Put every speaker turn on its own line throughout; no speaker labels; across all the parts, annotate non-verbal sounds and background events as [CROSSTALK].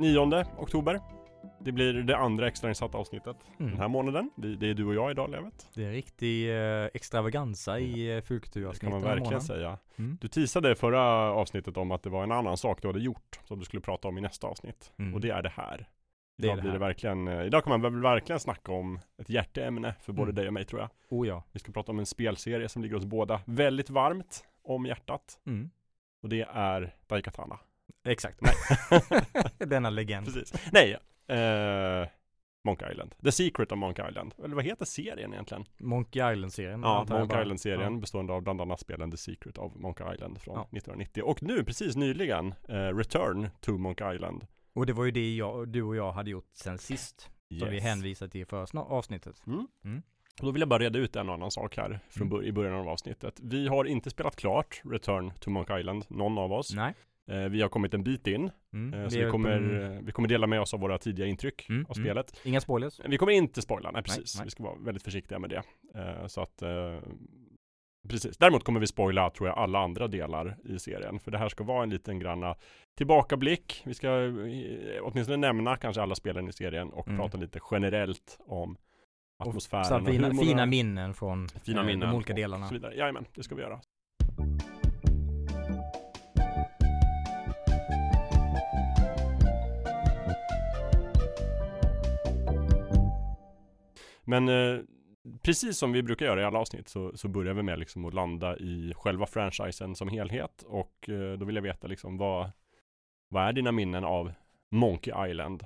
9 oktober. Det blir det andra extrainsatta avsnittet
Mm.
den här månaden. Det, det är du och jag idag, Levet.
Det är en riktig eh, extravaganza i eh,
Det
fulkulturavsnittet
kan man verkligen säga.
Mm.
Du teasade förra avsnittet om att det var en annan sak du hade gjort som du skulle prata om i nästa avsnitt.
Mm.
Och det är det här.
Det är
Idag
det
blir det verkligen, eh, idag kan man väl verkligen snacka om ett hjärteämne för både
Mm.
dig och mig tror jag.
Oh ja.
Vi ska prata om en spelserie som ligger oss båda väldigt varmt om hjärtat.
Mm.
Och det är Daikatana.
Exakt. [LAUGHS] Denna legend.
Precis. Nej, eh, Monkey Island. The Secret of Monkey Island. Eller vad heter serien egentligen?
Monkey Island-serien.
Ja,
bara.
Island-serien
Ja.
bestående av bland annat spelen The Secret of Monkey Island från
Ja.
1990. Och nu, precis nyligen, eh, Return to Monkey Island.
Och det var ju det jag, du och jag hade gjort sen sist. Som vi hänvisade till i förra avsnittet.
Mm.
Mm.
Och då vill jag bara reda ut en och annan sak här från
Mm.
i början av avsnittet. Vi har inte spelat klart Return to Monkey Island, någon av oss.
Nej.
Eh, vi har kommit en bit in,
Mm.
eh, så vi kommer,
mm,
eh, vi kommer dela med oss av våra tidiga intryck
Mm,
av
mm.
spelet.
Inga spoilers.
Vi kommer inte spoila, nej precis.
nej.
Vi ska vara väldigt försiktiga med det. Så att, precis. Däremot kommer vi spoila, tror jag, alla andra delar i serien. För det här ska vara en liten granna tillbakablick. Vi ska åtminstone nämna kanske alla spelen i serien och
Mm.
prata lite generellt om atmosfären
Så
och
fina, fina minnen från
Fina minnen
de olika
och
delarna.
så vidare. Jajamän, det ska vi göra. Men eh, precis som vi brukar göra i alla avsnitt så, så börjar vi med liksom att landa i själva franchisen som helhet och eh, då vill jag veta liksom vad, vad är dina minnen av Monkey Island?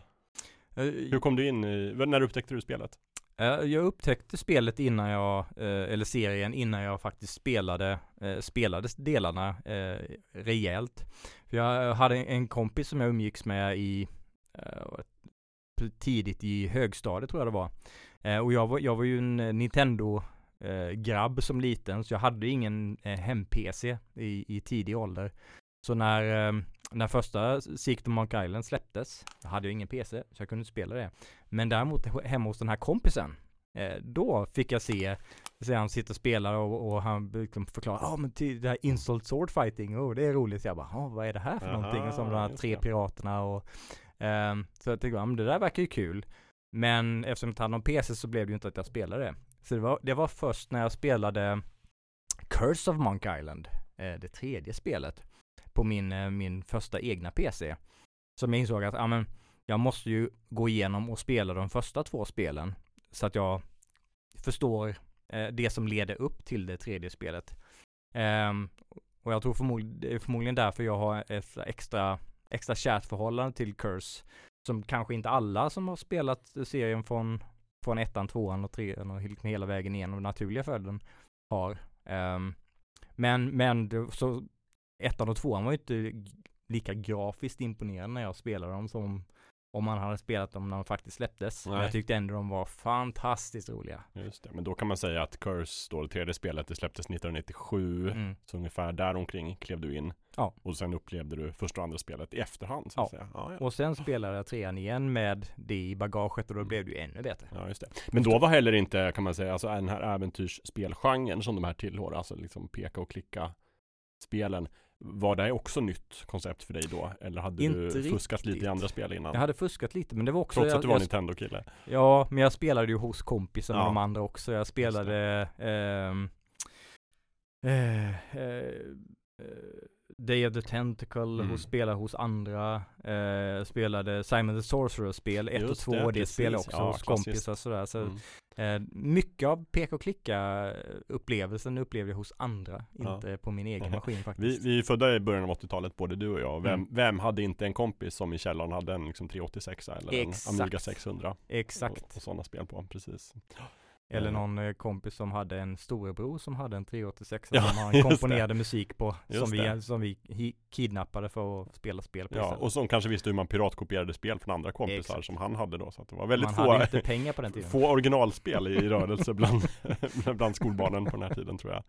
Eh,
Hur kom du in i, när upptäckte du spelet?
Eh, Jag upptäckte spelet innan jag, eh, eller serien innan jag faktiskt spelade, spelade delarna rejält. För jag hade en kompis som jag umgicks med i, tidigt i högstadiet tror jag det var. Eh, Och jag var, jag var ju en eh, Nintendo eh, grabb som liten, så jag hade ingen eh, hem-PC i, i tidig ålder. Så när, eh, när första Secret of Monkey Island släpptes, jag hade ju ingen PC, så jag kunde inte spela det. Men däremot he- hemma hos den här kompisen, då fick jag se, se han sitta och spela och, och han liksom förklara, ja ah, men till det här insult sword fighting, oh, det är roligt. Så jag bara, ah, vad är det här för
Aha,
någonting? Och som de här tre piraterna och ehm, så jag tänkte, ja men det där verkar ju kul. Men eftersom jag inte hade någon PC så blev det ju inte att jag spelade det. Så det var, det var först när jag spelade Curse of Monk Island, eh, det tredje spelet, på min, eh, min första egna PC. Som jag insåg att, ja men, jag måste ju gå igenom och spela de första två spelen. Så att jag förstår eh, det som leder upp till det tredje spelet. Ehm, och jag tror förmodligen, det är förmodligen därför jag har ett extra, extra kärt förhållande till Curse. Som kanske inte alla som har spelat serien från, från ettan, tvåan och trean och hela vägen igenom naturliga följden har. Um, men, men det, så ettan och tvåan var ju inte lika grafiskt imponerande när jag spelade dem som om man hade spelat dem när de faktiskt släpptes. Men
Nej.
jag tyckte ändå de var fantastiskt roliga.
Just det, men då kan man säga att Curse, då det tredje spelet, det släpptes 1997.
Mm.
Så ungefär där omkring klev du in.
Ja.
Och sen upplevde du första och andra spelet i efterhand så
Ja.
att säga. Ja, ja.
Och sen spelade jag trean igen med det i bagaget och då blev det ju ännu bättre.
ja, just det. Men då var heller inte, kan man säga, alltså den här äventyrsspelgenren som de här tillhör, alltså liksom peka och klicka spelen. Var det också nytt koncept för dig då? Eller hade
Inte
du fuskat lite i
riktigt.
andra spel innan?
Jag hade fuskat lite men det var också
Trots
jag,
att du var Nintendo-kille?
Ja, men jag spelade ju hos kompisen
Ja.
och de andra också. Jag spelade ehm, eh, eh, eh, Day of the Tentacle,
Mm.
hos, spelade hos andra, eh, spelade Simon the Sorcerer-spel 1 och
Just
2,
det,
det, jag också
Ja,
hos
klassiskt.
kompisar sådär. Så,
Mm.
eh, mycket av peka och klicka upplevelsen upplevde jag hos andra,
Ja.
inte på min egen maskin
Vi,
faktiskt.
vi är födda i början av 80-talet, både du och jag. Vem,
Mm.
vem hade inte en kompis som i källaren hade en liksom 386 eller
Exakt.
en Amiga 600?
Exakt.
Och, och sådana spel på, precis.
Eller någon eh, kompis som hade en storebror som hade en 386
Ja,
som han komponerade musik på.
Just
Som vi,
det.
som vi kidnappade för att spela spel på
Ja,
istället.
och som kanske visste hur man piratkopierade spel från andra kompisar
Exakt.
som han hade då. Så att det var väldigt
Man
få,
hade inte pengar på den tiden. [LAUGHS]
få originalspel i rörelse bland, [LAUGHS] bland skolbarnen på den här tiden tror jag.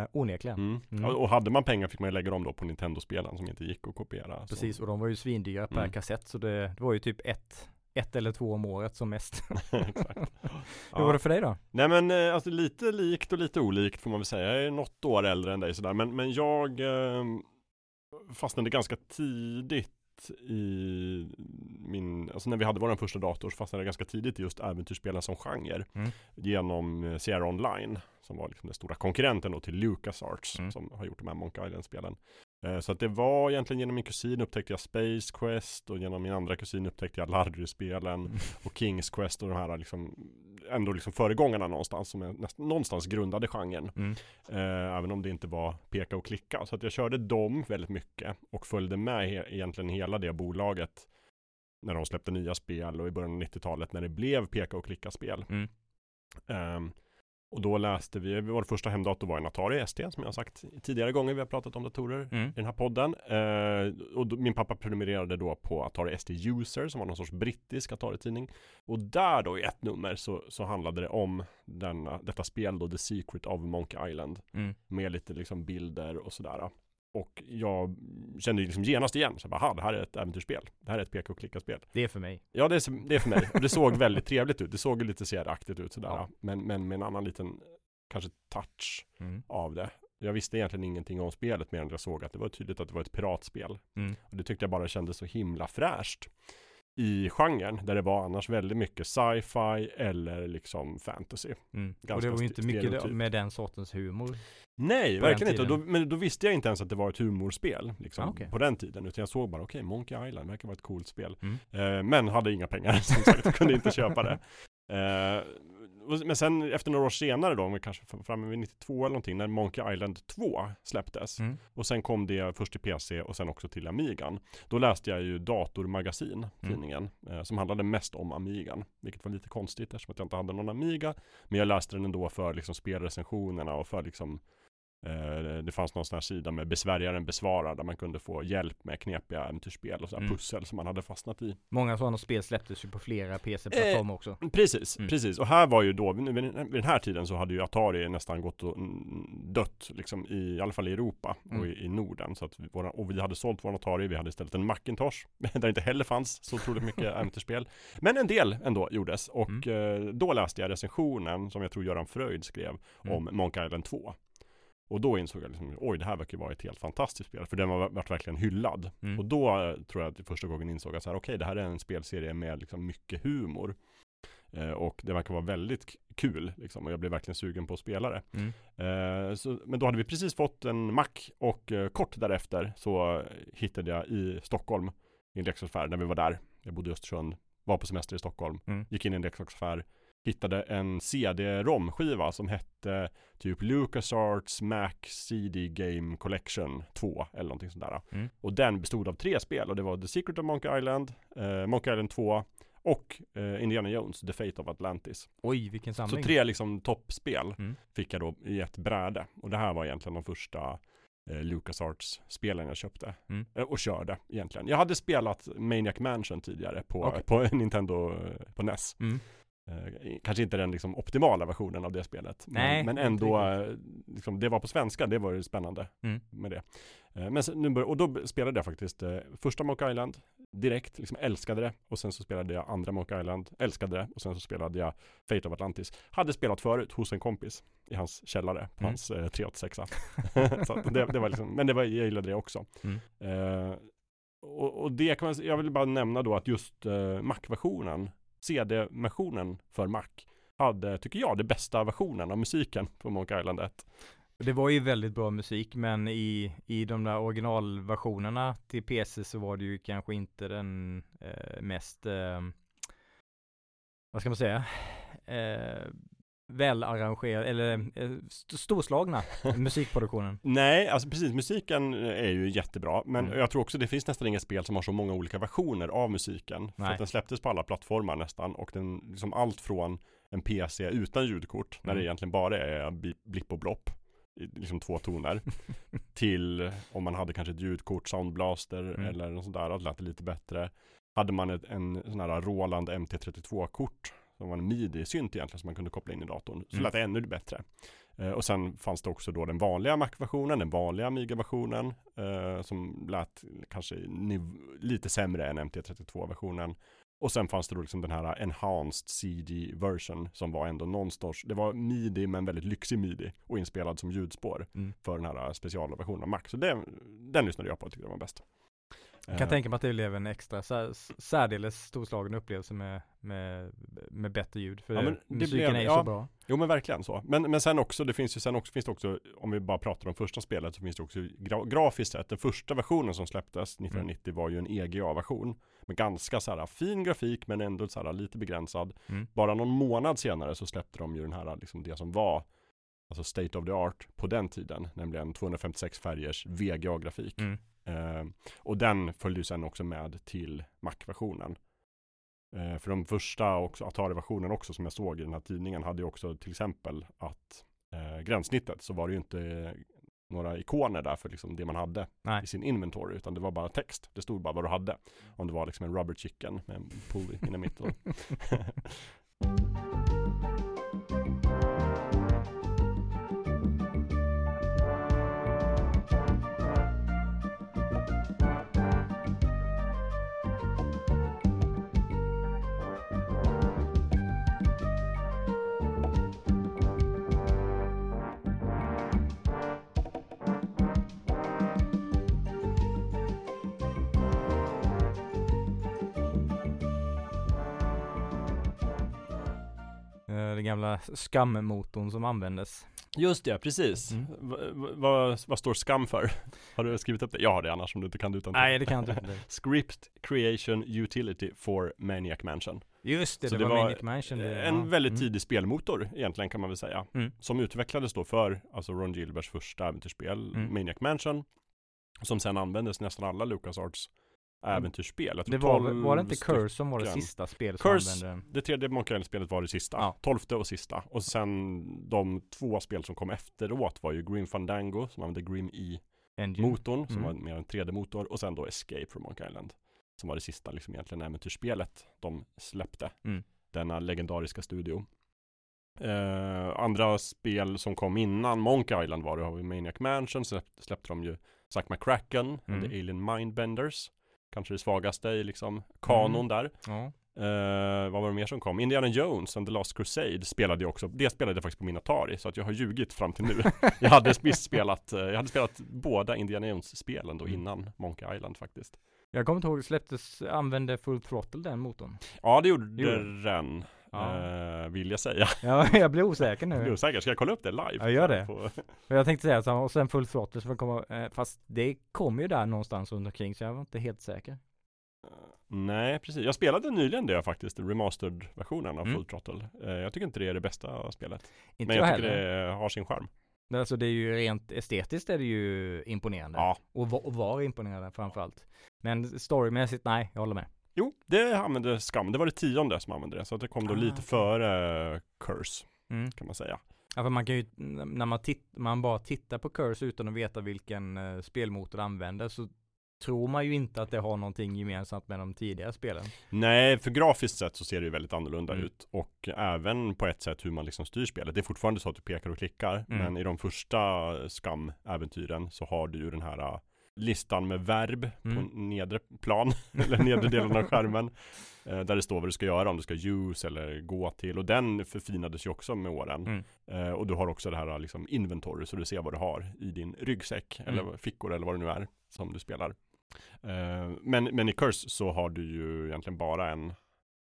Eh, onekligen.
Mm.
Mm.
Och, och hade man pengar fick man ju lägga dem då på Nintendo-spelen som inte gick att kopiera. Så-
Precis, och de var ju svindyra per
Mm.
kassett så det, det var ju typ ett, ett eller två om året som mest. [LAUGHS] [LAUGHS]
Exakt.
Hur var det för dig då?
Nej men eh, alltså lite likt och lite olikt får man väl säga. Jag är något år äldre än dig sådär. Men, men jag eh, fastnade ganska tidigt i min, alltså när vi hade vår första dator så fastnade jag ganska tidigt i just äventyrsspelen som genre.
Mm.
Genom eh, Sierra Online, som var liksom den stora konkurrenten då till LucasArts,
Mm.
som har gjort de här Monkey Island-spelen. Eh, Så att det var egentligen genom min kusin upptäckte jag Space Quest och genom min andra kusin upptäckte jag Larry-spelen [LAUGHS] och Kings Quest och de här liksom ändå liksom föregångarna någonstans som är näst, någonstans grundade genren.
Mm.
Eh, även om det inte var peka och klicka. Så att jag körde dem väldigt mycket och följde med he- egentligen hela det bolaget när de släppte nya spel och i början av 90-talet när det blev peka och klicka spel.
Mm.
Ehm, och då läste vi, vår första hemdator var en Atari ST som jag har sagt tidigare gånger vi har pratat om datorer
Mm.
i den här podden. Eh, och då, min pappa prenumererade då på Atari ST User som var någon sorts brittisk Atari-tidning. Och där då i ett nummer så, så handlade det om denna, detta spel då, The Secret of Monkey Island.
Mm.
Med lite liksom bilder och sådär. Och jag kände ju liksom genast igen, så jag bara, "Aha, det här är ett äventyrsspel. Det här är ett peka och klicka-spel.
Det är för mig.
Ja, det är, det är för mig. Och det såg [LAUGHS] väldigt trevligt ut. Det såg lite seriaktigt ut sådär.
Ja.
Men, men med en annan liten, kanske touch
Mm.
av det. Jag visste egentligen ingenting om spelet mer än jag såg att det var tydligt att det var ett piratspel.
Mm.
Och det tyckte jag bara kändes så himla fräscht i genren, där det var annars väldigt mycket sci-fi eller liksom fantasy.
Mm. Och det var ju inte mycket med den sortens humor.
Nej, verkligen inte. Då, men då visste jag inte ens att det var ett humorspel liksom,
Ah, okej.
på den tiden. Utan jag såg bara, okej, Monkey Island verkar vara ett coolt spel.
Mm.
Eh, men hade inga pengar, [LAUGHS] som sagt, kunde inte köpa det. [LAUGHS] Eh, men sen efter några år senare då, om vi kanske framme vid 92 eller någonting, när Monkey Island 2 släpptes.
Mm.
Och sen kom det först till PC och sen också till Amigan. Då läste jag ju Datormagasin,
Mm.
tidningen, eh, som handlade mest om Amigan. Vilket var lite konstigt eftersom att jag inte hade någon Amiga. Men jag läste den ändå för liksom spelrecensionerna och för liksom det fanns någon sån här sida med besvärjaren besvarar där man kunde få hjälp med knepiga äventyrsspel och så här
Mm.
pussel som man hade fastnat i.
Många sådana spel släpptes ju på flera PC-plattformar också.
Precis,
Mm.
precis. Och här var ju då, vid vid den här tiden så hade ju Atari nästan gått och mm, dött, liksom i, i alla fall i Europa och
Mm.
i, i Norden. Så att vi, våra, och vi hade sålt vår Atari, vi hade istället en Macintosh, [LAUGHS] där det inte heller fanns så otroligt mycket [LAUGHS] äventyrsspel. Men en del ändå gjordes och eh, då läste jag recensionen som jag tror Göran Fröjd skrev
Mm.
om Monkey Island 2. Och då insåg jag liksom, oj det här verkar vara ett helt fantastiskt spel, för den var varit verkligen hyllad.
Mm.
Och då eh, tror jag att första gången insåg att så här, okej det här är en spelserie med liksom mycket humor. Eh, och det verkar vara väldigt kul liksom, och jag blev verkligen sugen på att spela det.
Mm.
Eh, så, men då hade vi precis fått en Mac och eh, kort därefter så eh, hittade jag i Stockholm i en leksaksaffär när vi var där. Jag bodde i Östersund, var på semester i Stockholm,
Mm.
gick in i en leksaksaffär, hittade en CD-ROM-skiva som hette typ LucasArts Mac CD Game Collection 2 eller någonting sånt där.
Mm.
Och den bestod av tre spel och det var The Secret of Monkey Island, eh, Monkey Island 2 och eh, Indiana Jones, The Fate of Atlantis.
Oj, vilken
Så
samling.
tre liksom toppspel
Mm.
fick jag då i ett bräde. Och det här var egentligen de första eh, LucasArts-spelen jag köpte.
Mm.
Eh, och körde egentligen. Jag hade spelat Maniac Mansion tidigare på,
Okej.
på [LAUGHS] Nintendo, eh, på NES.
Mm.
Eh, kanske inte den liksom optimala versionen av det spelet.
Nej,
men, men ändå, eh, liksom, det var på svenska, det var ju spännande
Mm.
med det. Eh, men sen, nu bör, och då spelade jag faktiskt eh, första Monkey Island direkt, liksom älskade det. Och sen så spelade jag andra Monkey Island, älskade det. Och sen så spelade jag Fate of Atlantis. Hade spelat förut hos en kompis i hans källare på
Mm.
hans eh, 386. [LAUGHS] så det, det var liksom, men det var, jag gillade det också.
Mm.
Och, och det kan man, jag vill bara nämna då att just eh, Mac-versionen, CD-versionen för Mac, hade, tycker jag, det bästa versionen av musiken på Monkey Island 1.
Det var ju väldigt bra musik, men i, i de där originalversionerna till PC så var det ju kanske inte den eh, mest, eh, vad ska man säga, eh, välarrangerade, eller eh, st- storslagna [LAUGHS] musikproduktionen.
Nej, alltså precis, musiken är ju jättebra, men
Mm.
jag tror också det finns nästan inget spel som har så många olika versioner av musiken. För
Nej.
att den släpptes på alla plattformar nästan, och den, liksom allt från en PC utan ljudkort, när
Mm.
det egentligen bara är blipp och blopp, liksom två toner, [LAUGHS] till om man hade kanske ett ljudkort, soundblaster
Mm.
eller något sånt där, att det lät lite bättre. Hade man ett, en sån här Roland MT32-kort, som var en midi-synt egentligen, som man kunde koppla in i datorn, så
Mm.
lät det ännu bättre. Eh, och sen fanns det också då den vanliga Mac-versionen, den vanliga Amiga-versionen, eh, som lät kanske lite sämre än MT32-versionen. Och sen fanns det då liksom den här enhanced CD-version som var ändå någonstans, det var midi men väldigt lyxig midi och inspelad som ljudspår
Mm.
för den här specialversionen av Mac. Så den, den lyssnade jag på och tyckte den var bäst.
Jag kan tänka mig att det blev en extra sär, särdeles storslagen upplevelse med, med, med bättre ljud. För
Ja,
det, musiken
blev-
är ju
ja.
så bra.
Jo men verkligen så. Men, men sen också, det finns ju sen också, finns det också, om vi bara pratar om första spelet, så finns det också gra grafiskt sett, den första versionen som släpptes 1990 var ju en EGA-version. Med ganska så här fin grafik men ändå så här lite begränsad.
Mm.
Bara någon månad senare så släppte de ju den här, liksom det som var Alltså state of the art på den tiden, nämligen 256 färgers VGA-grafik.
Mm.
Eh, och den följde ju sen också med till Mac-versionen. Eh, för de första också, Atari-versionen också som jag såg i den här tidningen hade ju också till exempel att eh, gränssnittet så var det ju inte några ikoner där för liksom det man hade
Nej.
i sin inventory utan det var bara text. Det stod bara vad du hade. Om det var liksom en rubber chicken med en pulley in the [LAUGHS] [LAUGHS]
Den gamla skammotorn som användes.
Just det, precis.
Mm.
Va- va- vad, vad står SCUM för? [LAUGHS] Har du skrivit upp det? Jag har det annars om du inte kan det utan
Nej, det kan jag inte. [LAUGHS]
Script Creation Utility for Maniac Mansion.
Just det,
Så
det, var,
var
Manic Mansion. Det,
En
ja.
väldigt
Mm.
tidig spelmotor egentligen kan man väl säga.
Mm.
Som utvecklades då för alltså Ron Gilberts första äventyrsspel,
Mm.
Maniac Mansion. Som sen användes nästan alla LucasArts äventyrsspel. Jag tror
Det var,
12
var det inte. Curse som var det sista spelet som
Curse,
använde
det tredje Monkey Island-spelet var det sista.
Ja.
Tolfte och sista. Och sen de två spel som kom efteråt var ju Grim Fandango som använde Grim E-motorn
Engine.
som
Mm.
var mer en 3D-motor och sen då Escape from Monkey Island. Som var det sista liksom egentligen äventyrsspelet de släppte.
Mm.
Denna legendariska studio. Eh, andra spel som kom innan Monkey Island var det, har vi Maniac Mansion, släpp- släppte de ju Zack McCracken,
Mm.
The Alien Mindbenders. Kanske det svagaste i liksom kanon
Mm.
där.
Ja.
Eh, vad var det mer som kom? Indiana Jones and the Last Crusade spelade jag också. Det spelade jag faktiskt på min Atari, så att jag har ljugit fram till nu. [LAUGHS] jag hade spelat, eh, jag hade spelat båda Indiana Jones-spelen då
Mm.
innan Monkey Island faktiskt.
Jag kommer inte ihåg, släpptes, använde Full Throttle den motorn?
Ja, det gjorde
Det gjorde
den,
Ja.
eh, vill jag säga. [LAUGHS]
Ja, jag blir osäker
Jag blir
nu.
osäker, ska jag kolla upp det live?
Ja, gör det.
På, [LAUGHS]
Jag tänkte säga så, och sen Full Throttle, får komma, eh, fast det kom ju där någonstans runt omkring, så jag var inte helt säker.
nej, precis. Jag spelade nyligen det faktiskt, remastered-versionen av
Mm.
Full Throttle. Eh, jag tycker inte det är det bästa spelet.
Inte
Men
jag,
jag tycker
heller.
det har sin charm.
Alltså det är ju rent estetiskt är det ju imponerande.
Ja,
och var imponerande framförallt. Men storymässigt, nej, jag håller med.
Jo, det använde Skam. Det var det tionde som använde det. Så att det kom då
Ah,
lite
okej.
före Curse,
Mm.
kan man säga.
Ja, för man kan ju, när man, titt, man bara tittar på Curse utan att veta vilken eh, spelmotor använder så tror man ju inte att det har någonting gemensamt med de tidigare spelen.
Nej, för grafiskt sett så ser det ju väldigt annorlunda
Mm.
ut. Och även på ett sätt hur man liksom styr spelet. Det är fortfarande så att du pekar och klickar.
Mm.
Men i de första Skam-äventyren så har du ju den här äh, listan med verb
Mm.
på nedre plan, [LAUGHS] eller nedre delen av skärmen. [LAUGHS] eh, Där det står vad du ska göra, om du ska use eller gå till. Och den förfinades ju också med åren.
Mm.
Eh, och du har också det här liksom inventory, så du ser vad du har i din ryggsäck,
Mm.
eller fickor eller vad det nu är som du spelar. Eh, men, men i Curse så har du ju egentligen bara en,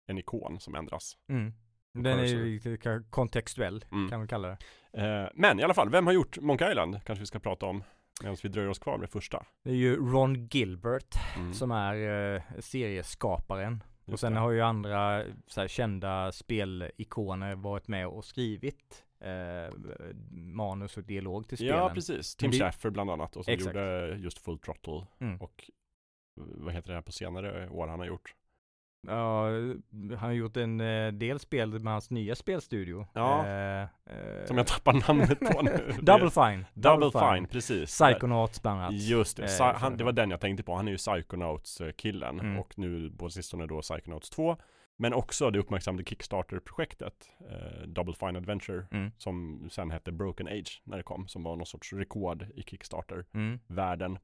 en ikon som ändras.
Mm. Den är ju lite kontextuell,
Mm.
kan man kalla det.
Eh, men i alla fall, vem har gjort Monkey Island? Kanske vi ska prata om medan vi dröjer oss kvar med första.
Det är ju Ron Gilbert
Mm,
som är eh, serieskaparen. Och
just
sen
det.
har ju andra här, kända spelikoner varit med och skrivit eh, manus och dialog till spelen.
Ja, precis. Tim
det-
Schafer bland annat och som
Exakt.
gjorde just Full Throttle
Mm.
och vad heter det här på senare år han har gjort?
Ja, han har gjort en eh, del spel med hans nya spelstudio.
Ja.
Eh, eh,
Som jag tappar namnet på nu. [LAUGHS]
Double Fine.
Double Fine, precis.
Psychonauts bland annat.
Just det,
Eh,
han, det var den jag tänkte på. Han är ju Psychonauts-killen
Mm.
och nu på sistone då Psychonauts 2. Men också det uppmärksammade Kickstarter-projektet eh, Double Fine Adventure
Mm.
som sen hette Broken Age när det kom, som var någon sorts rekord i Kickstarter-världen.
Mm.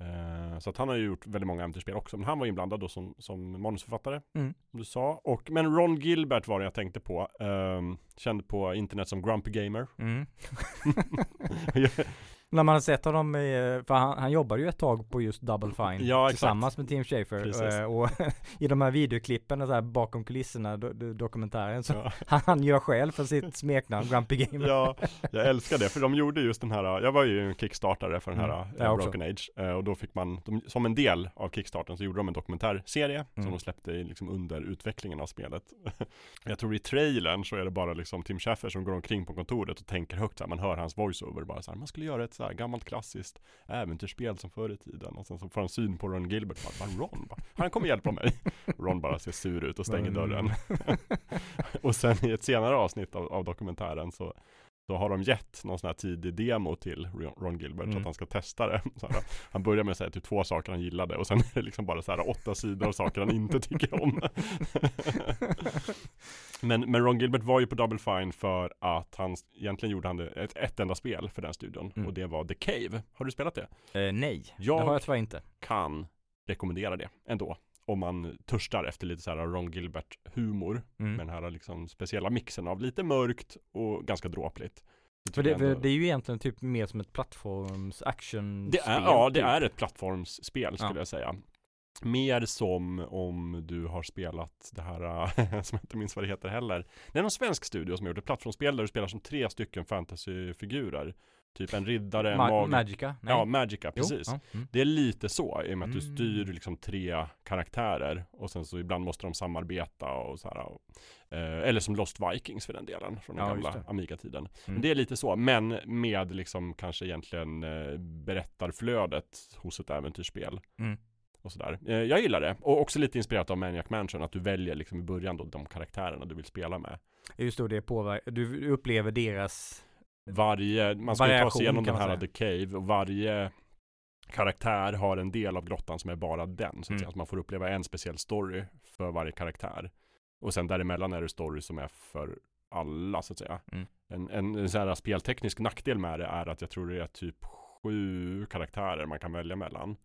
Eh, så att han har ju gjort väldigt många äventyrsspel också, men han var inblandad då som, som manusförfattare,
Mm.
som du sa. Och, men Ron Gilbert var det jag tänkte på, ehm, känd på internet som Grumpy Gamer.
Mm. [LAUGHS] [LAUGHS] [LAUGHS] När man har sett honom, i, för han, han jobbar ju ett tag på just Double Fine
Ja,
tillsammans med Tim Schafer eh, och [LAUGHS] i de här videoklippen och så här bakom kulisserna, do, do, dokumentären så
Ja. [LAUGHS]
han, han gör själv för sitt smeknamn Grumpy Gamer.
Ja, jag älskar det, för de gjorde just den här, jag var ju en kickstartare för den här
Mm,
eh. Broken Age eh, och då fick man, de, som en del av kickstarten så gjorde de en dokumentärserie som
Mm.
de släppte i, liksom under utvecklingen av spelet. [LAUGHS] jag tror i trailern så är det bara liksom Tim Schafer som går omkring på kontoret och tänker högt så här, man hör hans voiceover bara så här, man skulle göra ett så här gammalt klassiskt äventyrsspel som förr i tiden och sen så får han syn på Ron Gilbert bara, bara Ron, bara, han kommer hjälpa mig. [LAUGHS] Ron bara ser sur ut och stänger
Mm.
dörren. [LAUGHS] och sen i ett senare avsnitt av, av dokumentären så då har de gett någon sån här tidig demo till Ron- Gilbert så
Mm.
att han ska testa det. [LAUGHS] Så här, han börjar med att säga typ två saker han gillade och sen är det liksom bara så här åtta sidor av saker han inte tycker om. Men, men Ron Gilbert var ju på Double Fine för att han egentligen gjorde han ett, ett enda spel för den studion
Mm.
och det var The Cave. Har du spelat det?
Eh, nej,
Jag-
det har jag tyvärr inte.
Kan rekommendera det ändå. Om man törstar efter lite så här Ron Gilbert humor
Mm.
med den här liksom speciella mixen av lite mörkt och ganska dråpligt. Det
För det,
jag
för det är ju egentligen typ mer som ett plattforms action
Det är, ja, det
typ.
är ett plattformsspel skulle
Ja.
jag säga. Mer som om du har spelat det här, [LAUGHS] som jag inte minns vad det heter heller. Det är någon svensk studio som har gjort ett plattformsspel där du spelar som tre stycken fantasyfigurer. Typ en riddare, en
Ma-
mag...
Magica? Nej.
Ja, Magica,
Jo,
precis.
ja, mm.
Det är lite så, i och med att du
Mm.
styr liksom tre karaktärer och sen så ibland måste de samarbeta och så här. Och, eh, eller som Lost Vikings för den delen, från den
Ja,
gamla. Amiga-tiden. Men
Mm.
det är lite så, men med liksom kanske egentligen eh, berättarflödet hos ett äventyrsspel.
Mm.
Och sådär. Eh, jag gillar det. Och också lite inspirerat av Maniac Mansion, att du väljer liksom i början då de karaktärerna du vill spela med.
Just då det påverkar, du upplever deras
Varje, man ska ju ta
Variation,
sig igenom den här. The Cave och varje karaktär har en del av grottan som är bara den. Så att,
Mm.
man får uppleva en speciell story för varje karaktär. Och sen däremellan är det story som är för alla så att säga.
Mm.
En, en, en sån här spelteknisk nackdel med det är att jag tror det är typ sju karaktärer man kan välja mellan.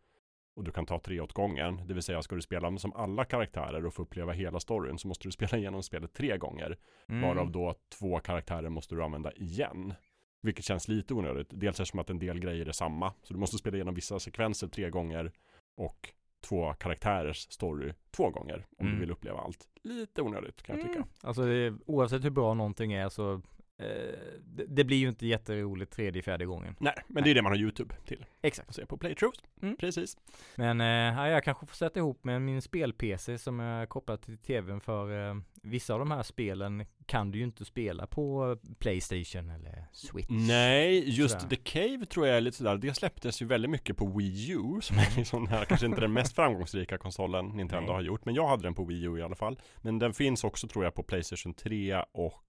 Och du kan ta tre åt gången. Det vill säga ska du spela som alla karaktärer och få uppleva hela storyn så måste du spela igenom spelet tre gånger.
mm.
Varav då två karaktärer måste du använda igen. Vilket känns lite onödigt. Dels eftersom att en del grejer är samma. Så du måste spela igenom vissa sekvenser tre gånger. Och två karaktärers story två gånger. Om
Mm.
du vill uppleva allt. Lite onödigt kan jag tycka.
Mm. Alltså oavsett hur bra någonting är så det, det blir ju inte jätteroligt tredje, fjärde gången.
Nej, men det är det man har YouTube till.
Exakt.
Att se på playthroughs.
Mm.
Precis.
Men eh, ja, jag kanske får sätta ihop med min spel-PC som är kopplad till tvn för eh, vissa av de här spelen kan du ju inte spela på Playstation eller Switch.
Nej, just
Sådär.
The Cave tror jag är lite sådär. Det släpptes ju väldigt mycket på Wii U. Som är liksom här, kanske inte den mest [LAUGHS] framgångsrika konsolen Nintendo
Nej.
har gjort. Men jag hade den på Wii U i alla fall. Men den finns också tror jag på Playstation 3 och eh,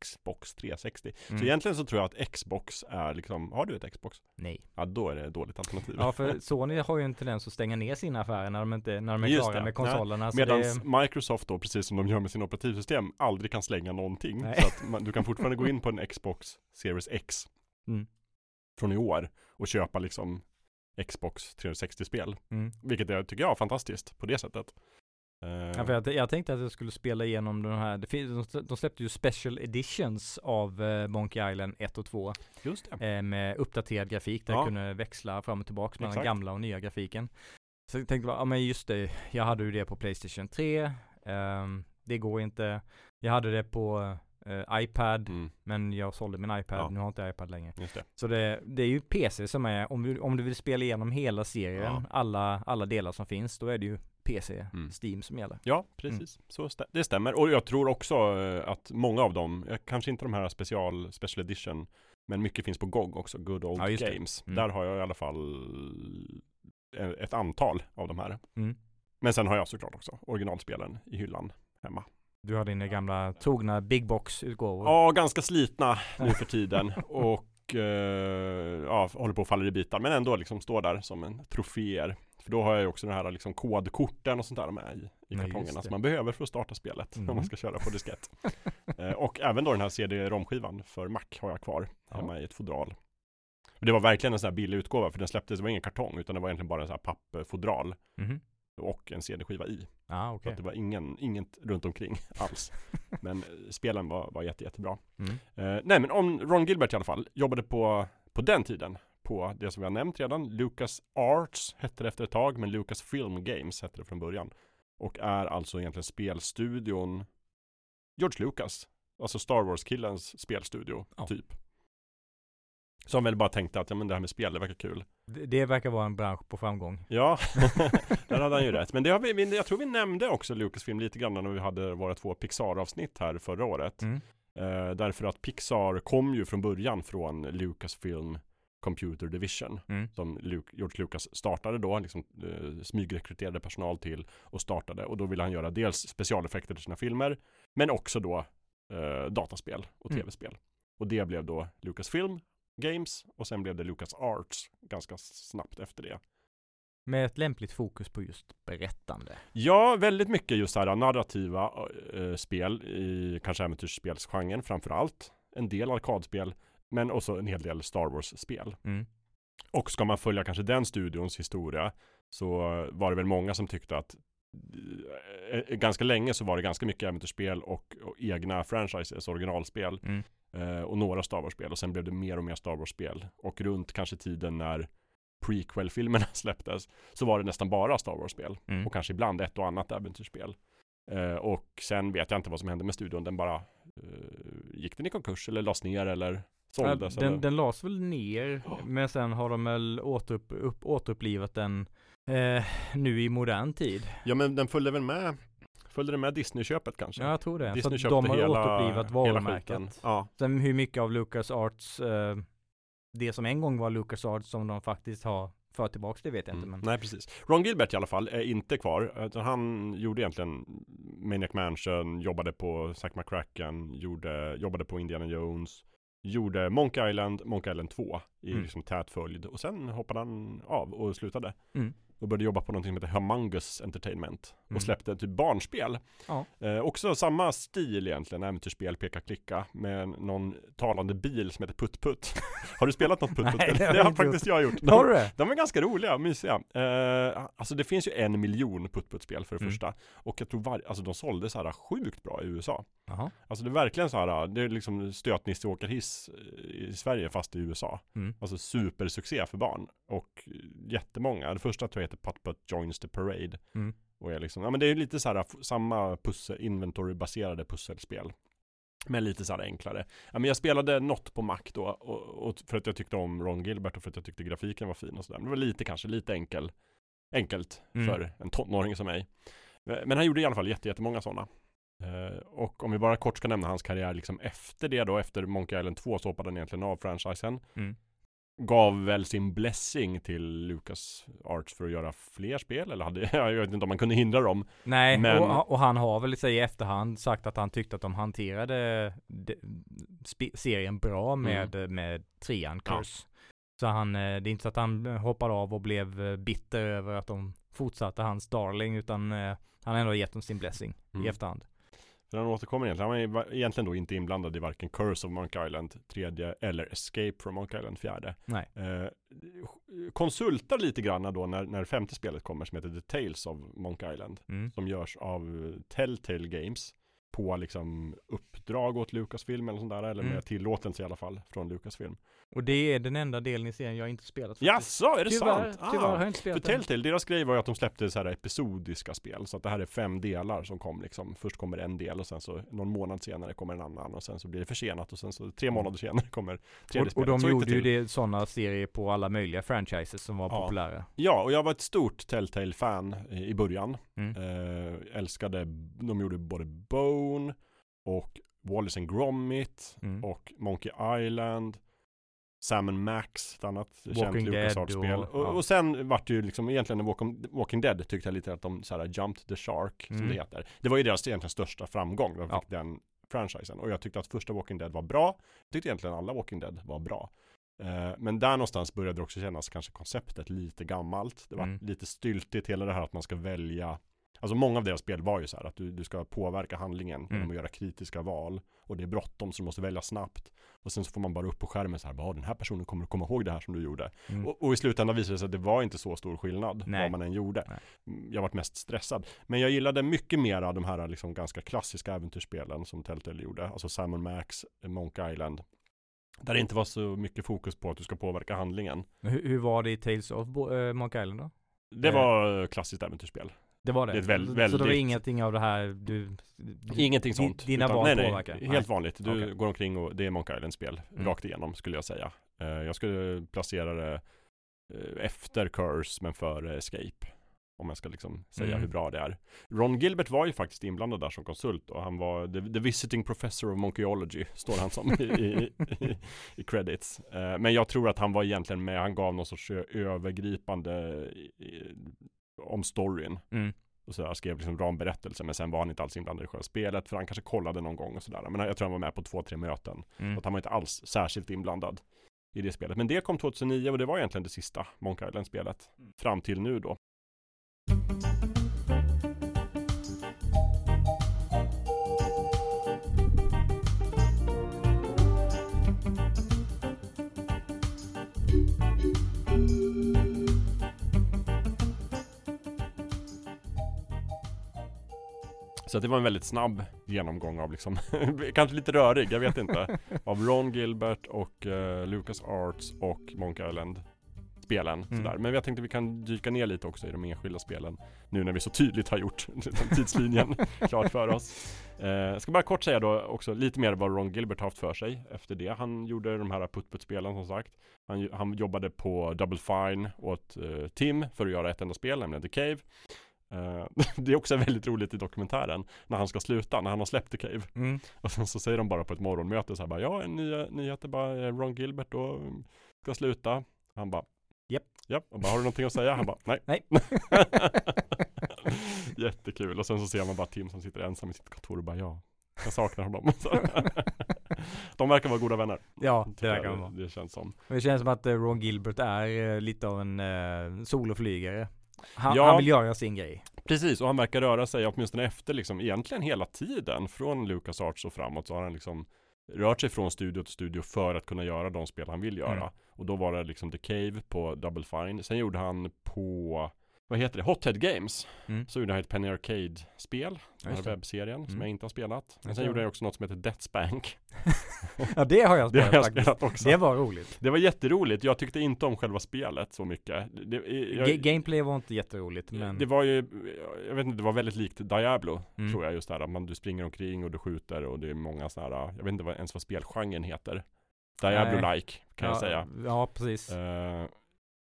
Xbox 360.
Mm.
Så egentligen så tror jag att Xbox är liksom, har du ett Xbox?
Nej.
Ja, då är det ett dåligt alternativ.
Ja, för [LAUGHS] Sony har ju en tendens att stänga ner sina affärer när de inte, när de är
Just
klara
det.
med konsolerna.
Medan
det,
Microsoft då, precis som de gör med sin operativsystem, aldrig kan slänga någonting.
Nej.
Så att man, du kan fortfarande gå in på en Xbox Series X
Mm.
från i år och köpa liksom Xbox 360-spel.
mm.
Vilket jag tycker jag är fantastiskt på det sättet. Eh,
Ja, för jag, jag tänkte att jag skulle spela igenom de här, det finns, de, släppte ju special editions av eh, Monkey Island 1 och 2
just det.
eh, med uppdaterad grafik där
Ja.
jag kunde växla fram och tillbaka mellan
Exakt.
gamla och nya grafiken. Så jag tänkte, ja men just det, jag hade ju det på Playstation 3, ehm, det går inte. Jag hade det på eh, iPad,
Mm,
men jag sålde min iPad,
Ja.
nu har inte jag iPad längre.
det.
Så det, det är ju PC som är, om du, om du vill spela igenom hela serien,
Ja.
alla, alla delar som finns, då är det ju PC,
Mm.
Steam som gäller.
Ja, precis. Så stä- det stämmer. Och jag tror också eh, att många av dem, eh, kanske inte de här special, special edition, men mycket finns på GOG också, Good Old
Ja.
Games.
Mm.
Där har jag i alla fall eh, ett antal av de här.
Mm.
Men sen har jag såklart också originalspelen i hyllan hemma.
Du har dina gamla trogna big box utgåvor.
Ja, ganska slitna nu för tiden [LAUGHS] och eh, ja, håller på att falla i bitar men ändå liksom står där som en troféer. För då har jag ju också den här liksom kodkorten och sånt där med i, i kartongerna som man behöver för att starta spelet
Mhm.
om man ska köra på diskett. [LAUGHS] eh, och även då den här CD-ROM-skivan för Mac har jag kvar
Ja.
hemma i ett fodral. Och det var verkligen en sån här billig utgåva för den släpptes, det var ingen kartong utan det var egentligen bara en sån här pappfodral
Mhm.
och en CD-skiva i.
Ja,
Så
okej.
att det var ingen, inget runt omkring [LAUGHS] alls. Men eh, spelen var, var jätte, jättebra.
Mm.
Eh, nej men om Ron Gilbert i alla fall jobbade på, på den tiden på det som vi har nämnt redan. Lucas Arts hette det efter ett tag, men Lucas Film Games hette det från början. Och är alltså egentligen spelstudion George Lucas. Alltså Star Wars-killens spelstudio,
Ja.
typ. Som väl bara tänkte att ja, men det här med spel, det verkar kul.
Det, det verkar vara en bransch på framgång.
Ja, [LAUGHS] där hade han ju rätt. Men det har vi, jag tror vi nämnde också Lucasfilm lite grann när vi hade våra två Pixar-avsnitt här förra året.
Mm.
Eh, därför att Pixar kom ju från början från Lucasfilm Computer Division.
Mm.
Som Luke, George Lucas startade då, liksom eh, smygrekryterade personal till och startade. Och då ville han göra dels specialeffekter till sina filmer, men också då eh, dataspel och
Mm.
tv-spel. Och det blev då Lucasfilm Games och sen blev det Lucas Arts ganska snabbt efter det.
Med ett lämpligt fokus på just berättande.
Ja, väldigt mycket just här narrativa eh, spel i kanske äventyrsspelsgenren framför allt. En del arkadspel, men också en hel del Star Wars-spel.
Mm.
Och ska man följa kanske den studions historia så var det väl många som tyckte att eh, eh, ganska länge så var det ganska mycket äventyrsspel och, och egna franchises, originalspel
Mm.
eh, och några Star Wars-spel och sen blev det mer och mer Star Wars-spel och runt kanske tiden när prequel-filmerna [LAUGHS] släpptes så var det nästan bara Star Wars-spel
Mm.
och kanske ibland ett och annat äventyrsspel. Eh, och sen vet jag inte vad som hände med studion. Den bara eh, gick den i konkurs eller lades ner eller såldes?
Ja,
eller?
den, den lades väl ner, men sen har de väl återupp, upp, återupplivat den eh, nu i modern tid.
Ja men den följde väl med Följde det med Disney-köpet kanske?
Ja, jag tror det.
Disney
så de har
hela,
återupplivat varumärket.
Ja,
Sen hur mycket av Lucas Arts, eh, det som en gång var Lucas Arts som de faktiskt har fört tillbaks, det vet jag inte.
mm.
Men
nej precis. Ron Gilbert i alla fall är inte kvar. Utan han gjorde egentligen Maniac Mansion, jobbade på Zack McCracken, gjorde, jobbade på Indiana Jones, gjorde Monkey Island, Monkey Island 2 i
Mm.
liksom tät följd. Och sen hoppade han av och slutade.
Mm.
Och började jobba på någonting som heter Humongous Entertainment.
Mm.
Och släppte typ barnspel.
Ja.
Eh, också samma stil egentligen, äventyrsspel, peka-klicka. Med någon talande bil som heter Putt Putt. [LAUGHS] har du spelat något Putt Putt?
Nej, det har
det har faktiskt jag gjort.
har du det?
De är ganska roliga och mysiga. Eh, alltså det finns ju en miljon putt-putt-spel för det
Mm.
första. Och jag tror var, alltså de sålde så här sjukt bra i USA.
Jaha.
Alltså det är verkligen så här, det är liksom stötnisse åker hiss i Sverige fast i USA.
Mm.
Alltså supersuccé för barn. Och jättemånga. Det första tror jag heter Putt Putt Joins the Parade.
Mm.
Och är liksom, ja men det är lite så här samma pussel, inventory-baserade pusselspel. Men lite så här enklare. Ja, men jag spelade något på Mac då. Och, och för att jag tyckte om Ron Gilbert och för att jag tyckte grafiken var fin och sådär. Men det var lite kanske, lite enkel. Enkelt
Mm.
för en tonåring som mig. Men han gjorde i alla fall jätte- jättemånga sådana. Eh, och om vi bara kort ska nämna hans karriär liksom efter det då, efter Monkey Island 2 så hoppade han egentligen av franchisen.
Mm.
Gav väl sin blessing till Lucas Arts för att göra fler spel, eller hade, [LAUGHS] jag vet inte om man kunde hindra dem.
Nej,
Men-
och, och han har väl i efterhand sagt att han tyckte att de hanterade de, serien bra med, med trean
Mm. Ja.
Så han, eh, det är inte så att han hoppade av och blev eh, bitter över att de fortsatte hans darling, utan eh, han har ändå gett dem sin blessing
Mm.
i efterhand.
För han återkommer egentligen, han var egentligen då inte inblandad i varken Curse of Monkey Island tredje eller Escape from Monkey Island fjärde.
Nej.
Eh, konsultar lite grann då när, när femte spelet kommer som heter The Tales of Monkey Island.
Mm.
Som görs av Telltale Games. På liksom uppdrag åt Lucasfilm eller sånt där. Eller
Mm.
med tillåtelse i alla fall från Lucasfilm.
Och det är den enda delen i serien jag inte spelat. faktiskt.
Jaså, är det
tyvärr,
sant?
Tyvärr har
Ah.
jag inte
För
spelat den.
Telltale, deras grej var ju att de släppte så här episodiska spel. Så att det här är fem delar som kom liksom. Först kommer en del och sen så någon månad senare kommer en annan. Och sen så blir det försenat och sen så tre månader senare kommer tredje
Och, och
spelet.
de gjorde ju det sådana serier på alla möjliga franchises som var
Ja.
populära.
Ja, och jag var ett stort Telltale-fan i i början.
Mm.
Eh, älskade, de gjorde både Bone och Wallace and Gromit
Mm.
och Monkey Island. Sam Max, ett annat känt
Walking Dead
LucasArts-spel.
och-
Och,
ja.
och, sen vart det ju liksom egentligen Walking, Walking Dead tyckte jag lite att de så här jumped the shark, som
Mm.
det heter. Det var ju deras egentligen största framgång, de
Ja.
fick den franchisen. Och jag tyckte att första Walking Dead var bra. Jag tyckte egentligen alla Walking Dead var bra. Eh, men där någonstans började det också kännas kanske konceptet lite gammalt. Det var
Mm.
lite styltigt, hela det här att man ska välja Alltså många av deras spel var ju så här att du, du ska påverka handlingen genom
Mm.
att göra kritiska val. Och det är bråttom så du måste välja snabbt. Och sen så får man bara upp på skärmen så här, bara, den här personen kommer att komma ihåg det här som du gjorde.
Mm.
Och, och i slutändan visade det sig att det var inte så stor skillnad
Nej.
vad man än gjorde.
Nej.
Mm, Jag varit mest stressad. Men jag gillade mycket mer av de här liksom ganska klassiska äventyrsspelen som Telltale gjorde. Alltså Sam Max, Monkey Island. Där det inte var så mycket fokus på att du ska påverka handlingen.
Hur, hur var det i Tales of Bo- eh, Monkey Island då?
Det
Eh.
var eh, klassiskt äventyrsspel.
Det var det?
Det är väl-
Så det var
väldigt-
ingenting av det här du...
Ingenting
di-
sånt.
Dina
utan-
val
nej, nej,
påverkar?
Helt
Nej.
vanligt. Du
Okej.
går omkring och det är Monkey Island-spel.
Mm.
Rakt igenom skulle jag säga. Eh, jag skulle placera det eh, efter Curse men före Escape. Om jag ska liksom säga
Mm.
hur bra det är. Ron Gilbert var ju faktiskt inblandad där som konsult och han var the, the visiting professor of monkeyology, står han som [LAUGHS] i, i, i, i credits. Eh, men jag tror att han var egentligen med, han gav någon sorts övergripande i, i, om storyn.
Mm.
Och sådär, skrev liksom ramberättelse men sen var han inte alls inblandad i själva spelet för han kanske kollade någon gång och sådär. Men jag tror han var med på två, tre möten.
Mm.
Att han var inte alls särskilt inblandad i det spelet. Men det kom 2009 och det var egentligen det sista Monkey Island-spelet.
Mm.
Fram till nu då. Så det var en väldigt snabb genomgång av liksom, [LAUGHS] kanske lite rörig, jag vet inte. [LAUGHS] Av Ron Gilbert och uh, Lucas Arts och Monkey Island spelen.
Mm.
Sådär. Men jag tänkte vi kan dyka ner lite också i de enskilda spelen. Nu när vi så tydligt har gjort [LAUGHS] tidslinjen klart för oss. Eh, jag ska bara kort säga då också lite mer vad Ron Gilbert haft för sig efter det. Han gjorde de här putt-putt-spelen som sagt. Han, han jobbade på Double Fine åt eh, Tim för att göra ett enda spel, nämligen The Cave. Eh, [LAUGHS] det är också väldigt roligt i dokumentären när han ska sluta, när han har släppt The Cave.
Mm.
Och sen så säger de bara på ett morgonmöte så här bara Ja, nya nyheter bara eh, Ron Gilbert då ska sluta. Han bara
Japp.
Japp. Och bara, har du någonting att säga? Han bara nej.
Nej. [LAUGHS]
Jättekul. Och sen så ser man bara Tim som sitter ensam i sitt kontor och bara ja. Jag saknar honom. [LAUGHS] De verkar vara goda vänner.
Ja, det verkar de vara.
Det känns som.
Det känns som att eh, Ron Gilbert är lite av en eh, soloflygare. Han,
Ja.
han vill göra sin grej.
Precis, och han verkar röra sig åtminstone efter liksom egentligen hela tiden från Lucas Arts och framåt så har han liksom rört sig från studio till studio för att kunna göra de spel han vill göra.
Mm.
Och då var det liksom The Cave på Double Fine. Sen gjorde han på, vad heter det, Hothead Games.
Mm.
Så gjorde han ett Penny Arcade-spel, den här
det.
webbserien som
Mm.
jag inte har spelat. Men sen
jag.
gjorde han också något som heter Deathspank. [LAUGHS]
Ja det har jag [LAUGHS]
Det
spelat
har jag spelat också.
Det var roligt.
Det var jätteroligt, jag tyckte inte om själva spelet så mycket. Det, jag,
Ga- Gameplay var inte jätteroligt men
det var ju, jag vet inte, det var väldigt likt Diablo
Mm.
tror jag just där. Man, du springer omkring och du skjuter och det är många sådana här, jag vet inte vad, ens vad spelgenren heter. Diablo-like kan jag
ja,
säga.
Ja precis.
Eh,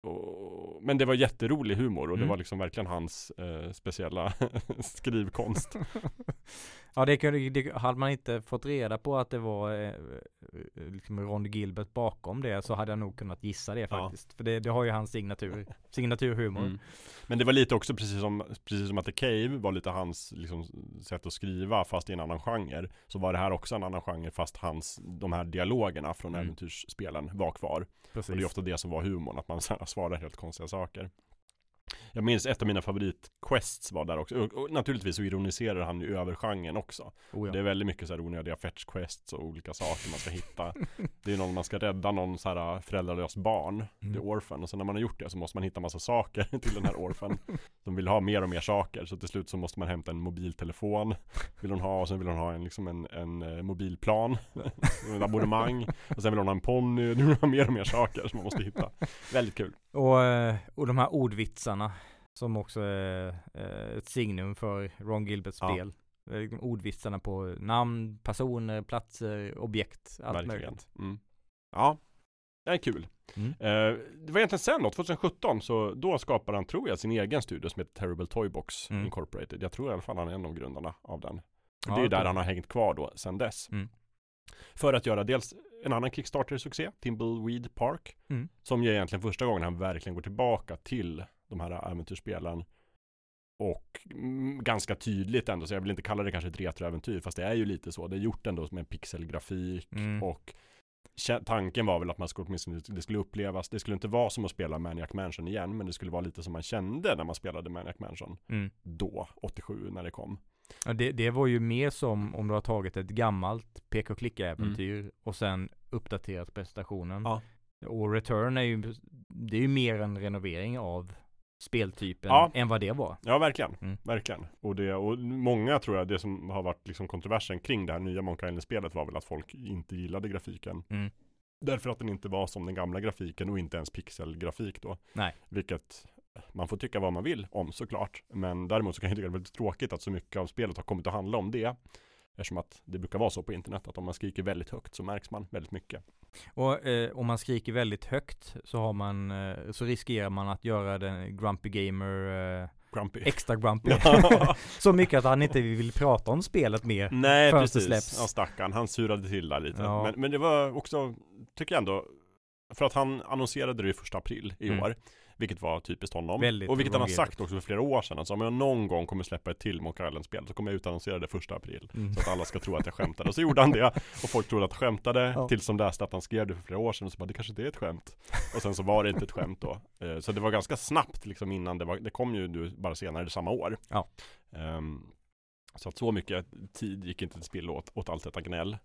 och, men det var jätterolig humor och det
Mm.
var liksom verkligen hans eh, speciella [LAUGHS] skrivkonst. [LAUGHS]
Ja det, kunde, det hade man inte fått reda på att det var eh, eh, liksom Ron Gilbert bakom det så hade jag nog kunnat gissa det
Ja.
faktiskt. För det, det har ju hans signatur, [LAUGHS] signaturhumor.
Mm. Men det var lite också precis som, precis som att The Cave var lite hans liksom, sätt att skriva fast i en annan genre. Så var det här också en annan genre fast hans, de här dialogerna från
Mm.
äventyrsspelen var kvar.
Precis.
Och det är ofta det som var humorn, att man så här svarar helt konstiga saker. Jag minns ett av mina favoritquests var där också. Och, och naturligtvis så ironiserar han ju över genren också.
oh, ja.
Det är väldigt mycket så här onödiga fetch quests och olika saker man ska hitta. [LAUGHS] Det är någon man ska rädda någon så här äh, föräldralös barn,
Mm.
the orphan. Och sen när man har gjort det så måste man hitta massa saker [LAUGHS] till den här orphan. Som vill ha mer och mer saker. Så till slut så måste man hämta en mobiltelefon. Vill hon ha och sen vill hon ha en, liksom en, en eh, mobilplan. [LAUGHS] en abonnemang. Och sen vill hon ha en ponny. Nu vill hon ha mer och mer saker som man måste hitta. Väldigt kul.
Och, eh, och de här ordvitsarna som också är eh, ett signum för Ron Gilberts spel. Liksom Ordvitsarna på namn, personer, platser, objekt, allt
Verkligen.
möjligt.
Mm. Ja, det är kul.
Mm.
Eh, det var egentligen sen då, 2017, så då skapade han, tror jag, sin egen studio som heter Terrible Toybox
Mm.
Incorporated. Jag tror i alla fall han är en av grundarna av den.
Ja,
det är där han har hängt kvar då sen dess.
Mm.
För att göra dels en annan Kickstarter-succé, Timbleweed Park.
Mm.
Som ju egentligen första gången han verkligen går tillbaka till de här äventyrsspelen. Och mm, ganska tydligt ändå, så jag vill inte kalla det kanske ett retroäventyr, fast det är ju lite så. Det är gjort ändå med pixelgrafik
Mm.
och tanken var väl att man skulle åtminstone, det skulle upplevas, det skulle inte vara som att spela Maniac Mansion igen, men det skulle vara lite som man kände när man spelade Maniac Mansion
Mm.
då, 87 när det kom.
Ja, det, det var ju mer som om du har tagit ett gammalt peka och klicka äventyr och sen uppdaterat prestationen.
Ja.
Och Return är ju, det är ju mer en renovering av speltypen
Ja.
än vad det var.
Ja, verkligen.
Mm.
Verkligen. Och, det, och många tror jag, det som har varit liksom kontroversen kring det här nya Monkey Island-spelet var väl att folk inte gillade grafiken.
Mm.
Därför att den inte var som den gamla grafiken och inte ens pixelgrafik då.
Nej.
Vilket man får tycka vad man vill om såklart. Men däremot så kan jag tycka det är väldigt tråkigt att så mycket av spelet har kommit att handla om det. Eftersom att det brukar vara så på internet att om man skriker väldigt högt så märks man väldigt mycket.
Och eh, om man skriker väldigt högt så har man, eh, så riskerar man att göra den Grumpy Gamer eh,
Grumpy.
extra grumpy. [LAUGHS] [LAUGHS] så mycket att han inte vill prata om spelet mer.
Nej precis,
släpps.
ja stackarn, han surade till där lite.
Ja.
Men, men det var också, tycker jag ändå, för att han annonserade det första april i
Mm.
år. Vilket var typiskt honom.
Väldigt
och vilket han har sagt också för flera år sedan. Alltså om jag någon gång kommer släppa ett till Monkey Island-spel så kommer jag utannonsera det första april.
Mm.
Så att alla ska tro att jag skämtade. Och så gjorde han det. Och folk trodde att han skämtade.
Ja.
Tills de läste att han skrev det för flera år sedan. Och så bara, det kanske inte är ett skämt. Och sen så var det inte ett skämt då. Eh, Så det var ganska snabbt liksom innan det var, det kom ju nu bara senare samma år.
Ja.
Ehm, så att så mycket tid gick inte till spill åt, åt allt detta gnäll.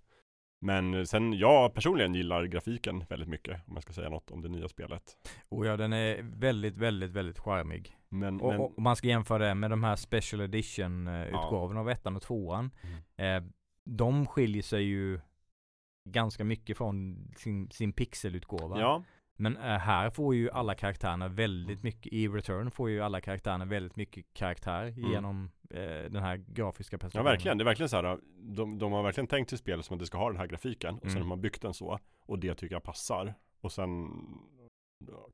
Men sen, jag personligen gillar grafiken väldigt mycket. Om jag ska säga något om det nya spelet.
Och ja, den är väldigt, väldigt, väldigt charmig.
Men,
Och,
men
och man ska jämföra det med de här special edition eh, utgåvorna av ettan och tvåan.
Mm.
Eh, de skiljer sig ju ganska mycket från sin, sin pixelutgåva.
ja,
Men eh, här får ju alla karaktärerna väldigt mycket, i Return får ju alla karaktärerna väldigt mycket karaktär genom eh, den här grafiska
Mm. ja
presentationen.
verkligen. Det är verkligen så här. De, de har verkligen tänkt sig spelet som att det ska ha den här grafiken. Och sen
Mm.
har man byggt den så. Och det tycker jag passar. Och sen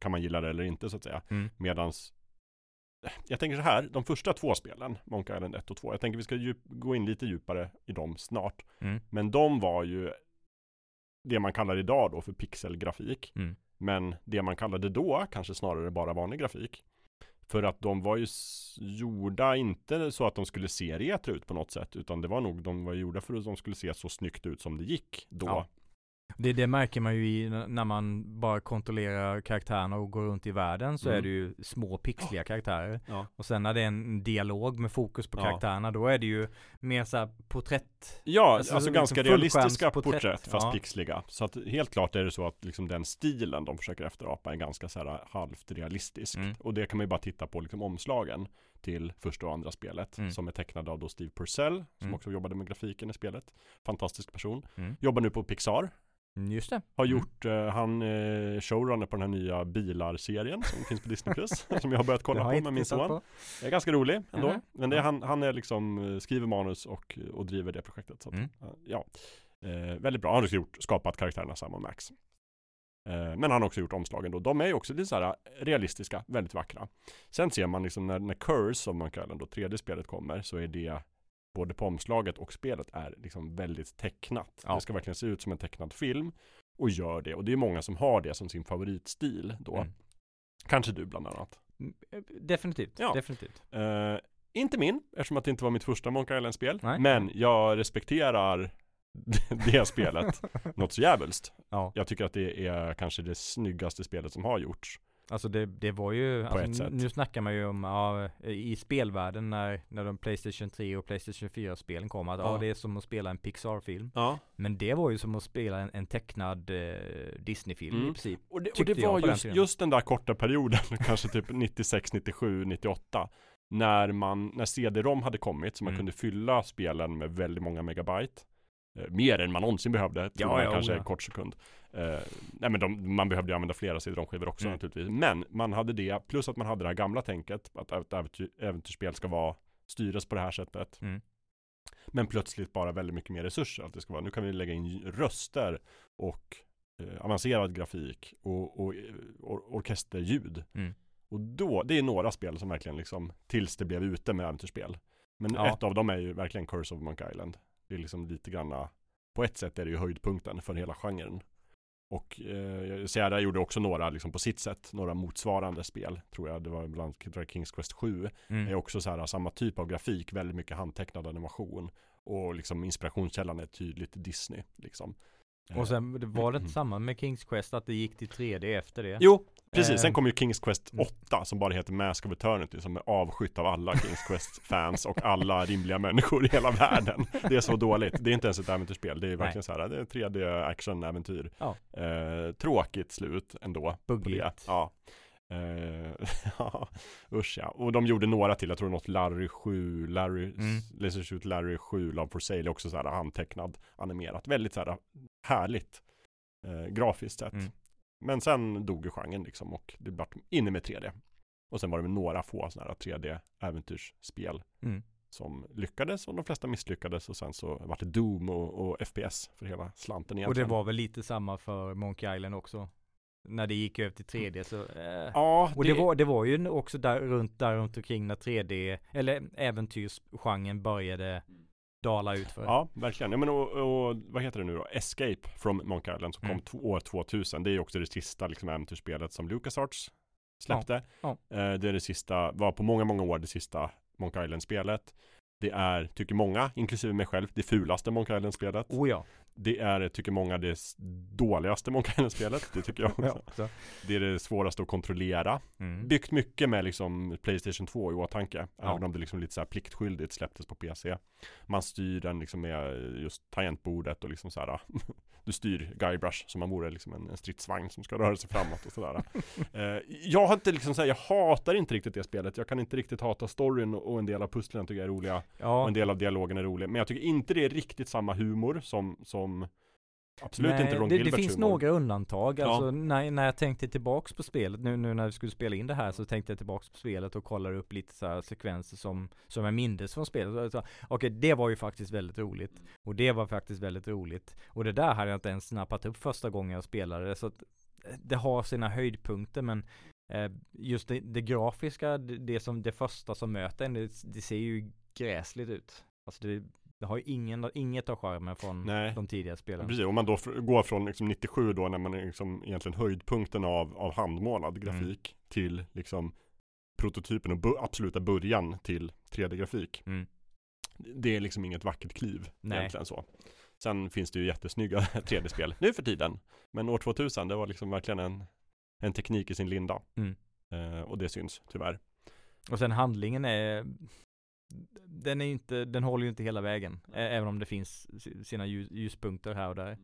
kan man gilla det eller inte så att säga.
Mm.
Medans jag tänker så här, de första två spelen, Monkey Island 1 och 2, jag tänker vi ska djup, gå in lite djupare i dem snart.
Mm.
Men de var ju det man kallar idag då för pixelgrafik.
Mm.
Men det man kallade då kanske snarare bara vanlig grafik. För att de var ju gjorda inte så att de skulle se retro ut på något sätt. Utan det var nog, de var gjorda för att de skulle se så snyggt ut som det gick då.
Ja. Det, det märker man ju i, när man bara kontrollerar karaktärerna och går runt i världen så
Mm.
är det ju små pixliga karaktärer.
Ja.
Och sen när det är en dialog med fokus på
Ja.
karaktärerna då är det ju mer så här porträtt.
Ja,
Alltså,
alltså,
liksom
ganska realistiska
fullskärmsporträtt,
porträtt fast
ja.
pixliga. Så att helt klart är det så att liksom den stilen de försöker efterapa är ganska så här halvt realistisk.
Mm.
Och det kan man ju bara titta på liksom omslagen till första och andra spelet
Mm.
som är tecknade av då Steve Purcell som
Mm.
också jobbade med grafiken i spelet. Fantastisk person.
Mm.
Jobbar nu på Pixar.
Mm, Just det.
Har
Mm.
gjort, eh, han eh, showrunner på den här nya bilar-serien som finns på Disney Plus [LAUGHS] som jag har börjat kolla
har
på med min son. Det är ganska rolig ändå.
Mhm.
Men det är, han, han är liksom, eh, skriver manus och, och driver det projektet. Så att,
Mm.
ja, eh, väldigt bra. Han har också gjort, skapat karaktärerna Sam och Max. Eh, men han har också gjort omslagen då. De är ju också lite så här realistiska, väldigt vackra. Sen ser man liksom när, när Curse, om man kallar den då, tredje spelet kommer, så är det både på omslaget och spelet är liksom väldigt tecknat.
Ja.
Det ska verkligen se ut som en tecknad film och gör det. Och det är många som har det som sin favoritstil då.
Mm.
Kanske du bland annat.
Mm, eh, Definitivt,
Ja.
definitivt.
Eh, inte min, eftersom att det inte var mitt första Monkey Island-spel. Men jag respekterar [LAUGHS] det spelet [LAUGHS] något så jävligt.
Ja,
Jag tycker att det är kanske det snyggaste spelet som har gjorts.
Alltså det, det var ju, alltså, nu snackar man ju om, ja, i spelvärlden när, när de Playstation 3 och Playstation 4-spelen kom, att ja.
Ja.
det är som att spela en Pixar-film.
Ja.
Men det var ju som att spela en, en tecknad eh, Disney-film i
Mm.
princip.
Och det, och det var
på den
just, just den där korta perioden, [LAUGHS] kanske typ 96, 97, 98. När man, när CD-ROM hade kommit så man
Mm.
kunde fylla spelen med väldigt många megabyte. Eh, mer än man någonsin behövde,
Ja, ja,
kanske
ja.
en kort sekund. Eh, nej men de, man behövde ju använda flera CD-ROM-skivor också
Mm.
naturligtvis. Men man hade det, plus att man hade det här gamla tänket, att ett äventyr, äventyrsspel ska vara, styras på det här sättet.
Mm.
Men plötsligt bara väldigt mycket mer resurser. Att det ska vara, nu kan vi lägga in röster och eh, avancerad grafik och, och, or, orkesterljud.
Mm.
Och då, det är några spel som verkligen liksom, tills det blev ute med äventyrsspel. Men
Ja.
ett av dem är ju verkligen Curse of Monkey Island. Det är liksom lite granna, på ett sätt är det ju höjdpunkten för hela genren. Och eh, Sierra gjorde också några, liksom på sitt sätt, några motsvarande spel. Tror jag, det var bland jag, Kings Quest 7.
Mm.
är också så här samma typ av grafik, väldigt mycket handtecknad animation. Och liksom inspirationskällan är tydligt Disney. Liksom.
Och sen var det
Mm.
inte samma med Kings Quest att det gick till 3D efter det?
Jo, precis.
Eh,
Sen kom ju Kings Quest
mm.
8 som bara heter Mask of Eternity som är avskytt av alla Kings Quest-fans och alla rimliga människor i hela världen. Det är så dåligt. Det är inte ens ett äventyrsspel. Det är verkligen
Nej.
så här, det är 3D action-äventyr.
Ja.
Eh, tråkigt slut ändå.
Buggigt.
Ja. Eh, [LAUGHS] ja, usch ja. Och de gjorde några till, jag tror något Larry 7, Larry,
Mm.
Laser Shoot Larry 7, Love for Sale, också så här handtecknad, animerat. Väldigt så här härligt. eh, grafiskt sett.
Mm.
Men sen dog ju genren liksom och det blev inne med 3D. Och sen var det några få sådana här 3D-äventyrsspel
Mm.
som lyckades och de flesta misslyckades och sen så var det Doom och, och FPS för hela slanten
Och det
egentligen.
var väl lite samma för Monkey Island också. När det gick över till 3D så... Eh.
Ja,
Och det, var, det var ju också där runt, där runt omkring när 3D, eller äventyrsgenren började dala ut för.
Ja, verkligen. Ja, men och, och vad heter det nu då? Escape from Monkey Island som kom
Mm.
två, år 2000. Det är ju också det sista liksom, äventyrsspelet som LucasArts släppte.
Ja,
Eh, det är det sista, var på många, många år det sista Monkey Island-spelet. Det är, tycker många, inklusive mig själv, det fulaste Monkey Island-spelet.
Oh ja.
Det är, tycker många, det dåligaste [LAUGHS] Monkey Island-spelet. Det tycker jag också.
ja.
Det är det svåraste att kontrollera.
Mm.
Byggt mycket med liksom Playstation 2 i åtanke.
Ja.
Även om det liksom lite så här pliktskyldigt släpptes på PC. Man styr den liksom med just tangentbordet och liksom så här. [LAUGHS] Du styr Guybrush som man vore liksom en, en stridsvagn som ska röra sig framåt och sådär. [LAUGHS] eh, jag har inte liksom så här, jag hatar inte riktigt det spelet. Jag kan inte riktigt hata storyn och och en del av pusslen tycker jag är roliga. Och
Ja,
en del av dialogen är rolig. Men jag tycker inte det är riktigt samma humor som, som Absolut
Nej,
inte Ron
det, det
Gilberts
finns
humor.
några undantag.
Ja.
Alltså när, när jag tänkte tillbaks på spelet, nu, nu när vi skulle spela in det här så tänkte jag tillbaks på spelet och kollade upp lite så sekvenser som, som jag mindes från spelet. Okej, det var ju faktiskt väldigt roligt. Och det var faktiskt väldigt roligt. Och det där hade jag inte ens snappat upp första gången jag spelade det. Så att eh, det har sina höjdpunkter men eh, just det, det grafiska, det, det som det första som möter en, det, det ser ju gräsligt ut. Alltså det, det har ju ingen, inget av charmen från
Nej.
de tidigare spelen.
Precis, om man då går från liksom 97 då när man är liksom egentligen höjdpunkten av, av handmålad grafik till liksom prototypen och bu- absoluta början till 3D-grafik.
Mm.
Det är liksom inget vackert kliv
Nej.
egentligen så. Sen finns det ju jättesnygga [LAUGHS] 3D-spel nu för tiden. Men år 2000 det var liksom verkligen en, en teknik i sin linda.
Mm.
Eh, och det syns tyvärr.
Och sen handlingen är den är inte, den håller ju inte hela vägen. Även om det finns si- sina ljus, ljuspunkter här och där.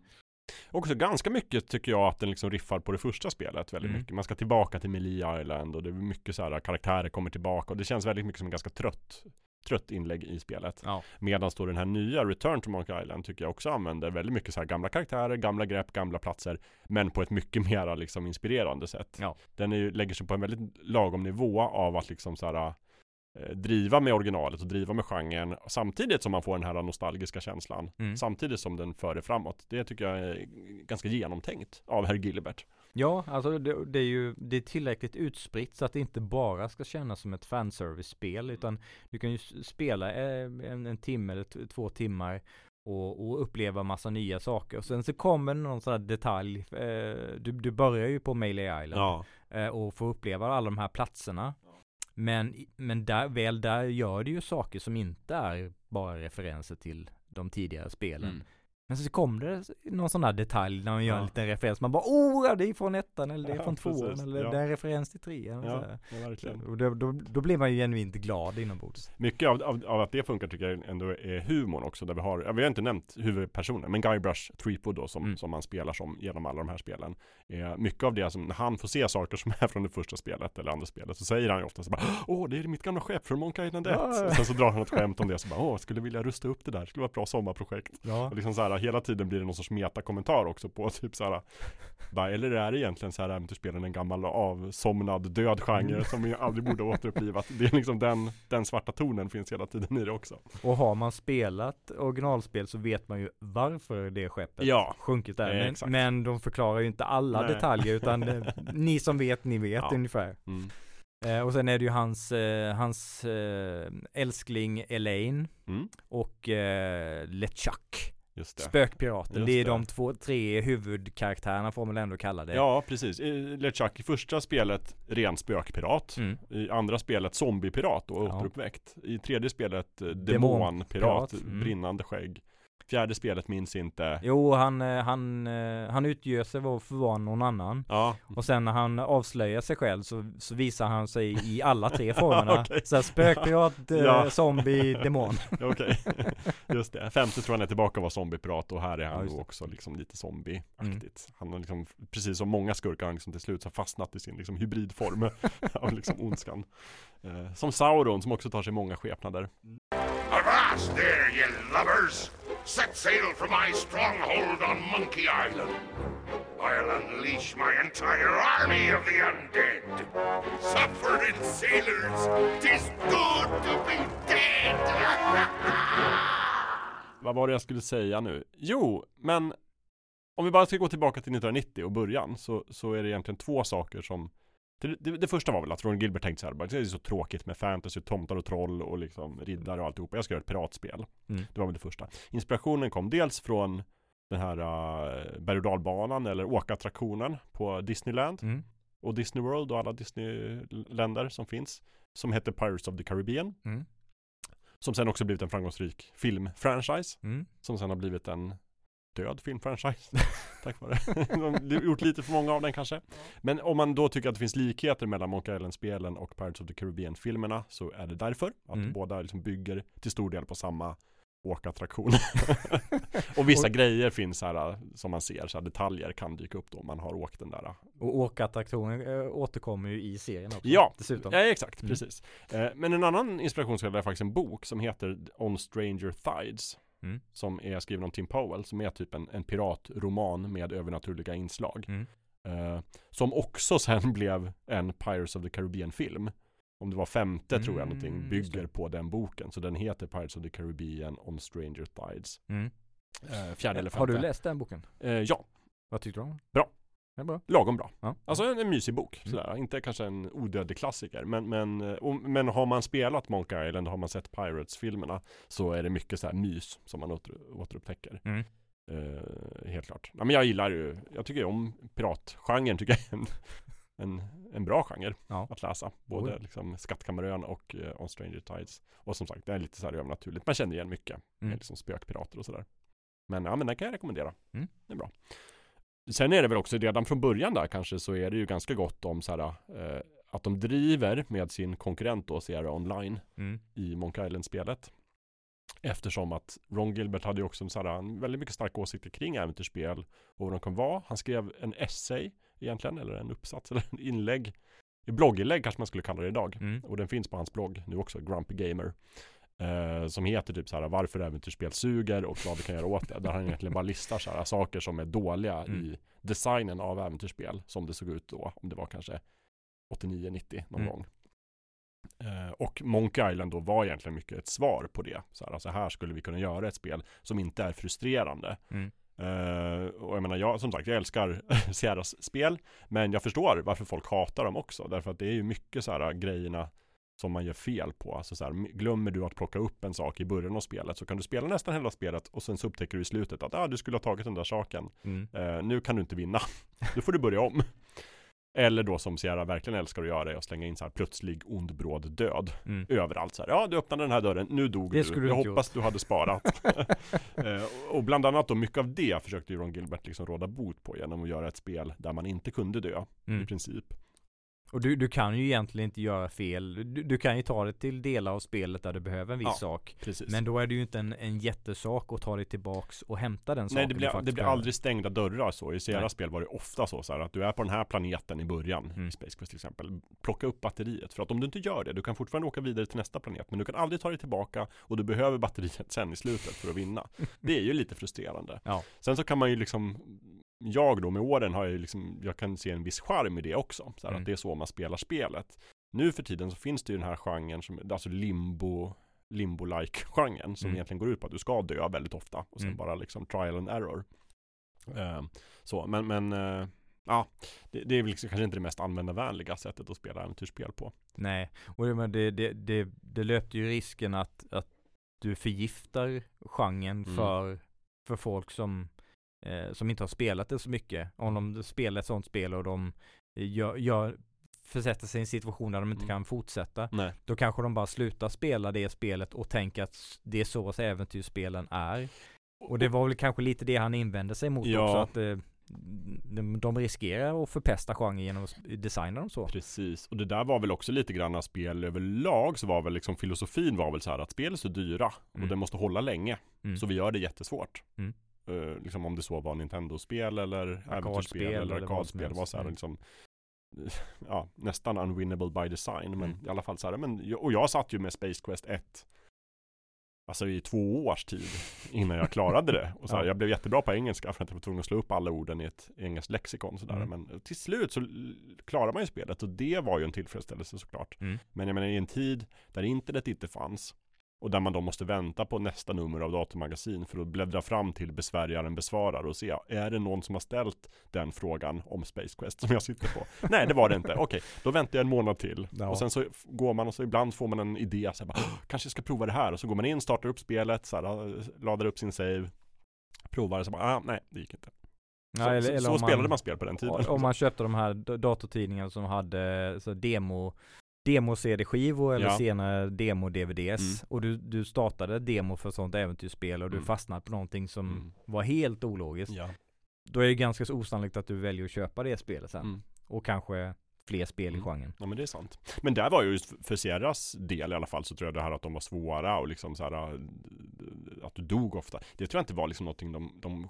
Också ganska mycket tycker jag att den liksom riffar på det första spelet väldigt
Mm.
mycket. Man ska tillbaka till Melee Island och det är mycket så här karaktärer kommer tillbaka och det känns väldigt mycket som en ganska trött trött inlägg i spelet.
Ja.
Medan då den här nya Return to Monkey Island tycker jag också använder väldigt mycket så här gamla karaktärer, gamla grepp, gamla platser men på ett mycket mera liksom inspirerande sätt.
Ja.
Den är ju, lägger sig på en väldigt lagom nivå av att liksom så här driva med originalet och driva med genren samtidigt som man får den här nostalgiska känslan.
Mm.
Samtidigt som den för det framåt. Det tycker jag är ganska genomtänkt av herr Gilbert.
Ja, alltså det, det är ju det är tillräckligt utspritt så att det inte bara ska kännas som ett fanservice-spel utan du kan ju spela eh, en, en timme eller två timmar och, och uppleva massa nya saker. Sen så kommer någon sån här detalj. Eh, du, du börjar ju på Melee Island.
Ja.
eh, och få uppleva alla de här platserna. Men, men där, väl där gör det ju saker som inte är bara referenser till de tidigare spelen.
Mm.
Men så kom det någon sån här detalj när man gör
Ja.
en liten referens. Man bara oh, det är från ettan eller det är
Ja,
från tvåan
precis.
eller
Ja.
det är en referens till trean.
Ja, ja, verkligen.
Och då, då, då blir man ju genuint glad inombords.
Mycket av, av, av att det funkar tycker jag ändå är humorn också. Där vi har, vi har inte nämnt huvudpersonen, men Guybrush Threepwood då som,
Mm.
som man spelar som genom alla de här spelen. Eh, mycket av det som, när han får se saker som är från det första spelet eller andra spelet så säger han ju ofta så bara Åh, det är mitt gamla skepp från Monkey Island 1.
Ja.
Sen så drar han ett skämt om det så bara Åh, skulle vilja rusta upp det där, skulle vara ett bra sommarprojekt.
Ja.
Och liksom så här, hela tiden blir det någon sorts metakommentar också på typ så här, bara, eller är det egentligen så här äventyrsspelen en gammal avsomnad död genre
Mm.
som vi aldrig borde återupplivat. Det är liksom den, den svarta tonen finns hela tiden i det också.
Och har man spelat originalspel så vet man ju varför det skeppet
Ja.
sjunkit där.
Eh,
Men, men de förklarar ju inte alla
Nej.
detaljer utan eh, [LAUGHS] ni som vet, ni vet
Ja.
ungefär.
Mm.
Eh, och sen är det ju hans, eh, hans eh, älskling Elaine
Mm.
och eh, LeChuck.
Just det.
Spökpiraten.
Just
det är
det.
de två, tre huvudkaraktärerna får man väl ändå kalla det.
Ja, precis. LeChuck i första spelet ren spökpirat.
Mm.
I andra spelet zombiepirat och
Ja.
återuppväckt. I tredje spelet
Demonpirat.
demonpirat,
Mm.
brinnande skägg. Fjärde spelet minns inte.
Jo, han, eh, han, eh, han utgör sig för att vara någon annan.
Ja,
Och sen när han avslöjar sig själv så, så visar han sig i alla tre [LAUGHS] formerna.
Okej.
Så spökpirat, [LAUGHS] eh,
Ja.
zombie, demon. [LAUGHS]
okej. Just det. Femte tror jag han är tillbaka och var zombiepirat och här är
Ja,
han då
det.
också liksom lite zombieaktigt. Han har liksom, precis som många skurkar, han liksom till slut så fastnat i sin liksom hybridform av liksom ondskan. Eh, som Sauron som också tar sig många skepnader.
Avast there, ye lubbers! Set sail for my stronghold on Monkey Island. I'll unleash my entire army of the undead. Suffering sailors, tis good to be dead. [LAUGHS]
Vad var det jag skulle säga nu? Jo, men om vi bara ska gå tillbaka till 1990 och början så, så är det egentligen två saker som det, det, det första var väl att Ron Gilbert tänkte så här, bara, det är så tråkigt med fantasy, tomtar och troll och liksom riddare och alltihopa. Jag ska göra ett piratspel.
Mm.
Det var väl det första. Inspirationen kom dels från den här uh, berg och dalbanan eller åkattraktionen på Disneyland
Mm.
och Disney World och alla Disneyländer som finns. Som heter Pirates of the Caribbean.
Mm.
Som sen också blivit en framgångsrik filmfranchise.
Mm.
Som sen har blivit en död filmfranchise. [LAUGHS] Tack vare [LAUGHS] De har gjort lite för många av den kanske. Men om man då tycker att det finns likheter mellan Monkey Island-spelen och Pirates of the Caribbean-filmerna så är det därför. Att
Mm.
båda liksom bygger till stor del på samma åkattraktion. [LAUGHS] och vissa grejer finns här som man ser, så här detaljer kan dyka upp då om man har åkt den där.
Och åkattraktionen äh, återkommer ju i serien också.
Ja,
dessutom.
Ja, exakt,
Mm.
precis. Eh, men en annan inspirationskälla är faktiskt en bok som heter On Stranger Tides.
Mm.
Som är skriven av Tim Powell, som är typ en, en piratroman med övernaturliga inslag.
Mm.
Eh, som också [LAUGHS] sen blev en Pirates of the Caribbean-film. Om det var femte tror jag
Mm,
någonting, bygger på den boken. Så den heter Pirates of the Caribbean On Stranger Tides.
Mm.
Eh, fjärde eller femte.
Har du läst den boken?
Eh, ja,
Vad tyckte du om den?
Bra.
Ja, bra.
lagom bra.
Ja.
Alltså en, en mysig bok,
Mm.
sådär. inte kanske en odödlig klassiker. Men, men, eh, och, men har man spelat Monkey Island, har man sett Pirates-filmerna så är det mycket så här mys som man åter, återupptäcker.
Mm.
Eh, helt klart. Ja, men jag gillar ju, jag tycker ju om piratgenren, tycker jag är en, en, en bra genre
Ja.
att läsa. Både
Oj.
liksom Skattkammarön och eh, On Stranger Tides. Och som sagt, det är lite så här övernaturligt. Man känner igen mycket.
Mm.
Med liksom spökpirater och sådär. Men ja, men den kan jag rekommendera.
Mm.
Det är bra. Sen är det väl också redan från början där kanske så är det ju ganska gott om så här eh, att de driver med sin konkurrent då Sierra Online
Mm.
i Monkey Island-spelet. Eftersom att Ron Gilbert hade ju också en, så här, en väldigt mycket starka åsikter kring äventyrsspel och vad de kan vara. Han skrev en essay egentligen, eller en uppsats [LAUGHS] eller en inlägg. Blogginlägg kanske man skulle kalla det idag.
Mm.
Och den finns på hans blogg nu också, Grumpy Gamer. Eh, som heter typ så här varför äventyrsspel suger och vad vi kan göra åt det. Där han egentligen bara listar så här saker som är dåliga
Mm.
i designen av äventyrsspel. Som det såg ut då, om det var kanske 89-90 någon
Mm.
gång. Eh, och Monkey Island då var egentligen mycket ett svar på det. Så här, alltså här skulle vi kunna göra ett spel som inte är frustrerande.
Mm.
Eh, och jag menar, jag, som sagt, jag älskar [LAUGHS] Sierras spel. Men jag förstår varför folk hatar dem också. Därför att det är ju mycket så här grejerna som man gör fel på. Alltså så här, glömmer du att plocka upp en sak i början av spelet så kan du spela nästan hela spelet och sen så upptäcker du i slutet att ah, du skulle ha tagit den där saken.
Mm.
Eh, nu kan du inte vinna. [LAUGHS] Nu får du börja om. Eller då som Sierra verkligen älskar att göra är att slänga in så här plötslig ond bråd död
Mm.
överallt så här. Ja, du öppnade den här dörren, nu dog
Det
du.
du
Jag hoppas du hade sparat. [LAUGHS] [LAUGHS] Eh, och bland annat då mycket av det försökte ju Ron Gilbert liksom råda bot på genom att göra ett spel där man inte kunde dö i
Mm.
princip.
Och du, du kan ju egentligen inte göra fel. Du, du kan ju ta det till delar av spelet där du behöver en viss
Ja,
sak.
Precis.
Men då är det ju inte en, en jättesak att ta dig tillbaks och hämta den saken
Nej, det blir, det blir aldrig stängda dörrar så. I
Nej.
spel var det ofta så, så här, att du är på den här planeten i början,
Mm.
i Space Quest till exempel. Plocka upp batteriet. För att om du inte gör det, du kan fortfarande åka vidare till nästa planet. Men du kan aldrig ta dig tillbaka och du behöver batteriet [LAUGHS] sen i slutet för att vinna. [LAUGHS] Det är ju lite frustrerande.
Ja.
Sen så kan man ju liksom jag då med åren har ju liksom, jag kan se en viss charm i det också. Så här,
Mm.
Att det är så man spelar spelet. Nu för tiden så finns det ju den här genren som, alltså limbo limbo-like genren som
Mm.
egentligen går ut på att du ska dö väldigt ofta och sen
Mm.
bara liksom trial and error. Eh, så, men, men eh, ja, det, det är väl liksom kanske inte det mest användarvänliga sättet att spela äventyrsspel på.
Nej, och det, det, det, det löpte ju risken att, att du förgiftar genren
Mm.
för, för folk som, eh, som inte har spelat det så mycket. Om de spelar ett sånt spel och de gör, gör försätter sig i en situation där de inte
Mm.
kan fortsätta.
Nej.
Då kanske de bara slutar spela det spelet och tänker att det är så äventyrsspelen är. Och det var väl kanske lite det han invände sig mot
Ja.
också. Att eh, de, de riskerar att förpesta genren genom att designa dem så.
Precis, och det där var väl också lite grann spel överlag så var väl liksom filosofin var väl så här att spel är så dyra och
Mm.
det måste hålla länge.
Mm.
Så vi gör det jättesvårt.
Mm.
Eh, liksom om det så var Nintendo-spel eller äventyrsspel
eller
arkadspel. Var så här
Mm.
liksom [LAUGHS] Ja, nästan unwinnable by design men
Mm.
i alla fall så här, men, och jag satt ju med Space Quest 1 Alltså i två års tid innan jag klarade det. Och så här,
Ja.
Jag blev jättebra på engelska för att jag var tvungen att slå upp alla orden i ett engelskt lexikon. Sådär.
Mm.
Men till slut så klarar man ju spelet och det var ju en tillfredsställelse såklart.
Mm.
Men jag menar i en tid där internet inte fanns och där man då måste vänta på nästa nummer av datormagasin för att bläddra fram till besvärjaren besvarar och se, är det någon som har ställt den frågan om Space Quest som jag sitter på? [LAUGHS] Nej, det var det inte. Okej, då väntar jag en månad till.
Ja.
Och sen så går man och så ibland får man en idé, så här, bara, "Åh, kanske jag ska prova det här. Och så går man in, startar upp spelet, så här, laddar upp sin save, provar, så bara, ah, nej, det gick inte.
Ja,
så
eller- eller
så spelade man spel på den tiden.
Om man köpte de här datortidningarna som hade så demo Demo-CD-skivor eller
Ja.
senare demo-DVDs
Mm.
och du, du startade demo för sånt äventyrsspel och du
Mm.
fastnade på någonting som
Mm.
var helt ologiskt.
Ja.
Då är det ganska osannolikt att du väljer att köpa det spelet sen.
Mm.
Och kanske fler spel i
Mm.
genren.
Ja men det är sant. Men där var ju just för Sierras del i alla fall så tror jag det här att de var svåra och liksom så här äh, att du dog ofta. Det tror jag inte var liksom någonting de, de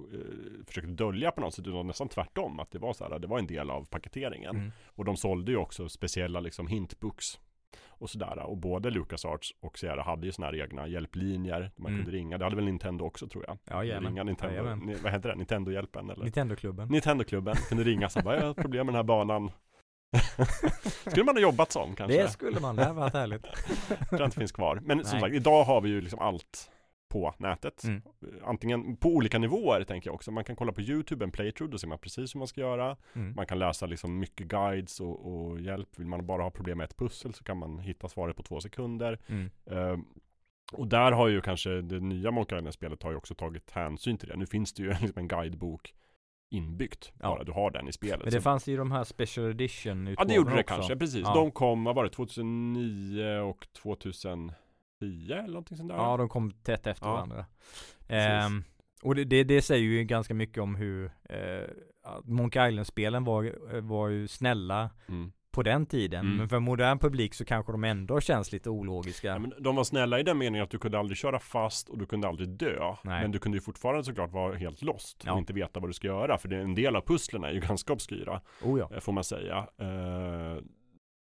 eh, försökte dölja på något sätt utan nästan tvärtom att det var så här, det var en del av paketeringen.
Mm.
Och de sålde ju också speciella liksom hintbooks och sådär. Och både LucasArts och Sierra hade ju såna här egna hjälplinjer man
Mm.
kunde ringa. Det hade väl Nintendo också tror jag.
Ja, gärna.
Ringa Nintendo,
Jajamän.
ni, vad heter det? Nintendo-hjälpen eller?
Nintendo-klubben.
Nintendo-klubben kunde ringa så bara, jag har problem med den här banan. [LAUGHS] Skulle man ha jobbat som kanske?
Det skulle man, det var varit härligt. [LAUGHS]
tror jag inte finns kvar. Men som
Nej.
sagt, idag har vi ju liksom allt på nätet.
Mm.
Antingen på olika nivåer tänker jag också. Man kan kolla på YouTube en playthrough, då ser man precis hur man ska göra.
Mm.
Man kan läsa liksom mycket guides och, och hjälp. Vill man bara ha problem med ett pussel så kan man hitta svaret på två sekunder.
Mm.
Eh, och där har ju kanske det nya Monkey Island-spelet har ju också tagit hänsyn till det. Nu finns det ju [LAUGHS] liksom en guidebok inbyggt.
Ja.
Bara du har den i spelet.
Men det fanns ju de här special edition
Ja det gjorde det
också.
kanske, precis.
Ja.
De kom, vad var det, 2009 och 2010 eller någonting sånt där?
Ja, de kom tätt efter
Ja,
varandra. Ehm, och det, det, det säger ju ganska mycket om hur eh, Monkey Island-spelen var, var ju snälla
Mm.
på den tiden.
Mm.
Men för modern publik så kanske de ändå känns lite ologiska.
Ja, men de var snälla i den meningen att du kunde aldrig köra fast och du kunde aldrig dö.
Nej.
Men du kunde ju fortfarande såklart vara helt lost
Ja.
och inte veta vad du ska göra. För det, en del av pusslen är ju [LAUGHS] ganska obskyra,
oh ja.
eh, får man säga. Eh,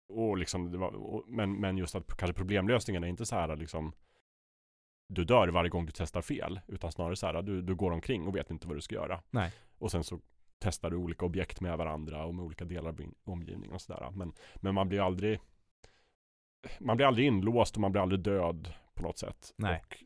och liksom, var, och, men, men just att kanske problemlösningen är inte så här liksom du dör varje gång du testar fel, utan snarare så här, du, du går omkring och vet inte vad du ska göra.
Nej.
Och sen så testar du olika objekt med varandra och med olika delar av din omgivning och sådär. Men, men man blir aldrig man blir aldrig inlåst och man blir aldrig död på något sätt.
Nej.
Och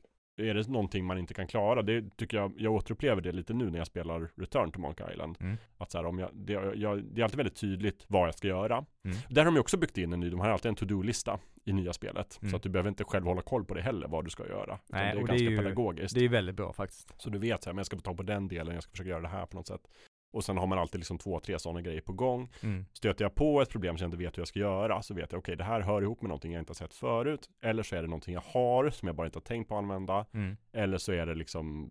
är det någonting man inte kan klara, det tycker jag, jag återupplever det lite nu när jag spelar Return to Monkey Island.
Mm.
Att så här, om jag, det, jag, det är alltid väldigt tydligt vad jag ska göra.
Mm.
Där har de också byggt in en ny, de har alltid en to-do-lista i nya spelet.
Mm.
Så att du behöver inte själv hålla koll på det heller, vad du ska göra.
Nej,
det är
och det
ganska
är ju-
pedagogiskt.
Det är väldigt bra faktiskt.
Så du vet så här, men jag ska få tag på den delen, jag ska försöka göra det här på något sätt. Och sen har man alltid liksom två, tre sådana grejer på gång.
Mm.
Stöter jag på ett problem som jag inte vet hur jag ska göra så vet jag, okej det här hör ihop med någonting jag inte har sett förut. Eller så är det någonting jag har som jag bara inte har tänkt på att använda.
Mm.
Eller så är det liksom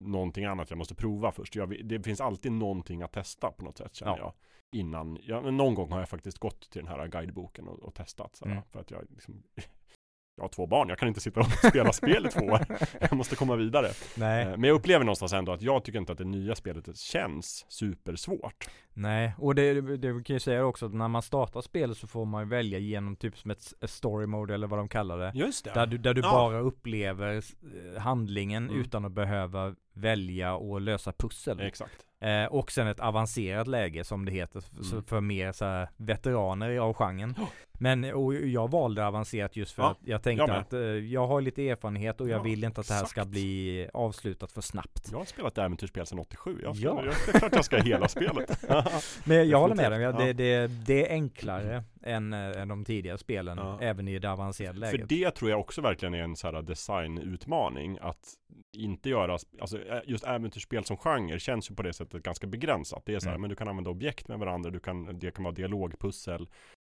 någonting annat jag måste prova först. Jag, det finns alltid någonting att testa på något sätt känner
Ja.
jag. Innan, ja, någon gång har jag faktiskt gått till den här guideboken och, och testat. Sådär,
Mm.
För att jag liksom Jag har två barn, jag kan inte sitta och [LAUGHS] spela spel i två år. [LAUGHS] Jag måste komma vidare.
Nej,
Eh, Men jag upplever någonstans ändå att jag tycker inte att det nya spelet känns supersvårt.
nej. Och det, det, kan ju säga också att när man startar spelet så får man ju välja genom typ som ett, story mode eller vad de kallar det.
Just det.
Där du, där du
Ja.
bara upplever eh, handlingen
Mm.
utan att behöva välja och lösa pussel.
Exakt.
Eh, och sen ett avancerat läge som det heter
Mm.
för mer så veteraner av genren.
Ja.
Men och jag valde avancerat just för
Ja,
att jag tänkte
jag
att eh, jag har lite erfarenhet och jag
Ja,
vill inte att det här ska
exakt.
bli avslutat för snabbt.
Jag har spelat äventyrsspel sedan 87. Jag,
Ja.
ja. jag, det är klart jag ska hela spelet. [LAUGHS]
Men jag håller med dig, det, det, det är enklare än, eh, än de tidigare spelen, även i det avancerade
För
läget.
det tror jag också verkligen är en så här designutmaning att inte göra, alltså just äventyrsspel som genre känns ju på det sättet ganska begränsat. Det är så här,
Mm.
men du kan använda objekt med varandra, du kan, det kan vara dialogpussel.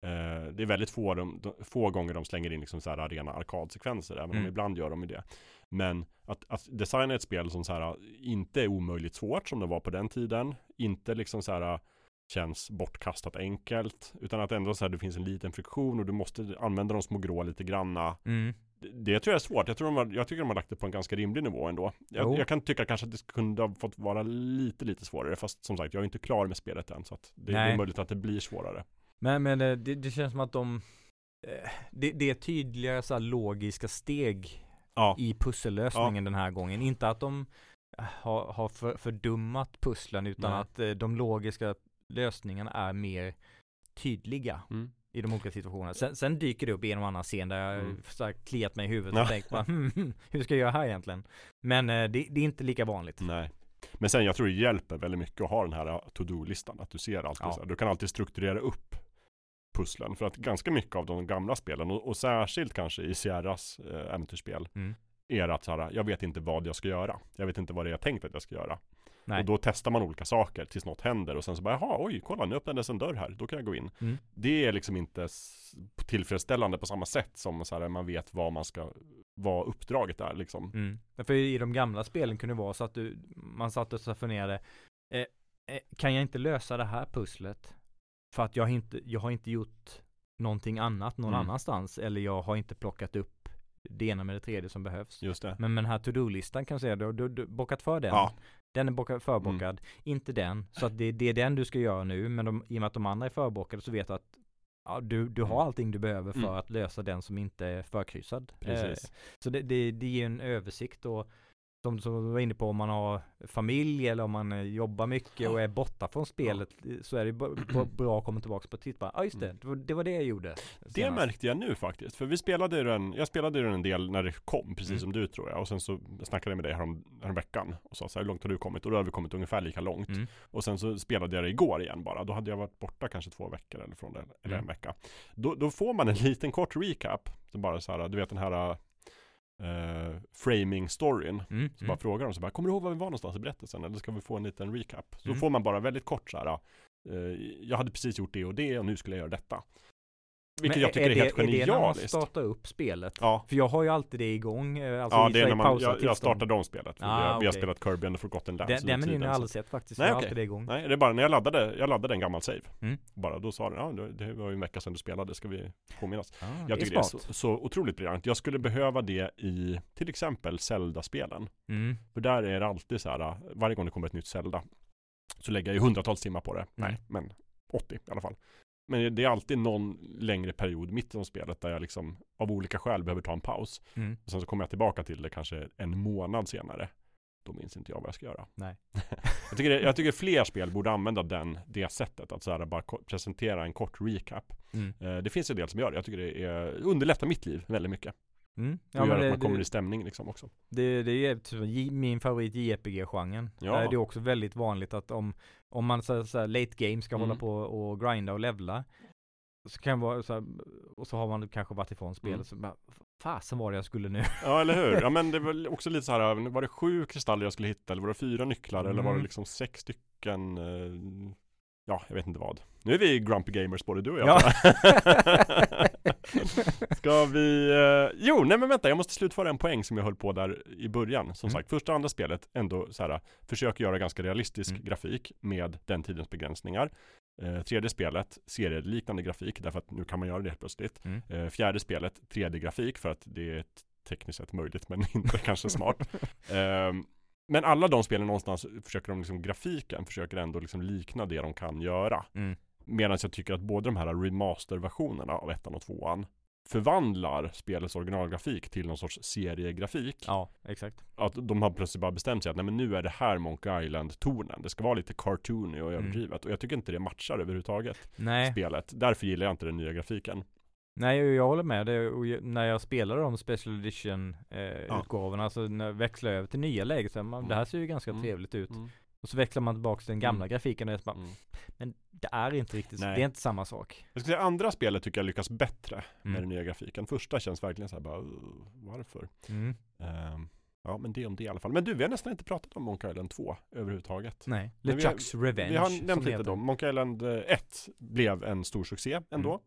Eh, det är väldigt få, de, de, få gånger de slänger in liksom så här rena arkadsekvenser, även
Mm.
om ibland gör de det. Men att, att designa ett spel som så här inte är omöjligt svårt som det var på den tiden, inte liksom så här känns bortkastat enkelt, utan att ändå så här det finns en liten friktion och du måste använda de små grå lite granna.
Mm.
Det, det tror jag är svårt. Jag, tror de har, jag tycker de har lagt det på en ganska rimlig nivå ändå. Jag, jag kan tycka kanske att det kunde ha fått vara lite, lite svårare. Fast som sagt, jag är inte klar med spelet än. Så att det, det
Nej.
är möjligt att det blir svårare.
Men, men eh, det, det känns som att de eh, det, det är tydligare så logiska steg
Ja,
i pussellösningen den här gången. Inte att de har, har för, fördummat pusslen utan
Nej.
att eh, de logiska lösningarna är mer tydliga
mm.
i de olika situationerna. Sen, sen dyker det upp en och annan scen där jag
Mm.
så här kliat mig i huvudet
Ja.
och tänkt bara, hmm, hmm, hur ska jag göra här egentligen? Men eh, det, det är inte lika vanligt.
nej. Men sen jag tror det hjälper väldigt mycket att ha den här to-do-listan. Att du ser alltid
Ja.
Du kan alltid strukturera upp pusslen. För att ganska mycket av de gamla spelen och, och särskilt kanske i Sierras eh, äventyrsspel
Mm.
är att så här, jag vet inte vad jag ska göra. Jag vet inte vad det är jag tänkt att jag ska göra.
Nej.
Och då testar man olika saker tills något händer och sen så bara, jaha, oj, kolla, nu öppnades en dörr här, då kan jag gå in.
Mm.
Det är liksom inte tillfredsställande på samma sätt som så här, man vet vad man ska, vad uppdraget är liksom.
Mm. För i de gamla spelen kunde det vara så att du, man satt och så funderade, eh, eh, kan jag inte lösa det här pusslet? För att jag har inte, jag har inte gjort någonting annat någon
Mm.
annanstans eller jag har inte plockat upp det ena med det tredje som behövs.
Just det.
Men med den här to-do-listan kan jag säga, du har du, du bockat för den.
Ja.
Den är bockad, förbockad, inte den. Så att det, det är den du ska göra nu, men de, i och med att de andra är förbockade så vet du att ja, du, du har
Mm.
allting du behöver för
Mm.
att lösa den som inte är förkryssad.
Precis.
Eh, så det, det, det ger en översikt och som, som du var inne på om man har familj eller om man eh, jobbar mycket och är borta från spelet så är det [CLEARS THROAT] bra att komma tillbaka på titta. Ja ah, just det, det var, det var det jag gjorde.
Det
senast.
märkte jag nu faktiskt, för vi spelade den, jag spelade den en del när det kom, precis
Mm.
som du tror jag. Och sen så snackade jag med dig härom, härom veckan och sa så här, hur långt har du kommit? Och då hade vi kommit ungefär lika långt.
Mm.
Och sen så spelade jag det igår igen bara. Då hade jag varit borta kanske två veckor eller från det, eller
Mm.
en vecka. Då, då får man en liten kort recap. Bara så här, du vet den här uh, framing-storyn.
Mm.
Så
Mm.
bara frågar de så bara, kommer du ihåg var vi var någonstans i berättelsen? Eller ska vi få en liten recap? Så
Mm.
får man bara väldigt kort så här, eh, jag hade precis gjort det och det och nu skulle jag göra detta. Vilket
Men
jag tycker är,
det,
helt
Är det när man
genialiskt.
startar upp spelet?
Ja,
För jag har ju alltid det igång, eh, alltså
ja det är när man, jag, jag startade om spelet.
Ah,
vi, har, vi har spelat Kirby and the Forgotten Lands
Den, den menyn har jag aldrig sett faktiskt,
Nej,
jag har
okej.
alltid det igång.
Nej, det är bara när jag laddade, jag laddade en gammal save.
Mm.
Bara då sa den, ja det- det var ju en vecka sedan du spelade, ska vi påminnas?
Ah,
Jag
det
tycker
är
det är så, så otroligt briljant. Jag skulle behöva det i till exempel Zelda-spelen.
Mm.
För där är det alltid så här, varje gång det kommer ett nytt Zelda så lägger jag ju hundratals timmar på det. Nej, men 80 i alla fall. Men det är alltid någon längre period mitt i spelet där jag liksom av olika skäl behöver ta en paus.
Mm.
Och sen så kommer jag tillbaka till det kanske en månad senare. Då minns inte jag vad jag ska göra.
Nej. [LAUGHS]
jag, tycker det, jag tycker fler spel borde använda den, det sättet. Att så här bara presentera en kort recap.
Mm.
Eh, det finns en del som gör det. Jag tycker det är, underlättar mitt liv väldigt mycket.
Mm.
Och
Ja,
gör
men
att
det,
man kommer
det,
i stämning liksom också.
det, det är typ min favorit JRPG-genren.
Ja.
Där är det också väldigt vanligt att om, om man så, så här, late game ska
Mm.
hålla på och grinda och levla så kan det vara så här, och så har man kanske varit ifrån spelet
Mm.
så bara, fasen var det jag skulle nu?
Ja eller hur? [LAUGHS] Ja men det var också lite så här, var det sju kristaller jag skulle hitta eller var det fyra nycklar eller var det
Mm.
liksom sex stycken eh, Ja, jag vet inte vad. Nu är vi grumpy gamers både du och jag.
Ja. [LAUGHS]
Ska vi, eh, jo nej men vänta jag måste slutföra en poäng som jag höll på där i början. Som
Mm.
sagt, första och andra spelet ändå så här, försöker göra ganska realistisk
Mm.
grafik med den tidens begränsningar. Eh, tredje spelet, serieliknande grafik därför att nu kan man göra det helt plötsligt.
Mm.
Eh, fjärde spelet, 3D-grafik för att det är tekniskt sett möjligt men [LAUGHS] inte kanske smart. [LAUGHS] Men alla de spelen någonstans försöker de liksom grafiken försöker ändå liksom likna det de kan göra.
Mm.
Medan jag tycker att både de här remaster-versionerna av ettan och tvåan förvandlar spelets originalgrafik till någon sorts seriegrafik.
Ja, exakt.
Att de har plötsligt bara bestämt sig att nej men nu är det här Monkey Island-tonen. Det ska vara lite cartoony och
Mm.
överdrivet. Och jag tycker inte det matchar överhuvudtaget
Nej,
spelet. Därför gillar jag inte den nya grafiken.
Nej jag håller med. Det, när jag spelade de special edition eh,
Ja.
utgåvorna, alltså när jag växlade över till nya läget, så man,
Mm.
det här ser ju ganska
Mm.
trevligt ut.
Mm.
Och så växlar man tillbaka till den gamla
Mm.
grafiken och så bara,
Mm.
men det är inte riktigt så.
Nej.
Det är inte samma sak.
Jag ska säga andra spelet tycker jag lyckas bättre med
Mm.
den nya grafiken. Första känns verkligen så här bara, "Uh, varför? Ehm, ja men det om det i alla fall. Men du, vi har nästan inte pratat om Monkey Island 2 överhuvudtaget.
Nej, LeChucks Revenge.
Vi har nämnt
det
lite då. Monkey Island eh, 1 blev en stor succé ändå.
Mm.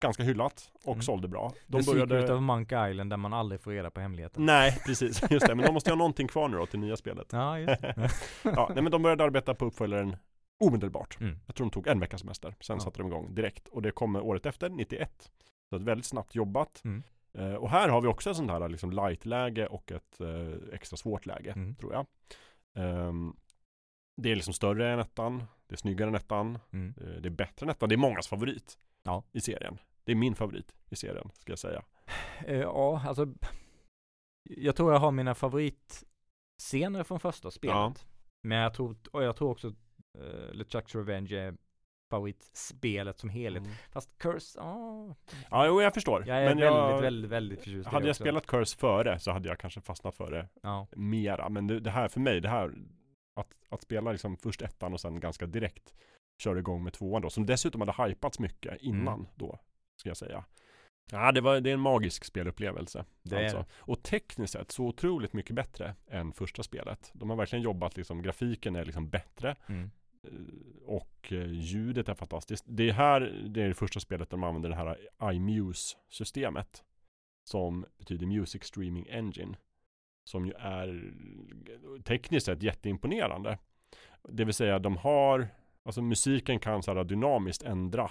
Ganska hyllat och
Mm.
sålde bra.
The
De
Secret
började...
of Monkey Island där man aldrig får reda på hemligheten.
Nej, [LAUGHS] precis. Just det. Men de måste ju ha någonting kvar nu då till nya spelet.
Ja, just det. [LAUGHS] [LAUGHS]
ja, nej men de började arbeta på uppföljaren omedelbart.
Mm.
Jag tror de tog en veckas semester. Sen
Ja.
satte de igång direkt. Och det kommer året efter, 91. Så ett väldigt snabbt jobbat.
Mm.
Eh, och här har vi också ett sånt här liksom light-läge och ett eh, extra svårt läge,
Mm.
tror jag. Ehm, det är liksom större än ettan. Det är snyggare än ettan.
Mm.
Eh, det är bättre än ettan. Det är mångas favorit
Ja.
i serien. Det är min favorit i serien, ska jag säga.
Eh, ja, alltså jag tror jag har mina favoritscener från första spelet. Men jag tror, och jag tror också uh, LeChucks Revenge är favoritspelet som helhet.
Mm.
Fast Curse, ja.
Ja, jo, jag förstår.
Jag är
men
väldigt,
jag,
väldigt, väldigt förtjust
hade jag
också.
spelat Curse före så hade jag kanske fastnat för det
Ja.
mera. Men det, det här för mig, det här att, att spela liksom först ettan och sen ganska direkt köra igång med tvåan då, som dessutom hade hypats mycket innan
Mm.
då, ska jag säga. Ja, det, var, det är en magisk spelupplevelse.
Det är
alltså. Och tekniskt sett så otroligt mycket bättre än första spelet. De har verkligen jobbat, liksom, grafiken är liksom bättre
Mm.
eh, och eh, ljudet är fantastiskt. Det är här, det är det första spelet där de använder det här iMuse-systemet som betyder Music Streaming Engine som ju är tekniskt sett jätteimponerande. Det vill säga de har, alltså musiken kan så här dynamiskt ändra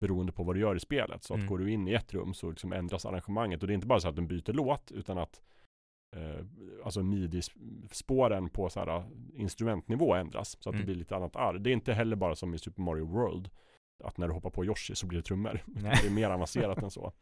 beroende på vad du gör i spelet. Så att
Mm.
går du in i ett rum så liksom ändras arrangemanget och det är inte bara så att den byter låt utan att eh, alltså midi-spåren på så här instrumentnivå ändras så att
Mm.
det blir lite annat arr. Det är inte heller bara som i Super Mario World att när du hoppar på Yoshi så blir det trummor. [LAUGHS] Det är mer avancerat än så.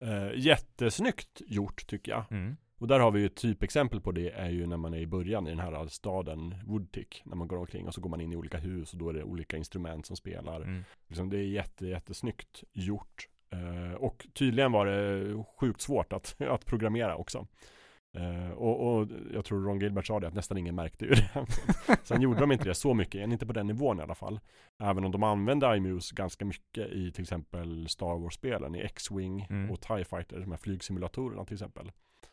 Eh, jättesnyggt gjort tycker jag.
Mm.
Och där har vi ju ett typexempel på det är ju när man är i början i den här staden Woodtick. När man går omkring och så går man in i olika hus och då är det olika instrument som spelar.
Mm.
Liksom det är jätte, jättesnyggt gjort. Eh, och tydligen var det sjukt svårt att, [LAUGHS] att programmera också. Eh, och, och jag tror Ron Gilbert sa det att nästan ingen märkte ju [LAUGHS] det. Sen gjorde de inte det så mycket, inte på den nivån i alla fall. Även om de använde iMuse ganska mycket i till exempel Star Wars-spelen, i X-Wing
Mm.
och TIE Fighter, de här flygsimulatorerna till exempel.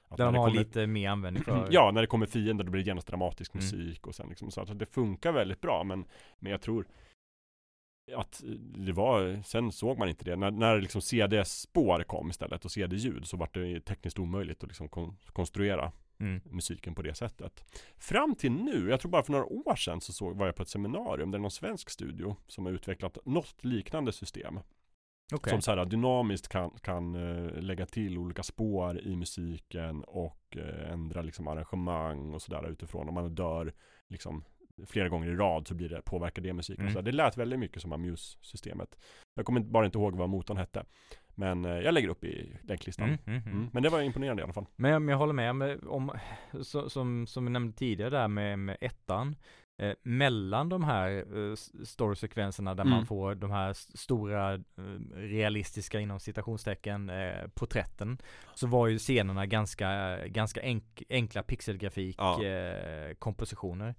Att
Där de har
kommer-
lite mer användning för. [CLEARS THROAT]
Ja, när det kommer fiender då blir det genast dramatisk
Mm.
musik och sen liksom så att det funkar väldigt bra men, men jag tror att det var, sen såg man inte det. När, när liksom CD-spår kom istället och CD-ljud så var det tekniskt omöjligt att liksom kon- konstruera
Mm.
musiken på det sättet. Fram till nu, jag tror bara för några år sedan så såg, var jag på ett seminarium där någon svensk studio som har utvecklat något liknande system.
Okej.
Som så här dynamiskt kan, kan eh, lägga till olika spår i musiken och eh, ändra liksom arrangemang och sådär utifrån. Om man dör liksom flera gånger i rad så blir det, påverkar det musiken.
Mm.
Så det lät väldigt mycket som Amuse-systemet. Jag kommer bara inte ihåg vad motorn hette. Men eh, jag lägger upp i länklistan.
Mm, mm, mm.
Mm. Men det var imponerande i alla fall.
Men jag, men jag håller med om, om så, som, som vi nämnde tidigare där med, med ettan. Eh, mellan de här eh, storysekvenserna där
Mm.
man får de här stora eh, realistiska inom citationstecken eh, porträtten. Så var ju scenerna ganska, ganska enk, enkla pixelgrafik
Ja.
eh, kompositioner.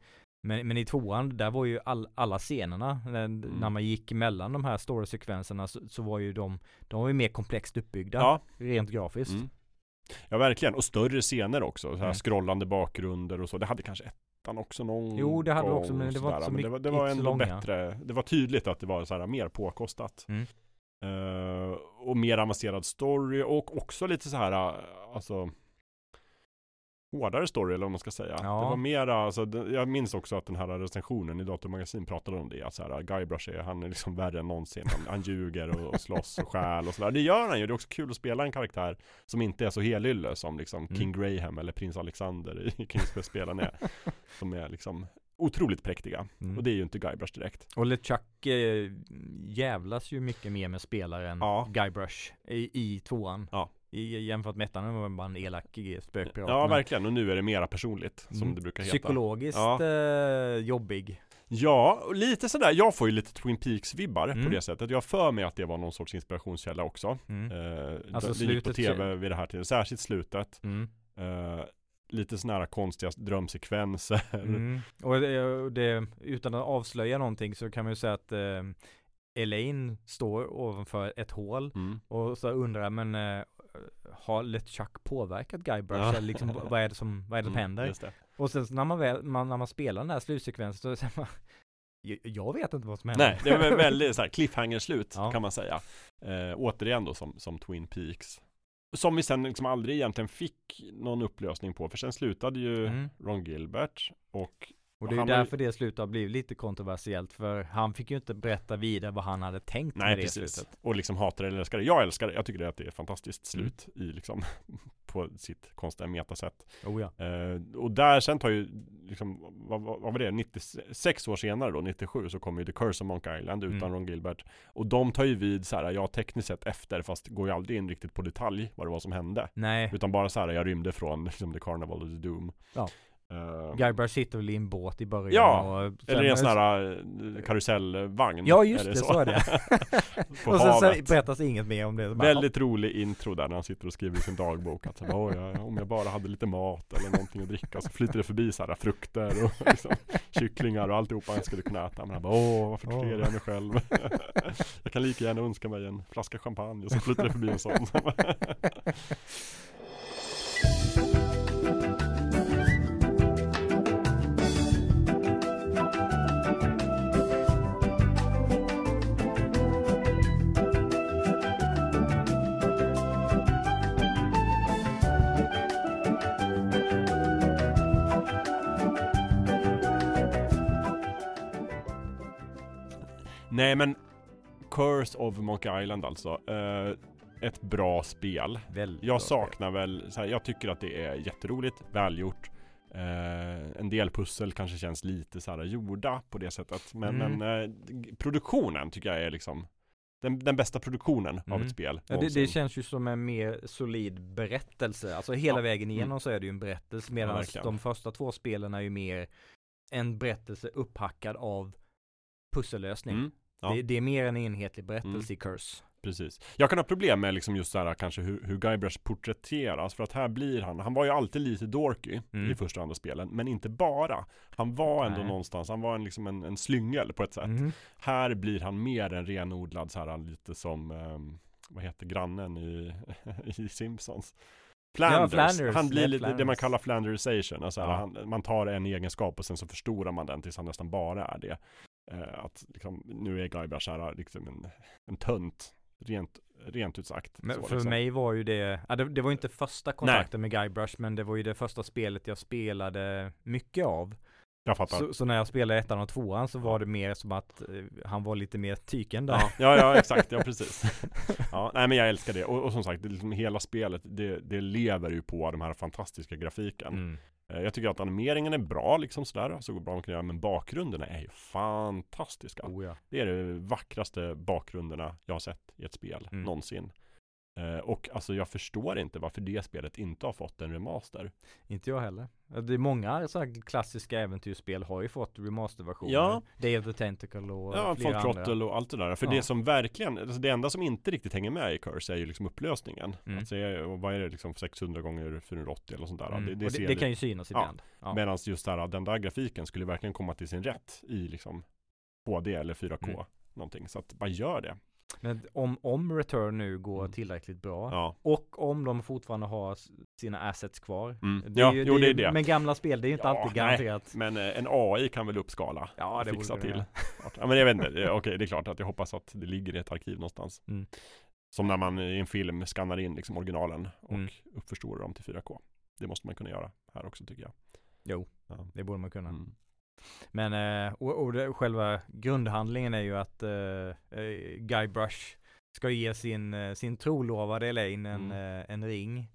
Men, men i tvåan, där var ju all, alla scenerna, när,
Mm.
när man gick mellan de här storysekvenserna så, så var ju de, de var ju mer komplext uppbyggda
Ja.
rent grafiskt.
Mm. Ja, verkligen. Och större scener också. Så här
Mm.
scrollande bakgrunder och så. Det hade kanske ettan också någon
Jo, det hade
gång
också, men det var inte så
Men det var, det
mycket-
var ändå bättre. Det var tydligt att det var så här mer påkostat.
Mm.
Eh, och mer avancerad story och också lite så här, eh, alltså hårdare story eller vad man ska säga.
Ja.
Det var mera, alltså, jag minns också att den här recensionen i Datormagasin pratade om det. Att så här, Guybrush är, han är liksom värre än någonsin. Han, han ljuger och, och slåss och stjäl och sådär. Det gör han ju. Det är också kul att spela en karaktär som inte är så helylle som liksom
Mm.
King Graham eller Prins Alexander i Kings Quest-spelen är. som är liksom otroligt präktiga.
Mm.
Och det är ju inte Guybrush direkt.
Och LeChuck eh, jävlas ju mycket mer med spelaren
Ja.
Guybrush i, i tvåan.
Ja.
I, jämfört med ettan, var bara en elak eh, spökpirat.
Ja, verkligen. Och nu är det mera personligt, som
Mm.
det brukar heta.
Psykologiskt
Ja.
eh, jobbig.
Ja, och lite sådär. Jag får ju lite Twin Peaks-vibbar
Mm.
på det sättet. Jag för mig att det var någon sorts inspirationskälla också.
Mm.
Eh,
Alltså
det gick på tv vid det här tiden. Särskilt slutet.
Mm.
Eh, lite sådana här konstiga drömsekvenser.
Mm. Och det, och det, utan att avslöja någonting så kan man ju säga att eh, Elaine står ovanför ett hål
Mm.
och så undrar men eh, har LeChuck påverkat Guybrush?
Ja.
Eller liksom, vad är det som, vad är det som
Mm,
händer?
det.
Och sen så när man, väl, man, när man spelar den här slutsekvensen så säger man "Jag- vet inte vad som händer.
Nej, det var väldigt så här cliffhanger-slut
Ja.
kan man säga. Eh, återigen då som, som Twin Peaks. Som vi sen liksom aldrig egentligen fick någon upplösning på. För sen slutade ju
Mm.
Ron Gilbert och
Och det är ju därför det slutet har blivit lite kontroversiellt för han fick ju inte berätta vidare vad han hade tänkt
Nej
med det
precis.
slutet.
Och liksom hatar eller älskar det. Jag älskar det. Jag tycker det att det är ett fantastiskt
Mm.
slut i liksom [LAUGHS] på sitt konstiga metasätt.
Oh ja.
Eh, och där sen tar ju, liksom, vad, vad, vad var det, 96 år senare då, 97 så kommer ju The Curse of Monkey Island utan
Mm.
Ron Gilbert. Och de tar ju vid så här, ja tekniskt sett efter, fast går ju aldrig in riktigt på detalj vad det var som hände.
Nej,
Utan bara så här, jag rymde från liksom, The Carnival of the Doom.
Ja.
Eh,
Guybrush sitter väl i en båt i början
Ja,
och
eller i en sån här eh, karusellvagn.
Ja just det, så är det. [LAUGHS] Och sen så berättas inget mer om det. Så bara,
Väldigt rolig intro där när han sitter och skriver i sin dagbok att så här, "Åh, jag, om jag bara hade lite mat eller någonting att dricka så flyter det förbi så här frukter och [LAUGHS] liksom, kycklingar och alltihopa han skulle kunna äta men han bara åh varför torterar jag mig själv [LAUGHS] Jag kan lika gärna önska mig en flaska champagne och så flyter det förbi en sån Nej men Curse of Monkey Island alltså eh, Ett bra spel
Väldigt bra
Jag
spel.
saknar väl, så här, jag tycker att det är jätteroligt, välgjort eh, En del pussel kanske känns lite så här gjorda på det sättet Men,
Mm.
men eh, produktionen tycker jag är liksom den, den bästa produktionen av
Mm.
ett spel
Ja, det, det känns ju som en mer solid berättelse. Alltså hela
Ja.
vägen igenom
Mm.
så är det ju en berättelse. Medan
verkligen.
de första två spelen är ju mer en berättelse upphackad av pussellösning.
Mm, ja.
Det, det är mer en enhetlig berättelse i Curse.
Precis. Jag kan ha problem med liksom just så här kanske hur, hur Guybrush porträtteras för att här blir han, han var ju alltid lite dorky
Mm.
i första och andra spelen, men inte bara. Han var ändå
Nej.
någonstans, han var en, liksom en, en slyngel på ett sätt.
Mhm.
Här blir han mer en renodlad så här lite som, ehm, vad heter grannen i, [LAUGHS] i Simpsons? Flanders.
Flanders,
Han blir lite det man
Flanders.
kallar Flanderization. Alltså
Ja.
han, man tar en egenskap och sen så förstorar man den tills han nästan bara är det. Eh, att liksom, nu är Guybrush här liksom en, en tönt, rent, rent ut sagt.
Men för
liksom.
mig var ju det, ja, det, det var inte första kontakten med Guybrush men det var ju det första spelet jag spelade mycket av.
Jag fattar.
Så, så när jag spelade ettan och tvåan så var det mer som att eh, han var lite mer tyken där.
Ja, ja, ja, exakt, ja precis. [LAUGHS] Ja, nej men jag älskar det. Och, och som sagt, det, liksom hela spelet, det, det lever ju på den här fantastiska grafiken.
Mm.
Eh, Jag tycker att animeringen är bra liksom sådär, så bra man kan göra, men bakgrunderna är ju fantastiska.
Oh, ja.
Det är de vackraste bakgrunderna jag har sett i ett spel
Mm.
någonsin. Eh, Och alltså jag förstår inte varför det spelet inte har fått en remaster.
Inte jag heller. Det är många så klassiska äventyrsspel har ju fått remasterversioner.
Ja.
Day of the Tentacle och
Ja,
flera
Full
andra.
Och allt det där. För
Ja.
det som verkligen, alltså det enda som inte riktigt hänger med i Curse är ju liksom upplösningen.
Mm.
Alltså, vad är det liksom 600 gånger 480 eller sånt där.
Mm.
Det, det,
det, det kan ju synas
Ja.
ibland. Ja.
Medan just där, den där grafiken skulle verkligen komma till sin rätt i liksom HD eller 4K.
Mm.
Någonting. Så att bara gör det.
Men om, om Return nu går
Mm.
tillräckligt bra
Ja.
och om de fortfarande har sina assets kvar.
Mm.
Det
Ja,
ju,
jo det är det.
Men gamla spel, det är ju inte
Ja,
alltid
nej.
garanterat.
Men eh, en AI kan väl uppskala?
Ja, det
fixa till. [LAUGHS] Ja men jag vet inte, Det- okej det är klart att jag hoppas att det ligger i ett arkiv någonstans.
Mm.
Som när man i en film skannar in liksom originalen och
Mm.
uppförstorar dem till 4K. Det måste man kunna göra här också tycker jag.
Jo,
Ja.
det borde man kunna. Men eh, och, och det, själva grundhandlingen är ju att eh, eh, Guybrush ska ge sin, sin trolovade Elaine en,
Mm.
en ring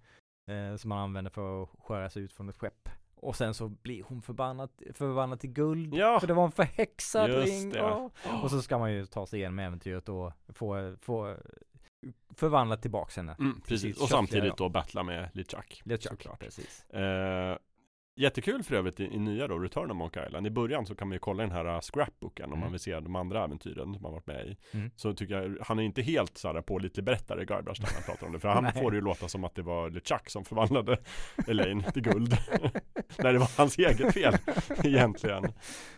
som man använder för att skära sig ut från ett skepp. Och sen så blir hon förbannad, förbannad till guld.
Ja,
För det var en förhäxad
Just
ring.
det.
ja. Och så ska man ju ta sig igenom äventyret och få, få förvandla tillbaks henne.
mm, precis. Och samtidigt då battla med LeChuck.
LeChuck, precis.
Eh, jättekul för övrigt i, i nya då, Return of Monkey Island. I början så kan man ju kolla den här uh, scrapbooken om
Mm.
man vill se de andra äventyren som man varit med i.
Mm.
Så tycker jag, han är inte helt så här pålitlig berättare Guybrush när han pratar om det. För han [LAUGHS] får det ju låta som att det var LeChuck som förvandlade [LAUGHS] Elaine till guld. [LAUGHS] när det var hans eget fel egentligen.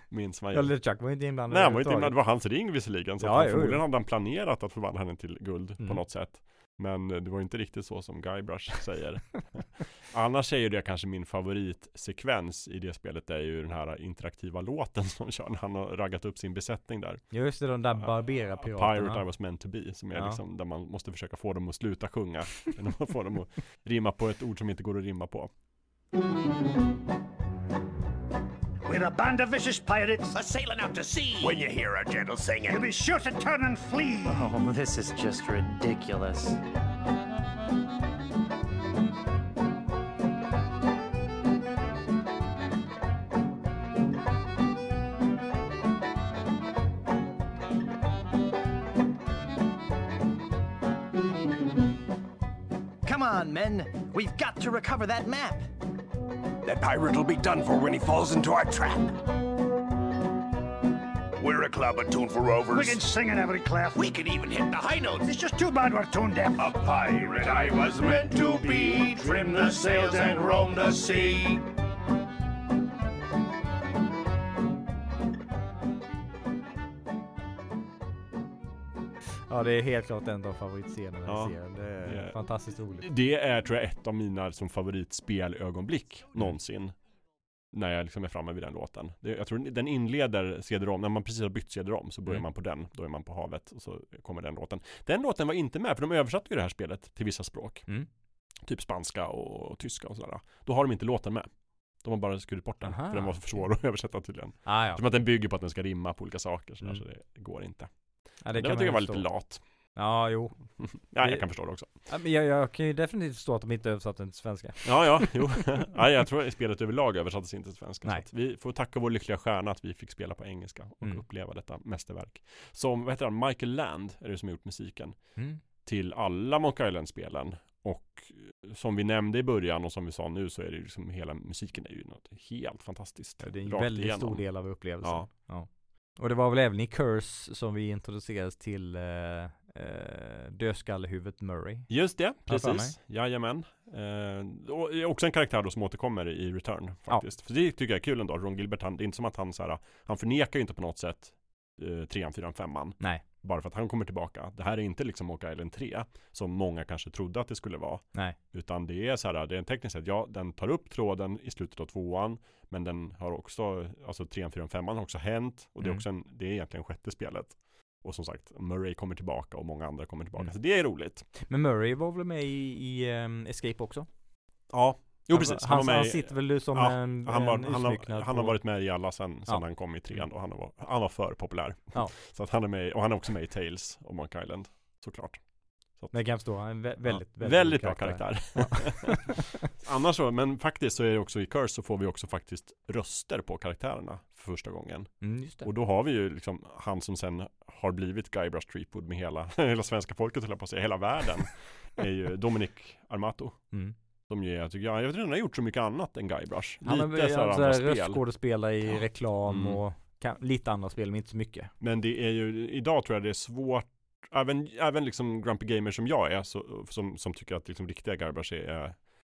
Minns man ju.
Ja, LeChuck var ju inte inblandad
Nej, han var inte inblandad. Det var hans ring visserligen. Så
Ja,
han, förmodligen hade han planerat att förvandla henne till guld på
Mm.
något sätt. Men eh, det var inte riktigt så som Guybrush säger. [LAUGHS] Annars är ju det kanske min favoritsekvens i det spelet är ju den här interaktiva låten som kör när han har raggat upp sin besättning där.
Just det, de där
A Pirate I
barberapiraterna.
was meant to be som är
Ja.
liksom där man måste försöka få dem att sluta sjunga. Genom att få dem att rimma på ett ord som inte går att rimma på.
We're a band of vicious pirates.
A sailing out to sea. When you hear our gentle singing,
you'll be sure to turn and flee.
Oh, this is just ridiculous. Come on, men. We've got to recover that map.
That pirate will be done for when he falls into our trap. We're a club attuned for rovers.
We can sing in every clef.
We can even hit the high notes.
It's just too bad we're tone deaf.
A pirate I was meant to be. Trim the sails and roam the sea.
Ja det är helt klart en av favoritscenerna
Ja,
i serien. Det är
är-
fantastiskt roligt.
Det är tror jag ett av mina som favoritspelögonblick någonsin. När jag liksom är framme vid den låten. Det, jag tror den inleder CD-ROM, när man precis har bytt CD-ROM så börjar
Mm.
man på den, då är man på havet och så kommer den låten. Den låten var inte med, för de översatte ju det här spelet till vissa språk.
Mm.
Typ spanska och tyska och sådär. Då har de inte låten med. De har bara skurit bort den,
Aha.
för den var för svår att [LAUGHS] översätta tydligen.
Ah, ja.
Som att den bygger på att den ska rimma på olika saker sådär,
Mm.
så det går inte.
Ja,
Det,
det
tycker jag var lite lat.
Ja, jo.
Ja, jag kan förstå det också.
Ja, Jag, jag kan ju definitivt förstå att de inte översatt den till svenska.
Ja, ja, jo. [LAUGHS] [LAUGHS] ja, jag tror att spelet överlag översattes inte till svenska.
Nej.
Så vi får tacka vår lyckliga stjärna att vi fick spela på engelska och
Mm.
uppleva detta mästerverk. Som, vad heter han, Michael Land är det som har gjort musiken
Mm.
till alla Monkey Island-spelen. Och eh, som vi nämnde i början och som vi sa nu så är det liksom hela musiken är ju något helt fantastiskt.
Ja, Det är en väldigt
igenom.
stor del av upplevelsen.
Ja.
Ja. Och det var väl även i Curse som vi introducerades till eh, eh, dödskallehuvudet Murray.
Just det, precis. Jajamän. Eh, och också en karaktär då som återkommer i Return faktiskt. För det tycker jag är kul ändå. Ron Gilbert, han, det är inte som att han så här, han förnekar ju inte på något sätt eh, trean, fyran, femman.
Nej.
Bara för att han kommer tillbaka. Det här är inte liksom Monkey Island 3 som många kanske trodde att det skulle vara.
Nej.
Utan det är så här, det är en tekniskt sett, ja, den tar upp tråden i slutet av tvåan. Men den har också, alltså trean, fyran, femman har också hänt. Och det är
Mm.
också en, det är egentligen sjätte spelet. Och som sagt, Murray kommer tillbaka och många andra kommer tillbaka.
Mm.
Så det är roligt.
Men Murray var väl med i, i ehm, Escape också?
Ja, jo
Han-
precis.
Han,
var med
han sitter väl som
Ja,
en,
han, var,
en
han, har, han har varit med i alla sen, sen
Ja.
han kom i trean och han var, han var för populär.
Ja.
Så att han är med, och han är också med i Tales och Monkey Island, såklart. Så att,
Det kan jag förstå, han är en vä- väldigt,
ja,
väldigt,
bra
god
karaktär.
Ja. [LAUGHS]
Annars så, men faktiskt så är det också i Curse så får vi också faktiskt röster på karaktärerna för första gången.
Mm.
Och då har vi ju liksom han som sen har blivit Guybrush Threepwood med hela, [LAUGHS] hela svenska folket höll jag på att säga, hela världen. [LAUGHS] är ju Dominic Armato.
Mm.
Ju är, tycker jag, jag vet inte, han har gjort så mycket annat än Guybrush. Lite
väl
sådär
alltså,
andra spel.
röstskådespelare i
Ja.
reklam
Mm.
och kan, lite andra spel, men inte så mycket.
Men det är ju, idag tror jag det är svårt Även, även liksom Grumpy Gamer som jag är, så, som, som tycker att liksom riktiga Guybrush är, är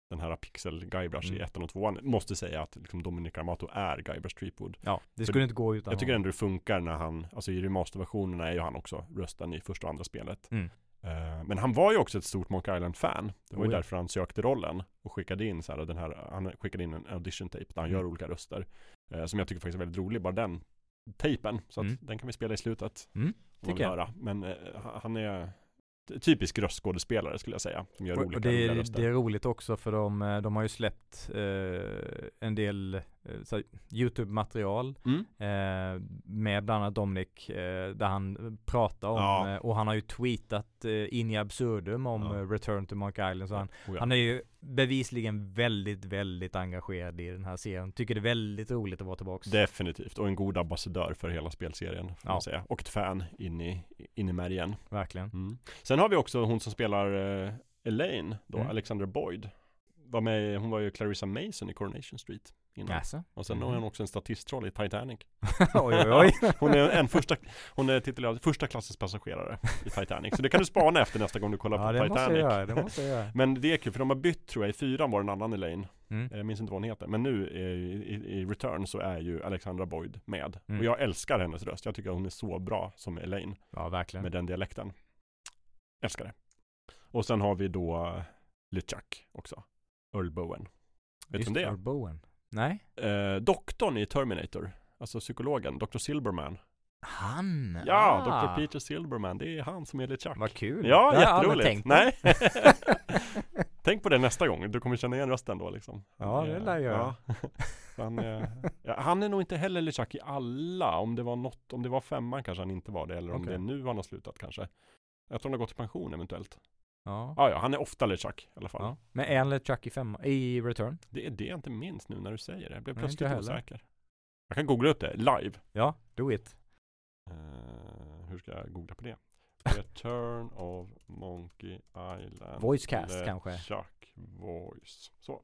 den här Pixel Guybrush
Mm.
i ettan och tvåan, måste säga att liksom Dominic Armato är Guybrush Threepwood.
Ja, det
För
skulle inte gå utan
Jag tycker ändå det funkar när han, alltså i remasterversionerna är ju han också rösten i första och andra spelet.
Mm.
Eh, men han var ju också ett stort Monkey Island-fan. Det var ju
Oh ja.
därför han sökte rollen och skickade in så här, den här, han skickade in en audition tape där han
Mm.
gör olika röster. Eh, som jag tycker faktiskt är väldigt rolig, bara den tejpen. Så att
Mm.
den kan vi spela i slutet.
Mm, tycker jag.
Men eh, han är typisk röstskådespelare skulle jag säga. Som gör
Och,
olika
och det, är, det är roligt också för de, eh, de har ju släppt eh, en del YouTube-material
Mm.
eh, med bland annat Dominic eh, där han pratar om
Ja.
eh, och han har ju tweetat eh, in i absurdum om
Ja.
eh, Return to Monkey Island så han,
Oh, ja.
han är ju bevisligen väldigt, väldigt engagerad i den här serien. Tycker det är väldigt roligt att vara tillbaks.
Definitivt, och en god ambassadör för hela spelserien. Får man säga. Och ett fan in i, in i märgen.
Verkligen.
Mm. Sen har vi också hon som spelar eh, Elaine, då,
Mm.
Alexandra Boyd. Var med, hon var ju Clarissa Mason i Coronation Street innan.
Jaså?
Och sen
Mm.
har hon också en statistroll i Titanic. [LAUGHS]
oj, oj, oj. [LAUGHS]
Hon är en första, hon är titulerad första klassens passagerare i Titanic. Så det kan du spana efter nästa gång du kollar
Ja,
på
det måste jag
Titanic.
göra. Det måste jag göra. [LAUGHS]
Men det är kul för de har bytt tror jag, i fyran var det en annan Elaine.
Mm.
Jag minns inte vad hon heter. Men nu i, i, i Return så är ju Alexandra Boyd med.
Mm.
Och jag älskar hennes röst. Jag tycker hon är så bra som Elaine
Ja, verkligen.
med den dialekten. Älskar det. Och sen har vi då uh, LeChuck också. Earl Bowen. Vet du vem
Earl Bowen. Nej?
Eh, doktorn i Terminator. Alltså psykologen, Dr. Silberman.
Han?
Ja,
ah.
Dr. Peter Silberman. Det är han som är LeChuck.
Vad kul.
Ja,
Det
jätteroligt. Nej. [LAUGHS] Tänk på det nästa gång. Du kommer känna igen rösten då liksom.
Ja, det lär jag.
Ja. [LAUGHS] Han, är, ja, han är nog inte heller LeChuck i alla. Om det var något, om det var femman kanske han inte var det. Eller om
Okej.
det är nu han har slutat kanske. Jag tror han har gått i pension eventuellt.
Ja.
Ja, ja, han är ofta LeChuck i alla fall.
ja. Men är han LeChuck i i Return?
Det är det jag inte minns nu när du säger det. Jag blev plötsligt
heller.
osäker. Jag kan googla upp det live.
Ja, do it.
Eh, hur ska jag googla på det? [LAUGHS] Return of Monkey Island.
Voice cast
Let
kanske?
Chuck Voice. Så.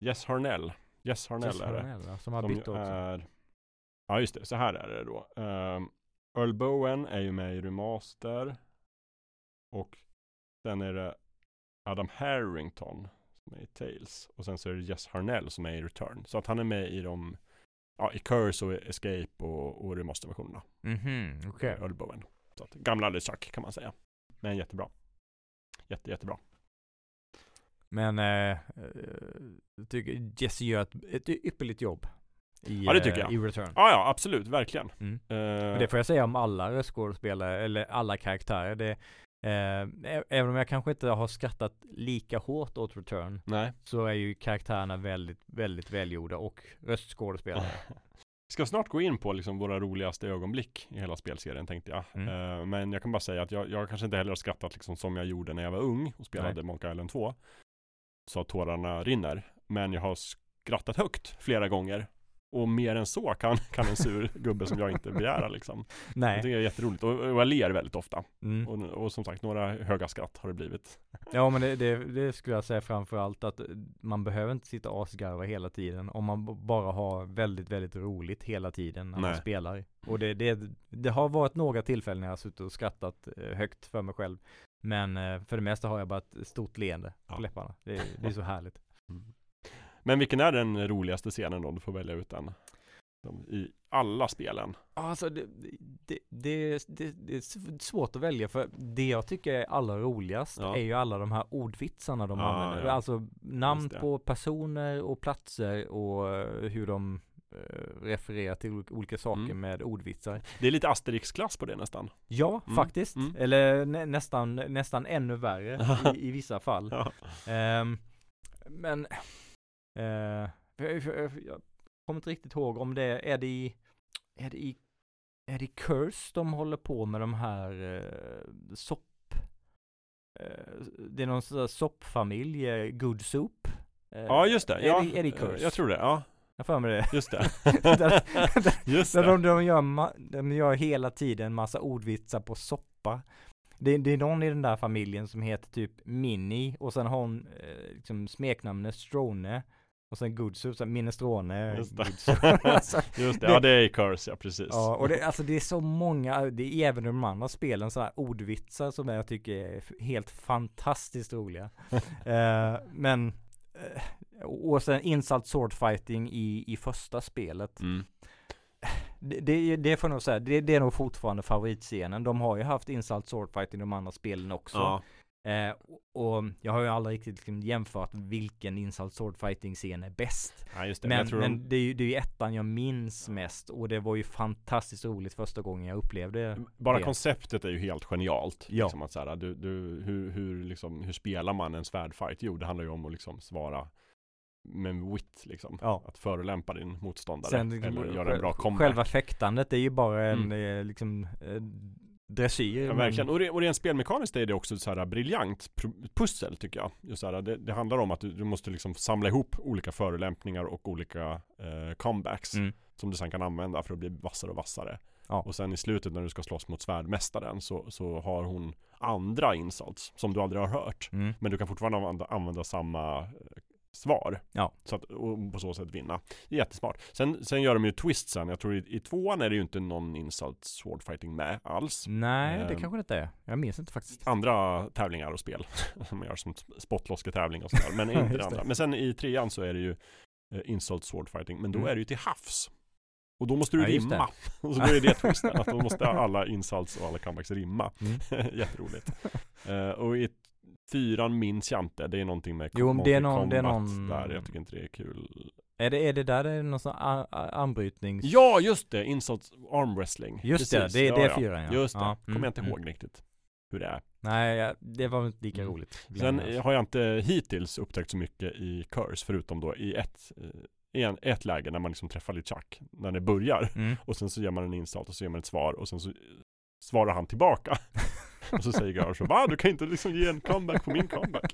Yes Harnell. Yes Harnell
Jess
är det.
Harnell, ja, Som har bytt också.
är Ja just det, så här är det då. Um, Earl Bowen är ju med i Remaster. Och sen är det Adam Harrington som är i Tales. Och sen så är det Jess Harnell som är i Return. Så att han är med i de Ja, i Curse och Escape och, och Remaster-versionerna.
Mhm, okej.
Earl Bowen. Så att, gamla LeChuck kan man säga. Men jättebra. Jätte, jättebra.
Men eh, eh, jag tycker Jesse gör ett, ett ypperligt jobb. I,
Ja, det tycker
eh,
jag.
I Return.
Ja, ja, absolut, verkligen.
Mm.
Eh,
Och det får jag säga om alla röstskådespelare, eller alla karaktärer. Det, eh, även om jag kanske inte har skrattat lika hårt åt Return,
Nej.
så är ju karaktärerna väldigt, väldigt välgjorda och röstskådespelare.
Vi [LAUGHS] ska snart gå in på liksom våra roligaste ögonblick i hela spelserien tänkte jag.
Mm.
Eh, men jag kan bara säga att jag, jag kanske inte heller har skrattat liksom som jag gjorde när jag var ung och spelade
Nej.
Monkey Island 2. Så att tårarna rinner. Men jag har skrattat högt flera gånger. Och mer än så kan, kan en sur [LAUGHS] gubbe som jag inte begära liksom.
Nej.
tycker det är jätteroligt och, och jag ler väldigt ofta.
Mm.
Och, och som sagt, några höga skratt har det blivit.
Ja men det, det, det skulle jag säga framför allt att man behöver inte sitta asgarva hela tiden om man bara har väldigt, väldigt roligt hela tiden när man
Nej.
spelar. Och det, det, det har varit några tillfällen när jag har suttit och skrattat eh, högt för mig själv. Men eh, för det mesta har jag bara ett stort leende
Ja.
på läpparna. Det, det är så [LAUGHS] härligt.
Men vilken är den roligaste scenen då? Du får välja ut den. I alla spelen.
Alltså det, det, det, det, är svårt att välja för det jag tycker är allra roligast
Ja.
är ju alla de här ordvitsarna de
Ja,
använder.
ja.
Alltså namn på personer och platser och eh, hur de eh, refererar till olika, saker
Mm.
med ordvitsar.
Det är lite Asterix-klass på det nästan.
Ja,
Mm,
faktiskt.
mm.
Eller nä, nästan, nästan ännu värre [LAUGHS] i, i vissa fall.
Ja.
Ehm, men eh, jag, jag, jag kommer inte riktigt ihåg om det är det i, är det i, är det i Curse de håller på med de här eh, sopp, eh, det är någon sån där soppfamilj, eh, Good Soup. Eh,
Ja, just det.
Är
Ja,
det, är det i Curse?
Jag tror det, ja.
Jag för mig det.
Just det. [LAUGHS]
Där- [LAUGHS]
just
Där
det.
de, de, gör ma- de gör hela tiden massa ordvitsar på soppa. Det, det är någon i den där familjen som heter typ Minnie och sen har hon eh, liksom smeknamnet Strone och sen Goodsup, så Minestrone
Just det. [LAUGHS]
Alltså,
Just det,
det-
ja det är i Curse, ja precis.
ja, och det, alltså det är så många, det är även de andra spelen sådana här ordvitsar som jag tycker är helt fantastiskt roliga. [LAUGHS] eh, men eh, och sen insult swordfighting i, i första spelet.
Mm.
Det, det, det får jag nog säga, det, det är nog fortfarande favoritscenen. De har ju haft insult swordfight i de andra spelen också.
Ja.
Eh, och jag har ju aldrig riktigt liksom jämfört vilken insult swordfighting scen är bäst.
ja, det.
Men,
tror
men
de,
det är ju det är ju ettan jag minns mest och det var ju fantastiskt roligt första gången jag upplevde
bara
det.
konceptet är ju helt genialt.
Ja.
Liksom att så här, du, du, hur, hur, liksom, hur spelar man en svärdfight? Jo, det handlar ju om att liksom svara med wit liksom.
Ja.
Att förolämpa din motståndare.
Sen,
eller
själv-
göra en bra comeback.
Själva fäktandet är ju bara en
Mm.
eh, liksom eh, dressyr.
Ja,
men-
verkligen. Och, re, och rent spelmekaniskt är det också så här briljant pussel tycker jag. Just här, det, det handlar om att du, du måste liksom samla ihop olika förolämpningar och olika eh, comebacks.
Mm.
Som du sen kan använda för att bli vassare och vassare.
Ja.
Och sen i slutet när du ska slåss mot svärdmästaren så, så har hon andra insults som du aldrig har hört.
Mm.
Men du kan fortfarande använda, använda samma eh, svar.
Ja.
Så att, och på så sätt vinna. Det är jättesmart. Sen, sen gör de ju twistsen. Jag tror i, i tvåan är det ju inte någon insult swordfighting med alls.
Nej, det
Ehm.
kanske det inte är. Jag minns inte faktiskt.
Andra tävlingar och spel. [LAUGHS] som man gör som spottloske-tävling och sådär. Men [LAUGHS] inte det andra. Men sen i trean så är det ju eh, insult swordfighting. Men då
Mm.
är det ju till havs. Och då måste du
Ja,
rimma. [LAUGHS] Och så då är det twisten. att då måste alla insults och alla comebacks rimma.
Mm.
Jätteroligt. Eh, och i fyran minns jag inte. Det är någonting med
Jo, men det är någon- det är någon-
där. Jag tycker inte det är kul.
Är det, är det där det är någon sån a- a- anbrytnings...
Ja, just det! Insult armwrestling.
Just det,
Precis.
det, det är
ja.
fyran ja.
Just det.
Ja,
Kommer
mm,
jag inte
mm.
ihåg riktigt hur det är.
Nej, det var inte lika
Mm.
roligt.
Sen har jag inte hittills upptäckt så mycket i Curse förutom då i ett, eh, i en, ett läge när man liksom träffar LeChuck när det börjar
Mm.
och sen så gör man en insult och så gör man ett svar och sen så svarar han tillbaka [LAUGHS] och så säger Garage va? Du kan inte liksom ge en comeback på min comeback.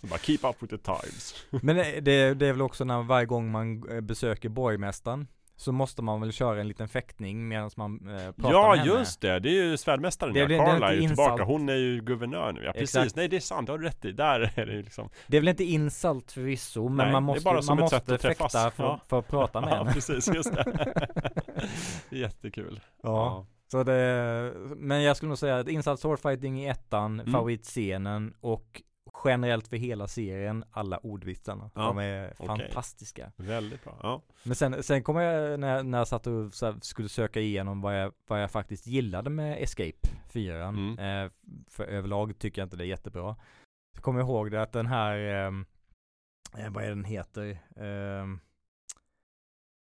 Så bara keep up with the times.
Men det, det, är väl också när varje gång man eh, besöker borgmästaren så måste man väl köra en liten fäktning medan man eh, pratar
Ja
med henne.
just det, det är ju svärdmästaren
Det
ja, Carla är ju tillbaka,
insult.
hon är ju guvernör nu, ja precis,
Exakt.
nej det är sant, det har du rätt i, där är det ju liksom
Det är väl inte insult förvisso, men
Nej, det är
man måste,
bara som
man
ett
måste fäkta för,
Ja.
för att prata med [LAUGHS]
Ja
henne.
precis, just det. [LAUGHS] Jättekul.
Ja. Så det, men jag skulle nog säga att insult swordfighting i ettan,
Mm.
favoritscenen och generellt för hela serien, alla ordvitsarna.
Ja,
De är
okej.
fantastiska.
Väldigt bra, ja
Men sen, sen kommer jag, när, när jag satt och skulle söka igenom vad jag, vad jag faktiskt gillade med Escape 4.
Mm.
Eh, för överlag tycker jag inte det är jättebra. Så kommer jag ihåg det att den här, ehm, eh, vad är den heter? Ehm,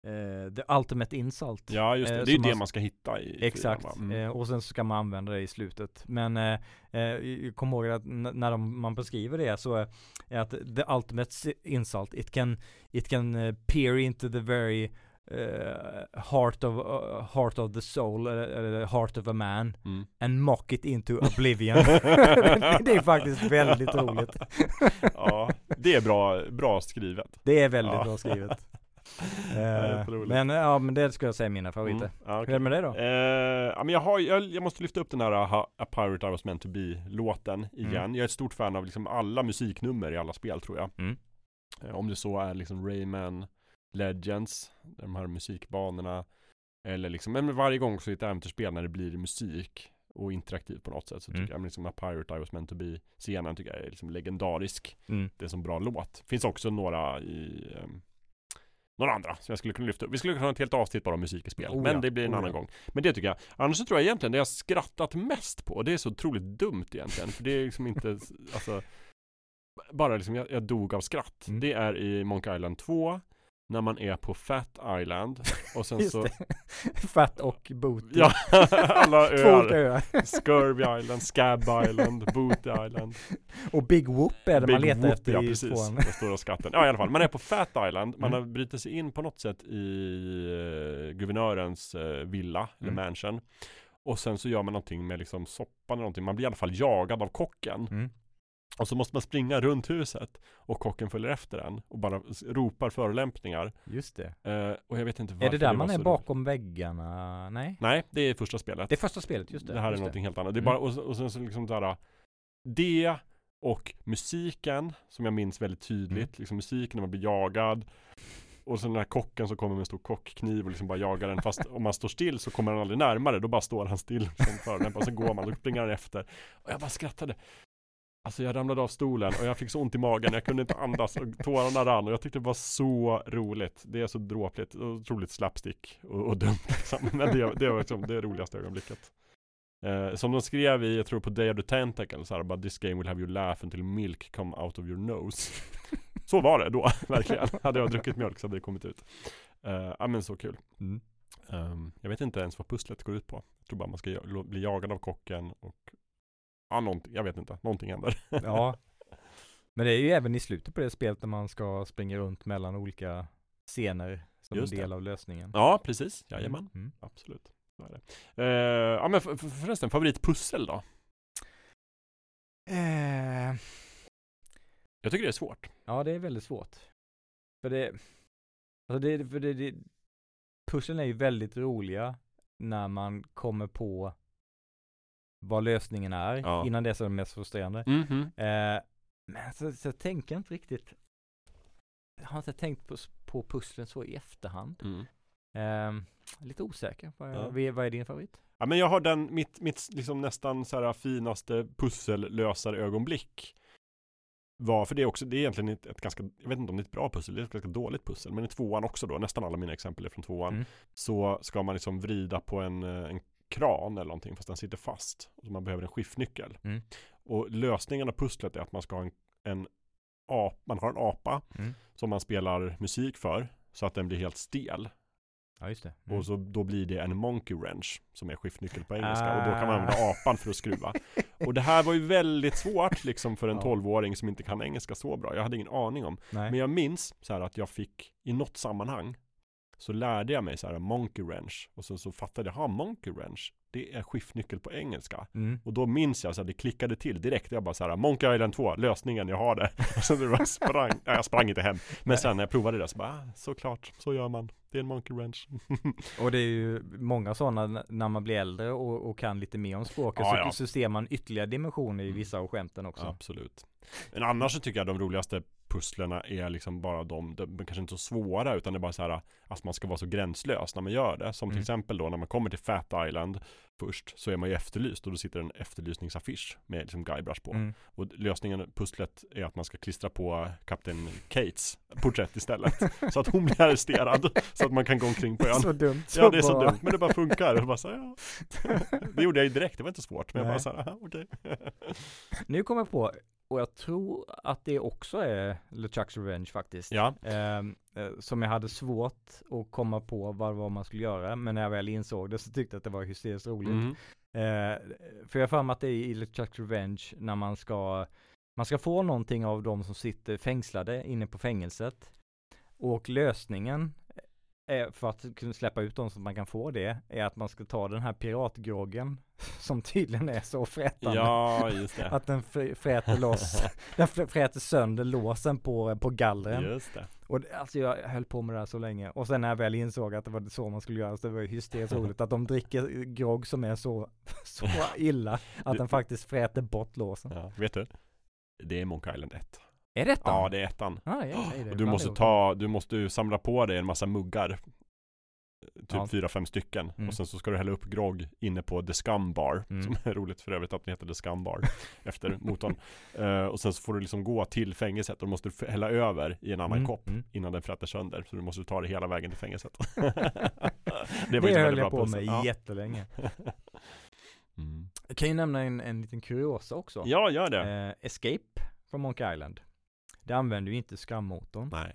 eh, The Ultimate Insult.
Ja just det,
Eh,
det är ju det
man-
ska hitta i
Exakt?
Mm.
eh, och sen ska man använda det i slutet. Men eh, eh, jag kommer ihåg att när de, man beskriver det så är är att the ultimate insult, it can, it can uh, peer into the very eh, heart, of, uh, heart of the soul, eller eller heart of a man,
Mm.
and mock it into oblivion. [LAUGHS] [LAUGHS] det är faktiskt väldigt roligt.
Ja, det är bra, bra skrivet
Det är väldigt
Ja.
bra skrivet. Eh, men ja, men det skulle jag säga är mina favoriter.
Mm. Ja,
Hur
okej.
är det med dig då?
Eh, ja, men jag, har, jag, jag måste lyfta upp den här A Pirate I Was Meant To Be-låten igen.
Mm.
Jag är ett stort fan av liksom alla musiknummer i alla spel tror jag.
Mm.
Eh, om det så är liksom Rayman, Legends, de här musikbanorna. Eller liksom, men varje gång så i ett äventyrsspel när det blir musik och interaktivt på något sätt så
Mm.
tycker jag liksom A Pirate I Was Meant To Be-scenen tycker jag är liksom legendarisk.
Mm.
Det är som bra låt. Finns också några i um, några andra som jag skulle kunna lyfta upp. Vi skulle kunna ha ett helt avsnitt bara om musik i spel.
Oh
men
ja,
det blir en
oh
annan
ja.
gång. Men det tycker jag. Annars så tror jag egentligen det jag skrattat mest på, och det är så otroligt dumt egentligen. För det är liksom inte, alltså Bara liksom, jag, jag dog av skratt.
Mm.
Det är i Monkey Island 2 När man är på Fat Island Och sen så. [LAUGHS]
Fat och Booty.
Ja, [LAUGHS] alla öar
öar. [LAUGHS]
Scurvy Island, Scab Island, Booty Island
Och Big Whoop är det man
Big
letar
Whoop,
efter
ja,
i
precis,
tvåan.
den stora skatten. Ja i alla fall, man är på Fat Island, man
Mm.
brutit sig in på något sätt i eh, guvernörens eh, villa, eller
Mm.
mansion. Och sen så gör man någonting med liksom soppan eller någonting, man blir i alla fall jagad av kocken.
Mm.
Och så måste man springa runt huset och kocken följer efter en och bara ropar förolämpningar.
Just det.
Eh, och jag vet inte varför
Är det där
var
man är
roligt.
bakom väggarna? Nej?
Nej, det är första spelet.
Det är första spelet, just det.
Det här är någonting helt annat. Det är
Mm.
bara, och, och sen så liksom där Det och musiken som jag minns väldigt tydligt.
Mm.
Liksom musiken när man blir jagad. Och så den här kocken som kommer med en stor kockkniv och liksom bara jagar den. Fast om man står still så kommer han aldrig närmare. Då bara står han still som förolämpare. Så går man och springer han efter. Och jag bara skrattade. Alltså jag ramlade av stolen och jag fick så ont i magen. Jag kunde inte andas och tårarna rann. Och jag tyckte det var så roligt. Det är så dråpligt. Otroligt slapstick och, och dumt liksom. Men det, det var liksom det roligaste ögonblicket. Eh, som de skrev i, jag tror på Day of the Tentacle, så här, bara this game will have you laugh until milk come out of your nose. så var det då, [LAUGHS] verkligen. hade jag druckit mjölk så hade det kommit ut. Eh, Ja men så kul.
Mm.
Ehm, jag vet inte ens vad pusslet går ut på. Jag tror bara man ska bli jagad av kocken och Ja, någonting, jag vet inte. Någonting händer. [LAUGHS]
Ja. Men det är ju även i slutet på det spelet när man ska springa runt mellan olika scener som
Just
en
det.
del av lösningen.
Ja, precis. Jajamän.
Mm.
Absolut. Så är det. Eh, ja men förresten, favoritpussel då?
Eh,
Jag tycker det är svårt.
ja, det är väldigt svårt. För det, alltså det, för det, det pusslen är ju väldigt roliga när man kommer på vad lösningen är.
Ja.
Innan det så är det mest frustrerande.
Mhm.
Eh, men så, så jag tänker inte riktigt jag har inte tänkt på, på pusslen så i efterhand.
Mm.
Eh, lite osäker. Vad,
Ja.
vad, vad är din favorit?
Ja men jag har den, mitt, mitt liksom nästan så här finaste pussellösarögonblick var, för det är också, det är egentligen ett, ett ganska, jag vet inte om det är ett bra pussel, det är ett ganska dåligt pussel, men i tvåan också då, nästan alla mina exempel är från tvåan,
Mm.
så ska man liksom vrida på en, eh, en kran eller någonting, fast den sitter fast, och man behöver en skiftnyckel.
Mm.
Och lösningen av pusslet är att man ska ha en, en ap, man har en apa
Mm.
som man spelar musik för, så att den blir helt stel.
Ja, just det. Mm.
Och så, då blir det en monkey wrench som är skiftnyckel på engelska och då kan man
Ah.
använda apan för att skruva. [LAUGHS] Och det här var ju väldigt svårt liksom för en
Ja.
12-åring som inte kan engelska så bra. Jag hade ingen aning om.
Nej.
Men jag minns så här att jag fick i något sammanhang så lärde jag mig så här Monkey Wrench och sen så fattade jag, ha Monkey Wrench det är skiftnyckel på engelska.
Mm.
Och då minns jag så att det klickade till direkt. Jag bara så här, Monkey Island 2, lösningen, jag har det. [LAUGHS] Och det bara sprang, nej, jag sprang inte hem. Men sen när jag provade det så bara, ah, såklart, så gör man. Det är en Monkey Wrench. [LAUGHS]
Och det är ju många sådana när man blir äldre och, och kan lite mer om språket
Ja,
så,
ja.
så ser man ytterligare dimensioner i vissa av skämten också.
Absolut. Men annars så tycker jag de roligaste pusslerna är liksom bara de, de kanske inte så svåra utan det är bara så här att man ska vara så gränslös när man gör det. Som till
Mm.
exempel då när man kommer till Fat Island först så är man ju efterlyst och då sitter en efterlysningsaffisch med liksom Guybrush på.
Mm.
Och lösningen, pusslet, är att man ska klistra på kapten Kates porträtt istället. [LAUGHS] så att hon blir arresterad. så att man kan gå omkring på ön.
Så dumt.
ja, det är så dumt. Men det bara funkar. Och bara så här, ja. [LAUGHS] Det gjorde jag ju direkt, det var inte svårt. Men jag bara
Nej.
så här, okej.
Nu kommer jag på, och jag tror att det också är LeChucks Revenge faktiskt.
ja,
eh, som jag hade svårt att komma på vad, vad man skulle göra, men när jag väl insåg det så tyckte jag att det var hysteriskt roligt.
mm.
Eh, för jag har för mig att det är i LeChucks Revenge när man ska man ska få någonting av de som sitter fängslade inne på fängelset. Och lösningen för att kunna släppa ut dem så att man kan få det är att man ska ta den här piratgroggen [LAUGHS] som tydligen är så frätande.
ja just det. [LAUGHS]
Att den fr- fräter loss, [LAUGHS] den fr- fräter sönder låsen på, på gallren.
Just det.
Och alltså jag höll på med det här så länge. Och sen när jag väl insåg att det var så man skulle göra så det var hysteriskt roligt att de dricker grogg som är så, så illa att den faktiskt fräter bort låsen.
Ja, vet du? Det är Monkey Island 1.
Är det
Ja, det är ettan.
Ah, ja, ja, det är
Och du måste
det.
ta, du måste samla på dig en massa muggar. Typ
Ja.
fyra, fem stycken.
Mm.
Och sen så ska du hälla upp grogg inne på The Scum Bar.
Mm.
Som är roligt för övrigt att den heter The Scum Bar. [LAUGHS] efter motorn. Eh, och sen så får du liksom gå till fängelset och då måste du hälla över i en annan
Mm,
kopp.
mm.
Innan den fräter sönder. Så du måste ta det hela vägen till fängelset. [LAUGHS] det [LAUGHS]
Det,
var ju
höll jag på med
Ja.
jättelänge.
Mm.
Jag kan ju nämna en, en liten kuriosa också.
Ja, gör det.
Eh, Escape från Monkey Island. Det använder ju inte skammotorn.
Nej.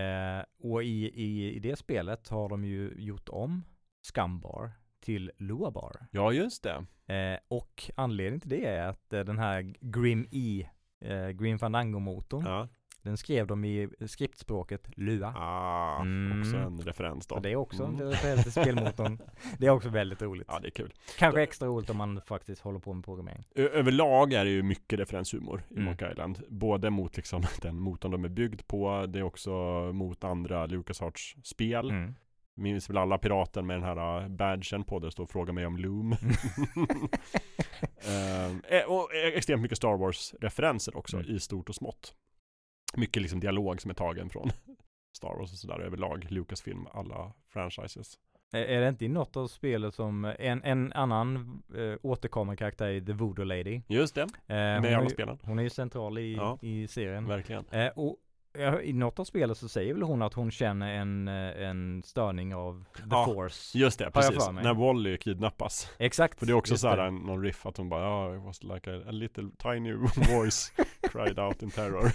Eh, och i, i, i det spelet har de ju gjort om Scumbar till Luabar.
Ja, just det.
Eh, och anledningen till det är att eh, den här Grim E, eh, Grim Fandango-motorn,
Ja.
Den skrev de i skriftspråket Lua.
Ah,
Mm.
också en referens då.
Så det är också en
Mm.
referens till spelmotorn. [LAUGHS] Det är också väldigt roligt.
Ja, det är kul.
Kanske extra roligt om man faktiskt håller på med programmering.
Ö- Överlag är det ju mycket referenshumor i
Mm.
Monkey Island. Både mot liksom [LAUGHS] den motorn de är byggd på, det är också mot andra LucasArts spel.
Mm.
Minns väl alla piraten med den här uh, badgen på där det står fråga mig om Loom. [LAUGHS] Ehm, eh, och eh, extremt mycket Star Wars-referenser också
Mm.
i stort och smått. Mycket liksom dialog som är tagen från [LAUGHS] Star Wars och sådär överlag. Lucasfilm, alla franchises.
Är det inte i något av spelen som en, en annan eh, återkommande karaktär i The Voodoo Lady?
Just det,
Eh,
med alla spelen.
hon är ju central i,
Ja.
i serien.
Verkligen.
Eh, och i något av spelen så säger väl hon att hon känner en, eh, en störning av the
Ja,
force.
Just det, precis. När Wally kidnappas.
Exakt.
För det är också så här någon riff att hon bara ja, it was like a, a little tiny [LAUGHS] voice cried out in terror. [LAUGHS]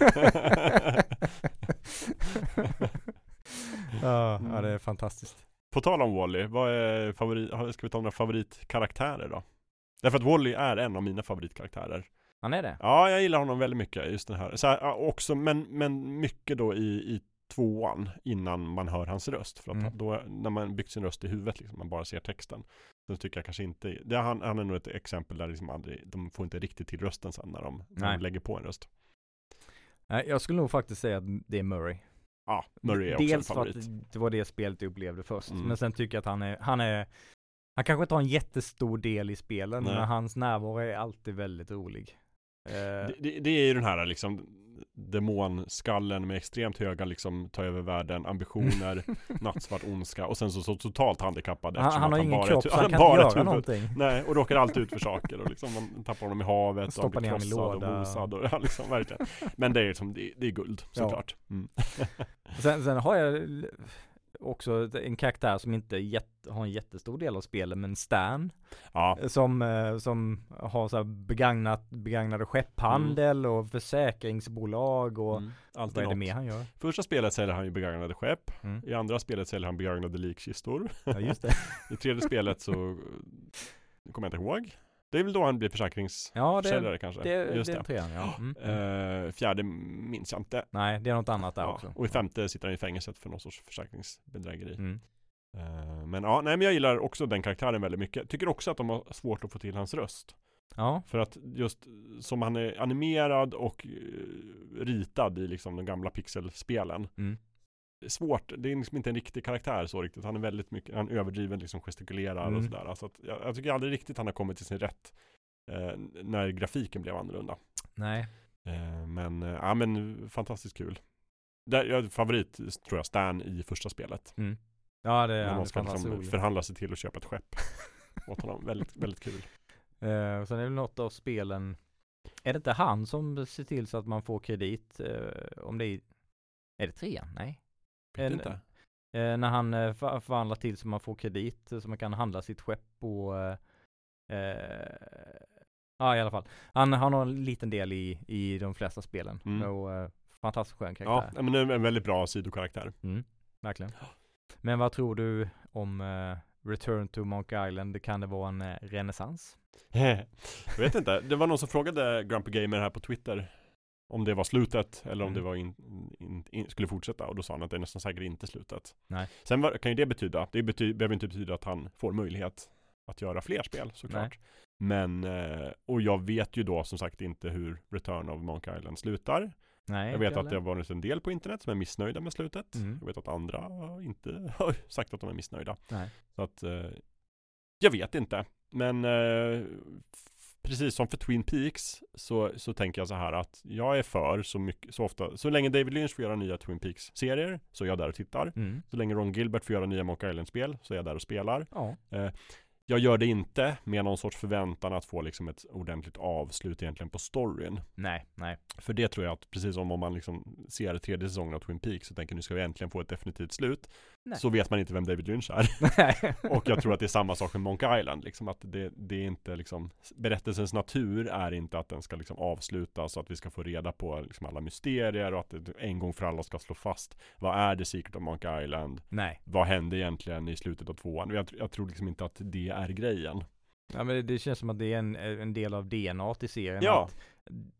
ja, ja, det är fantastiskt.
På tal om Wally, vad är favorit, har- ska vi ta några favoritkaraktärer då? Därför att Wally är en av mina favoritkaraktärer.
Han är det?
Ja, jag gillar honom väldigt mycket, just den här. Så här också, men, men mycket då i, i tvåan innan man hör hans röst. För att
Mm.
då, när man byggt sin röst i huvudet, liksom, man bara ser texten. Så tycker jag kanske inte, det han, han är nog ett exempel där liksom aldrig, de får inte riktigt till rösten sen när de, när de lägger på en röst.
Nej, jag skulle nog faktiskt säga att det är Murray.
Ja, Murray är också
Dels
en
för
favorit.
att det var det spelet jag upplevde först.
Mm.
Men sen tycker jag att han är, han är han kanske inte har en jättestor del i spelen,
Nej.
men hans närvaro är alltid väldigt rolig. Eh,
Det, det, det är ju den här liksom demonskallen med extremt höga liksom ta över världen, ambitioner, [LAUGHS] nattsvart ondska och sen så, så totalt handikappad
han, han har ingen
bara är
kropp så han kan
bara
inte göra
huvud.
någonting.
Nej, och råkar alltid ut för saker och liksom man tappar honom i havet och
Stoppar
han blir krossad och mosad och [LAUGHS] ja, liksom verkligen. Men det är liksom, det, det är guld
Ja.
såklart. Mm. [LAUGHS]
Sen, sen har jag också en karaktär som inte jätte, har en jättestor del av spelet, men Stan.
Ja,
Som, eh, som har så begagnat, begagnade skepphandel och försäkringsbolag och
mm.
vad
alltid
är det mer han gör?
Första spelet säljer han ju begagnade skepp.
Mm.
I andra spelet säljer han begagnade likkistor.
Ja just det. [LAUGHS]
I tredje spelet så, [LAUGHS] kommer jag inte ihåg. Det är väl då han blir försäkringsförsäljare
Ja,
kanske?
det,
Just
det
det.
trean ja. Mm.
Eh, fjärde minns jag inte.
Nej, det är något annat där
Ja,
också.
och i femte sitter han i fängelset för någon sorts försäkringsbedrägeri.
Mm.
Eh, men ja, nej men jag gillar också den karaktären väldigt mycket. Tycker också att de har svårt att få till hans röst.
Ja,
För att just som han är animerad och eh, ritad i liksom de gamla pixelspelen.
Mm.
Svårt, det är liksom inte en riktig karaktär så riktigt. Han är väldigt mycket, han överdriven liksom gestikulerar och
Mm.
sådär. Alltså att jag, jag tycker aldrig riktigt han har kommit till sin rätt. Eh, när grafiken blev annorlunda.
nej.
Eh, men, eh, ja men fantastiskt kul. Där, jag, favorit tror jag Stan i första spelet.
Ja, det
När
är
man ska liksom förhandla sig till att köpa ett skepp. [LAUGHS] åt honom. Väldigt, väldigt kul.
Eh, sen är det något av spelen Är det inte han som ser till så att man får kredit eh, om det är Är det trean? Nej.
Inte.
Eh, när han eh, för- förvandlar till så man får kredit eh, så man kan handla sitt skepp och Ja i alla fall. Han, han har en liten del i, i de flesta spelen.
Mm.
Och fantastiskt skön
Ja,
karaktär.
men det är en väldigt bra sidokaraktär.
Mm, verkligen. Men vad tror du om eh, Return to Monkey Island? Kan det vara en eh, renässans? [LAUGHS]
jag vet inte, det var någon som frågade Grumpy Gamer här på Twitter om det var slutet eller om
Mm.
det var in, in, in, skulle fortsätta och då sa han att det är nästan säkert inte slutet.
Nej.
Sen var, kan ju det betyda, det bety, behöver inte betyda att han får möjlighet att göra fler spel såklart. Men, eh, och jag vet ju då som sagt inte hur Return of Monkey Island slutar.
Nej,
Jag vet att det har varit en del på internet som är missnöjda med slutet.
Mm.
Jag vet att andra inte [LAUGHS] har sagt att de är missnöjda.
Nej.
Så att eh, jag vet inte. Men eh, precis som för Twin Peaks så, så tänker jag så här att jag är för så mycket, så ofta, så länge David Lynch får göra nya Twin Peaks-serier så är jag där och tittar.
Mm.
Så länge Ron Gilbert får göra nya Monkey Island-spel så är jag där och spelar.
Ja.
Jag gör det inte med någon sorts förväntan att få liksom ett ordentligt avslut egentligen på storyn.
Nej, nej.
För det tror jag att precis som om man liksom ser tredje säsongen av Twin Peaks så tänker nu ska vi äntligen få ett definitivt slut.
Nej.
Så vet man inte vem David Lynch är. [LAUGHS] Och jag tror att det är samma sak med Monkey Island. Liksom att det, det är inte liksom Berättelsens natur är inte att den ska liksom avslutas så att vi ska få reda på liksom alla mysterier och att det en gång för alla ska slå fast Vad är The Secret of Monkey Island?
nej.
Vad hände egentligen i slutet av tvåan? Jag, jag tror liksom inte att det är grejen.
Ja men det, det känns som att det är en, en del av DNA i serien.
Ja.
Att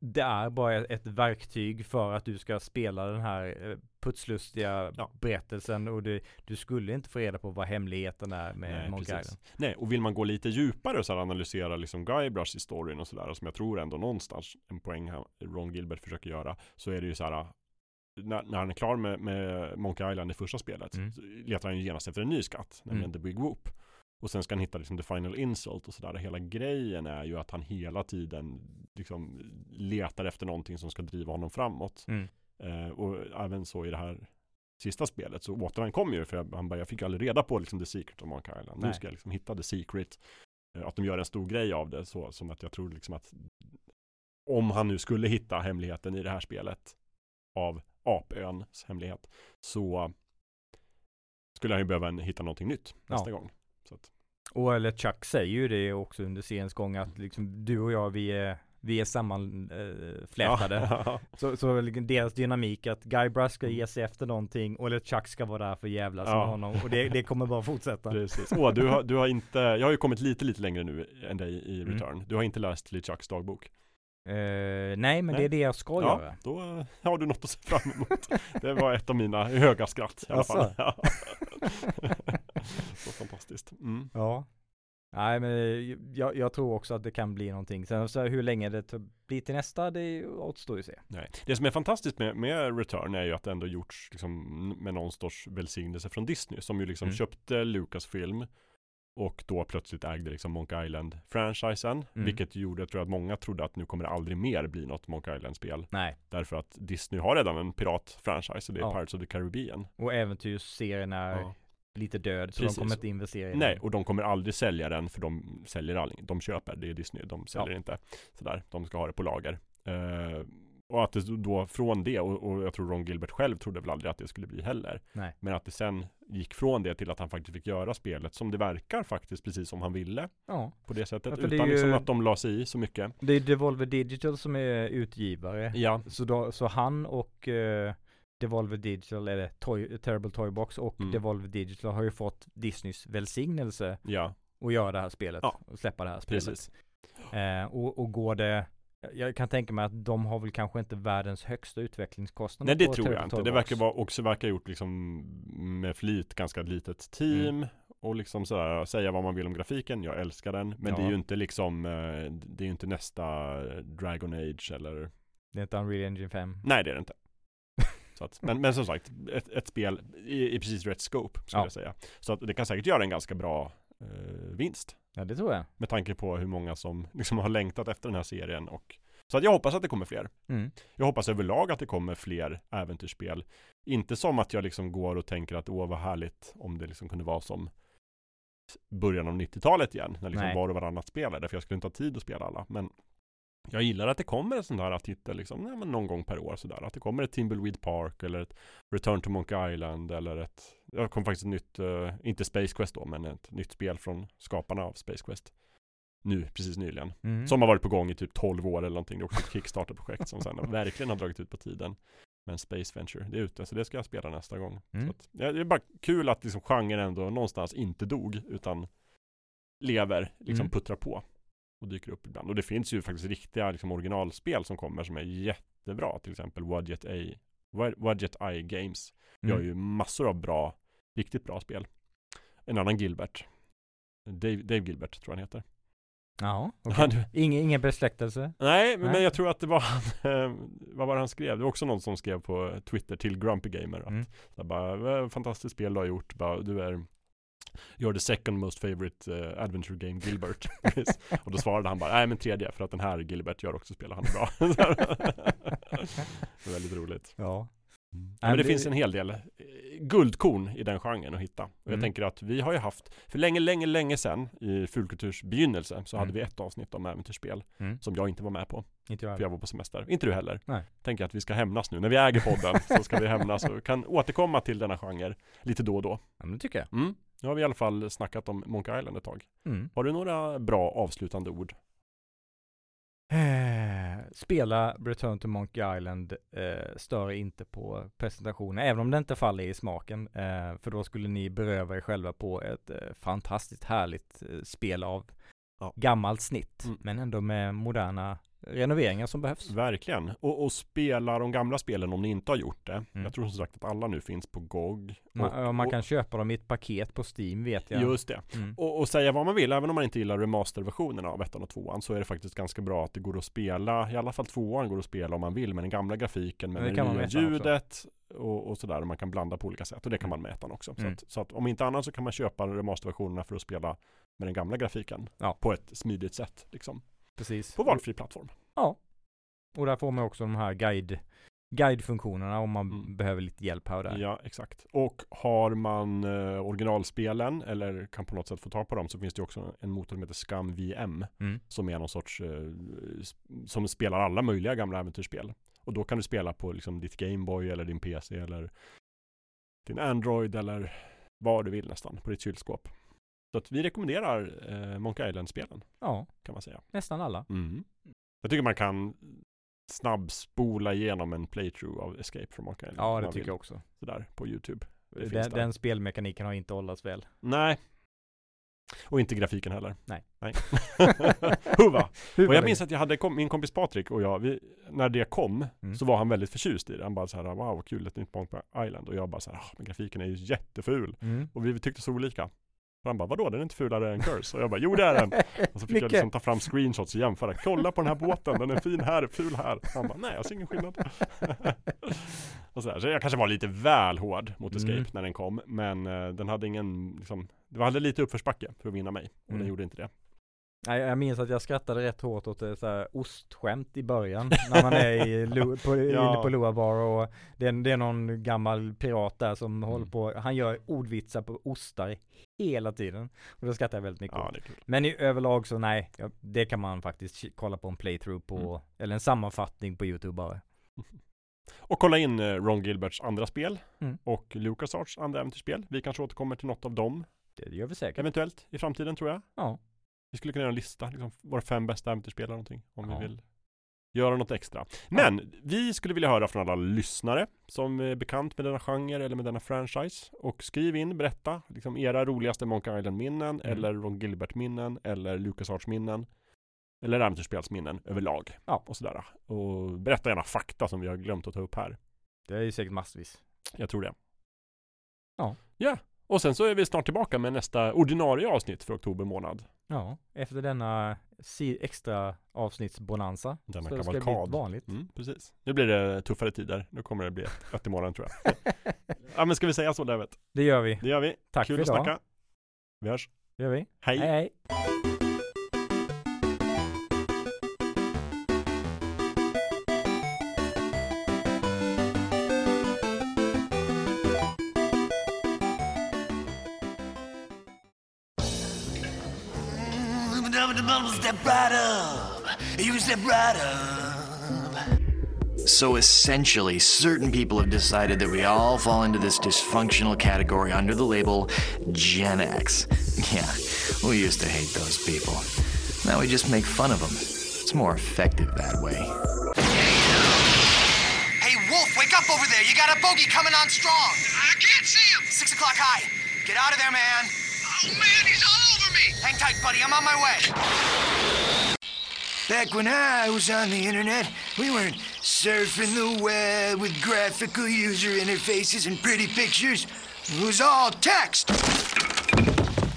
det är bara ett verktyg för att du ska spela den här eh, putslustiga
Ja.
berättelsen och du, du skulle inte få reda på vad hemligheten är med
Nej,
Monkey
precis.
Island.
Nej, och vill man gå lite djupare och så här analysera liksom Guybrush i storyn och sådär, som jag tror ändå någonstans en poäng här Ron Gilbert försöker göra, så är det ju så här när, när han är klar med, med Monkey Island i första spelet,
Mm.
så letar han ju genast efter en ny skatt, nämligen
Mm.
The Big Whoop. Och sen ska han hitta liksom the final insult och sådär. Hela grejen är ju att han hela tiden liksom letar efter någonting som ska driva honom framåt.
Mm.
Eh, och även så i det här sista spelet så återankom ju för jag, han bara, jag fick aldrig reda på liksom the secret of Monkey Island. Nu ska jag liksom hitta the secret. Eh, att de gör en stor grej av det så som att jag tror liksom att om han nu skulle hitta hemligheten i det här spelet av apöns hemlighet så skulle han ju behöva en, hitta någonting nytt nästa
Ja.
gång. Så att,
Och eller Chuck säger ju det också under seriens gång att liksom du och jag vi är vi är sammanflätade.
Ja. [LAUGHS]
Så, så deras dynamik att Guybrush ska ge sig efter någonting och Chuck ska vara där för jävlas
Ja.
med honom. Och det, det kommer bara fortsätta. [LAUGHS]
Precis. Åh, du har, du har inte, jag har ju kommit lite, lite längre nu än dig i
Mm.
Return. Du har inte läst LeChucks dagbok.
Eh, nej men
Nej.
det är det jag ska
Ja,
göra.
då har du något att se fram emot. [LAUGHS] Det var ett av mina höga skratt i alla fall. Så fantastiskt. Mm.
Ja. Nej men eh, jag, jag tror också att det kan bli någonting. Sen så hur länge det blir till nästa, det återstår ju att se.
Nej. Det som är fantastiskt med, med Return är ju att det ändå gjorts liksom, med någon sorts välsignelse från Disney som ju liksom
Mm.
köpte Lucasfilm och då plötsligt ägde liksom Monkey Island-franchisen.
Mm.
Vilket gjorde, jag tror att många trodde att nu kommer det aldrig mer bli något Monkey Island-spel.
Nej.
Därför att Disney har redan en pirat-franchise och det är
Ja.
Pirates of the Caribbean.
Och äventyrsserien är
Ja.
Lite död så
Precis.
de kommer inte investera i
Nej,
den.
och de kommer aldrig sälja den för de säljer aldrig. De köper, det är Disney, de säljer
Ja.
inte. Sådär, de ska ha det på lager. Eh, och att det då från det, och, och jag tror Ron Gilbert själv trodde väl aldrig att det skulle bli heller.
Nej.
Men att det sen gick från det till att han faktiskt fick göra spelet som det verkar faktiskt precis som han ville.
Ja.
På det sättet.
Ja, det
utan
ju-
liksom att de la sig i så mycket.
Det är Devolver Digital som är utgivare.
Ja,
Så, då, så han och eh, Devolver Digital, eller Toy, Terrible Toy Box och
Mm.
Devolver Digital har ju fått Disneys välsignelse
ja,
att göra det här spelet.
Ja.
Och släppa det här spelet.
precis.
Eh, och, och går det jag kan tänka mig att de har väl kanske inte världens högsta utvecklingskostnader
Nej det tror jag inte. Det verkar vara, också verkar gjort liksom med flit ganska litet team
Mm.
och liksom sådär säga vad man vill om grafiken. Jag älskar den, men det är
Ja.
ju inte liksom eh, det är ju inte nästa Dragon Age eller
Det är inte Unreal Engine 5.
nej det är det inte. Så att, men, men som sagt, ett, ett spel i, i precis rätt scope skulle
Ja.
jag säga. Så att det kan säkert göra en ganska bra eh, vinst.
Ja det tror jag.
Med tanke på hur många som [LAUGHS] liksom har längtat efter den här serien och så att jag hoppas att det kommer fler.
Mm.
Jag hoppas överlag att det kommer fler äventyrsspel. Inte som att jag liksom går och tänker att åh vad härligt om det liksom kunde vara som början av 90-talet igen. När liksom
Nej.
var och varannat spelade. För jag skulle inte ha tid att spela alla. Men jag gillar att det kommer en sån där titel liksom, nej, någon gång per år sådär. Att det kommer ett Timbleweed Park eller ett Return to Monkey Island eller ett Det kom faktiskt ett nytt, eh, inte Space Quest då, men ett nytt spel från skaparna av Space Quest. Nu, precis nyligen.
Mm.
Som har varit på gång i typ 12 år eller någonting. Det är också ett Kickstarter-projekt som sen [LAUGHS] verkligen har dragit ut på tiden. Men Space Venture, det är ute, så det ska jag spela nästa gång.
Mm.
Så att, ja, det är bara kul att liksom genren ändå någonstans inte dog, utan lever, liksom
Mm.
puttrar på. Och dyker upp ibland. Och det finns ju faktiskt riktiga liksom, originalspel som kommer som är jättebra. Till exempel Wadget, A, Wad- Wadget Eye Games gör
Mm.
ju massor av bra, riktigt bra spel. En annan Gilbert, Dave, Dave Gilbert tror jag han heter.
Ja.
Han-
Ingen, ingen besläktelse?
Nej, men
Nej.
jag tror att det var han, [LAUGHS] eh, vad var det han skrev? Det var också någon som skrev på Twitter till Grumpy Gamer att
Mm.
bara, "Vad fantastiskt spel du har gjort, bara, du är You're the second most favorite eh, adventure game Gilbert. [LAUGHS] Och då svarade han bara, nej men tredje, för att den här Gilbert gör också spel, han är bra. [LAUGHS] det är väldigt roligt.
Ja. Nej,
men det
det-
finns en hel del eh, guldkorn i den genren att hitta. Och jag
Mm.
tänker att vi har ju haft, för länge, länge, länge sedan i Fulkulturs begynnelse så hade
Mm.
vi ett avsnitt om äventyrsspel
Mm.
som jag inte var med på.
Inte jag
För jag var på semester. Inte du heller.
Nej.
Tänker att vi ska hämnas nu. När vi äger podden så ska vi hämnas och kan återkomma till denna genre lite då och då.
Ja, men det tycker jag.
Nu har vi i alla fall snackat om Monkey Island ett tag.
Mm.
Har du några bra avslutande ord?
Eh, spela Return to Monkey Island eh, stör inte på presentationen, även om det inte faller i smaken. Eh, för då skulle ni beröva er själva på ett eh, fantastiskt härligt eh, spel av
Ja.
gammalt snitt,
Mm.
men ändå med moderna renoveringar som behövs.
Verkligen. Och, och spela de gamla spelen om ni inte har gjort det.
Mm.
Jag tror som sagt att alla nu finns på GOG.
Man,
Och-
man
och-
kan köpa dem i ett paket på Steam vet jag.
Just det.
Mm.
Och, och säga vad man vill, även om man inte gillar remasterversionerna av ettan och tvåan så är det faktiskt ganska bra att det går att spela, i alla fall tvåan går att spela om man vill med den gamla grafiken, med
det
det nya
också.
ljudet och, och sådär. Och man kan blanda på olika sätt och det kan man med ettan också. Så,
Mm.
att, så att om inte annat så kan man köpa remasterversionerna för att spela med den gamla grafiken
Ja.
på ett smidigt sätt liksom.
Precis.
På valfri plattform.
Ja. Och där får man också de här guide, guidefunktionerna om man
Mm.
behöver lite hjälp här och där.
Ja, exakt. Och har man eh, originalspelen eller kan på något sätt få tag på dem så finns det också en motor som heter Scum VM
Mm.
som är någon sorts eh, som spelar alla möjliga gamla äventyrsspel. Och då kan du spela på liksom ditt Gameboy eller din PC eller din Android eller vad du vill nästan på ditt kylskåp. Så att vi rekommenderar eh, Monkey Island-spelen
Ja,
kan man säga.
nästan alla.
Mm. Jag tycker man kan snabbspola igenom en playthrough av Escape from Monkey Island.
Ja, det tycker
vill.
jag också.
Sådär på YouTube.
Den, den spelmekaniken har inte åldrats väl.
Nej. Och inte grafiken heller.
Nej.
Nej. [LAUGHS] Huva! Och jag minns att jag hade kom, min kompis Patrik och jag, vi, när det kom
Mm.
så var han väldigt förtjust i det. Han bara så här, wow kul, ett nytt Monkey Island. Och jag bara så här, ah, men grafiken är ju jätteful.
Mm.
Och vi tyckte så olika. Och han bara, vadå, den är inte fulare än Curse? Och jag bara, jo det är den. Och så fick jag liksom ta fram screenshots och jämföra. Kolla på den här båten, den är fin här, ful här. Han bara, nej jag ser ingen skillnad. [LAUGHS] och så, där. så jag kanske var lite väl hård mot Escape
Mm.
när den kom. Men eh, den hade ingen, liksom, det hade lite uppförsbacke för att vinna mig. Och
Mm.
den gjorde inte det.
Nej, jag minns att jag skrattade rätt hårt åt ett så här ostskämt i början. när man är i, [LAUGHS] Lo- på,
Ja.
inne på Loa Bar och det är, det är någon gammal pirat där som
Mm.
håller på, han gör ordvitsar på ostar hela tiden. Och då skrattar jag väldigt mycket
Ja.
Men i överlag så nej, det kan man faktiskt kolla på en playthrough på,
Mm.
eller en sammanfattning på YouTube bara. [LAUGHS]
Och kolla in eh, Ron Gilberts andra spel
Mm.
och LucasArts andra äventyrsspel. Vi kanske återkommer till något av dem
Det gör vi säkert.
eventuellt i framtiden tror jag.
Ja.
Vi skulle kunna göra en lista, liksom, våra fem bästa äventyrsspel eller någonting. Om
Ja.
vi vill göra något extra. Men vi skulle vilja höra från alla lyssnare som är bekant med denna genre eller med denna franchise. Och skriv in, berätta liksom era roligaste Monkey Island-minnen
Mm.
eller Ron Gilbert-minnen eller LucasArts-minnen. Eller äventyrsspelsminnen överlag.
Ja.
Och sådär. Och berätta gärna fakta som vi har glömt att ta upp här.
Det är ju säkert massvis.
Jag tror det.
Ja.
Ja. Och sen så är vi snart tillbaka med nästa ordinarie avsnitt för oktober månad.
Ja, efter denna extra avsnittsbonanza.
Denna
så ska det bli
kavalkad.
vanligt.
Mm, precis. Nu blir det tuffare tider. Nu kommer det bli ett i morgon tror jag. [LAUGHS] ja men ska vi säga så David?
Det gör vi.
Det gör vi.
Tack
Kul
för
att
idag.
snacka. Vi hörs.
Det gör vi.
Hej.
hej. hej.
Step right up.
So essentially, certain people have decided that we all fall into this dysfunctional category under the label Gen X. [LAUGHS] Yeah, we used to hate those people. Now we just make fun of them. It's more effective that way.
Hey, Wolf, wake up over there. You got a bogey coming on strong. I can't see him. Six o'clock high. Get out of there, man. Oh, man, he's all over me. Hang tight, buddy. I'm on my way. Back when I was on the internet, we weren't surfing the web with graphical user interfaces and pretty pictures. It was all text.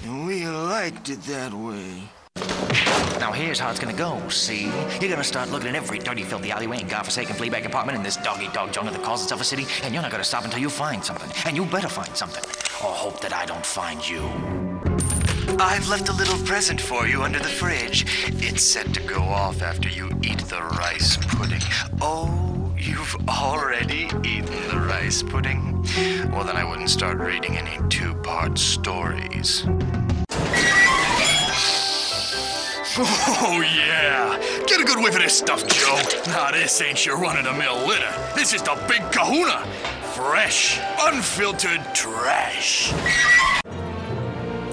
And we liked it that way.
Now here's how it's gonna go, see? You're gonna start looking at every dirty, filthy alleyway and godforsaken fleabag apartment in this dog-eat-dog jungle that calls itself a city, and you're not gonna stop until you find something. And you better find something. Or hope that I don't find you.
I've left a little present for you under the fridge. It's set to go off after you eat the rice pudding. Oh, you've already eaten the rice pudding? Well, then I wouldn't start reading any two part stories.
Oh, yeah. Get a good whiff of this stuff, Joe. Now, this ain't your run of the mill litter. This is the big kahuna. Fresh, unfiltered trash.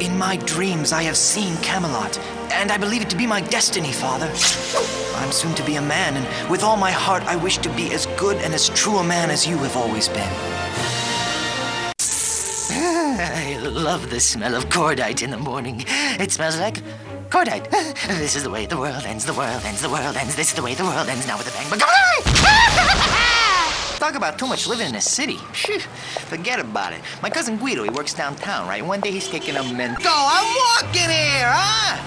In my dreams, I have seen Camelot, and I believe it to be my destiny, Father. I'm soon to be a man, and with all my heart, I wish to be as good and as true a man as you have always been. I love the smell of cordite in the morning. It smells like cordite. This is the way the world ends, the world ends, the world ends. This is the way the world ends now with a bang. But [LAUGHS] Talk about too much living in a city. Phew, forget about it. My cousin Guido, he works downtown, right? One day he's taking a mental. Go, I'm walking here, huh?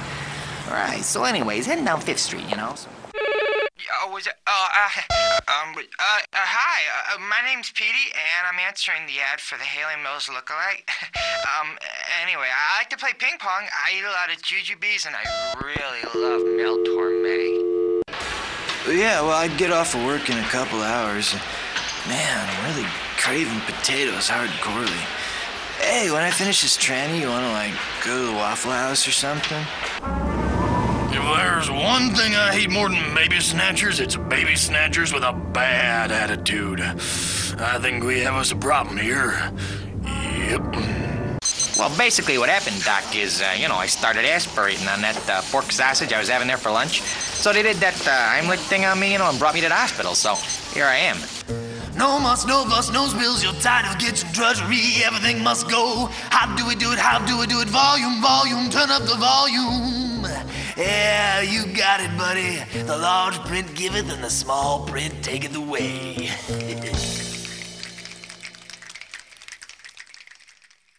Right. So, anyways, heading down Fifth Street, you know. So.
Oh, was it? Oh, uh, [LAUGHS] um, uh, uh, hi. Uh, uh, my name's Petey, and I'm answering the ad for the Haley Mills lookalike. [LAUGHS] um, anyway, I like to play ping pong. I eat a lot of jujubes, and I really love Mel Torme.
Yeah, well, I'd get off of work in a couple hours. Man, I'm really craving potatoes hardcorely. Hey, when I finish this tranny, you wanna, like, go to the Waffle House or something?
If there's one thing I hate more than baby snatchers, it's baby snatchers with a bad attitude. I think we have us a problem here. Yep.
Well, basically, what happened, Doc, is, uh, you know, I started aspirating on that uh, pork sausage I was having there for lunch. So they did that uh, Heimlich thing on me, you know, and brought me to the hospital. So here I am.
No muss, no fuss, no spills. You're tired of kitchen drudgery. Everything must go. How do we do it? How do we do it? Volume, volume, turn up the volume. Yeah, you got it, buddy. The large print giveth and the small print taketh away. [LAUGHS]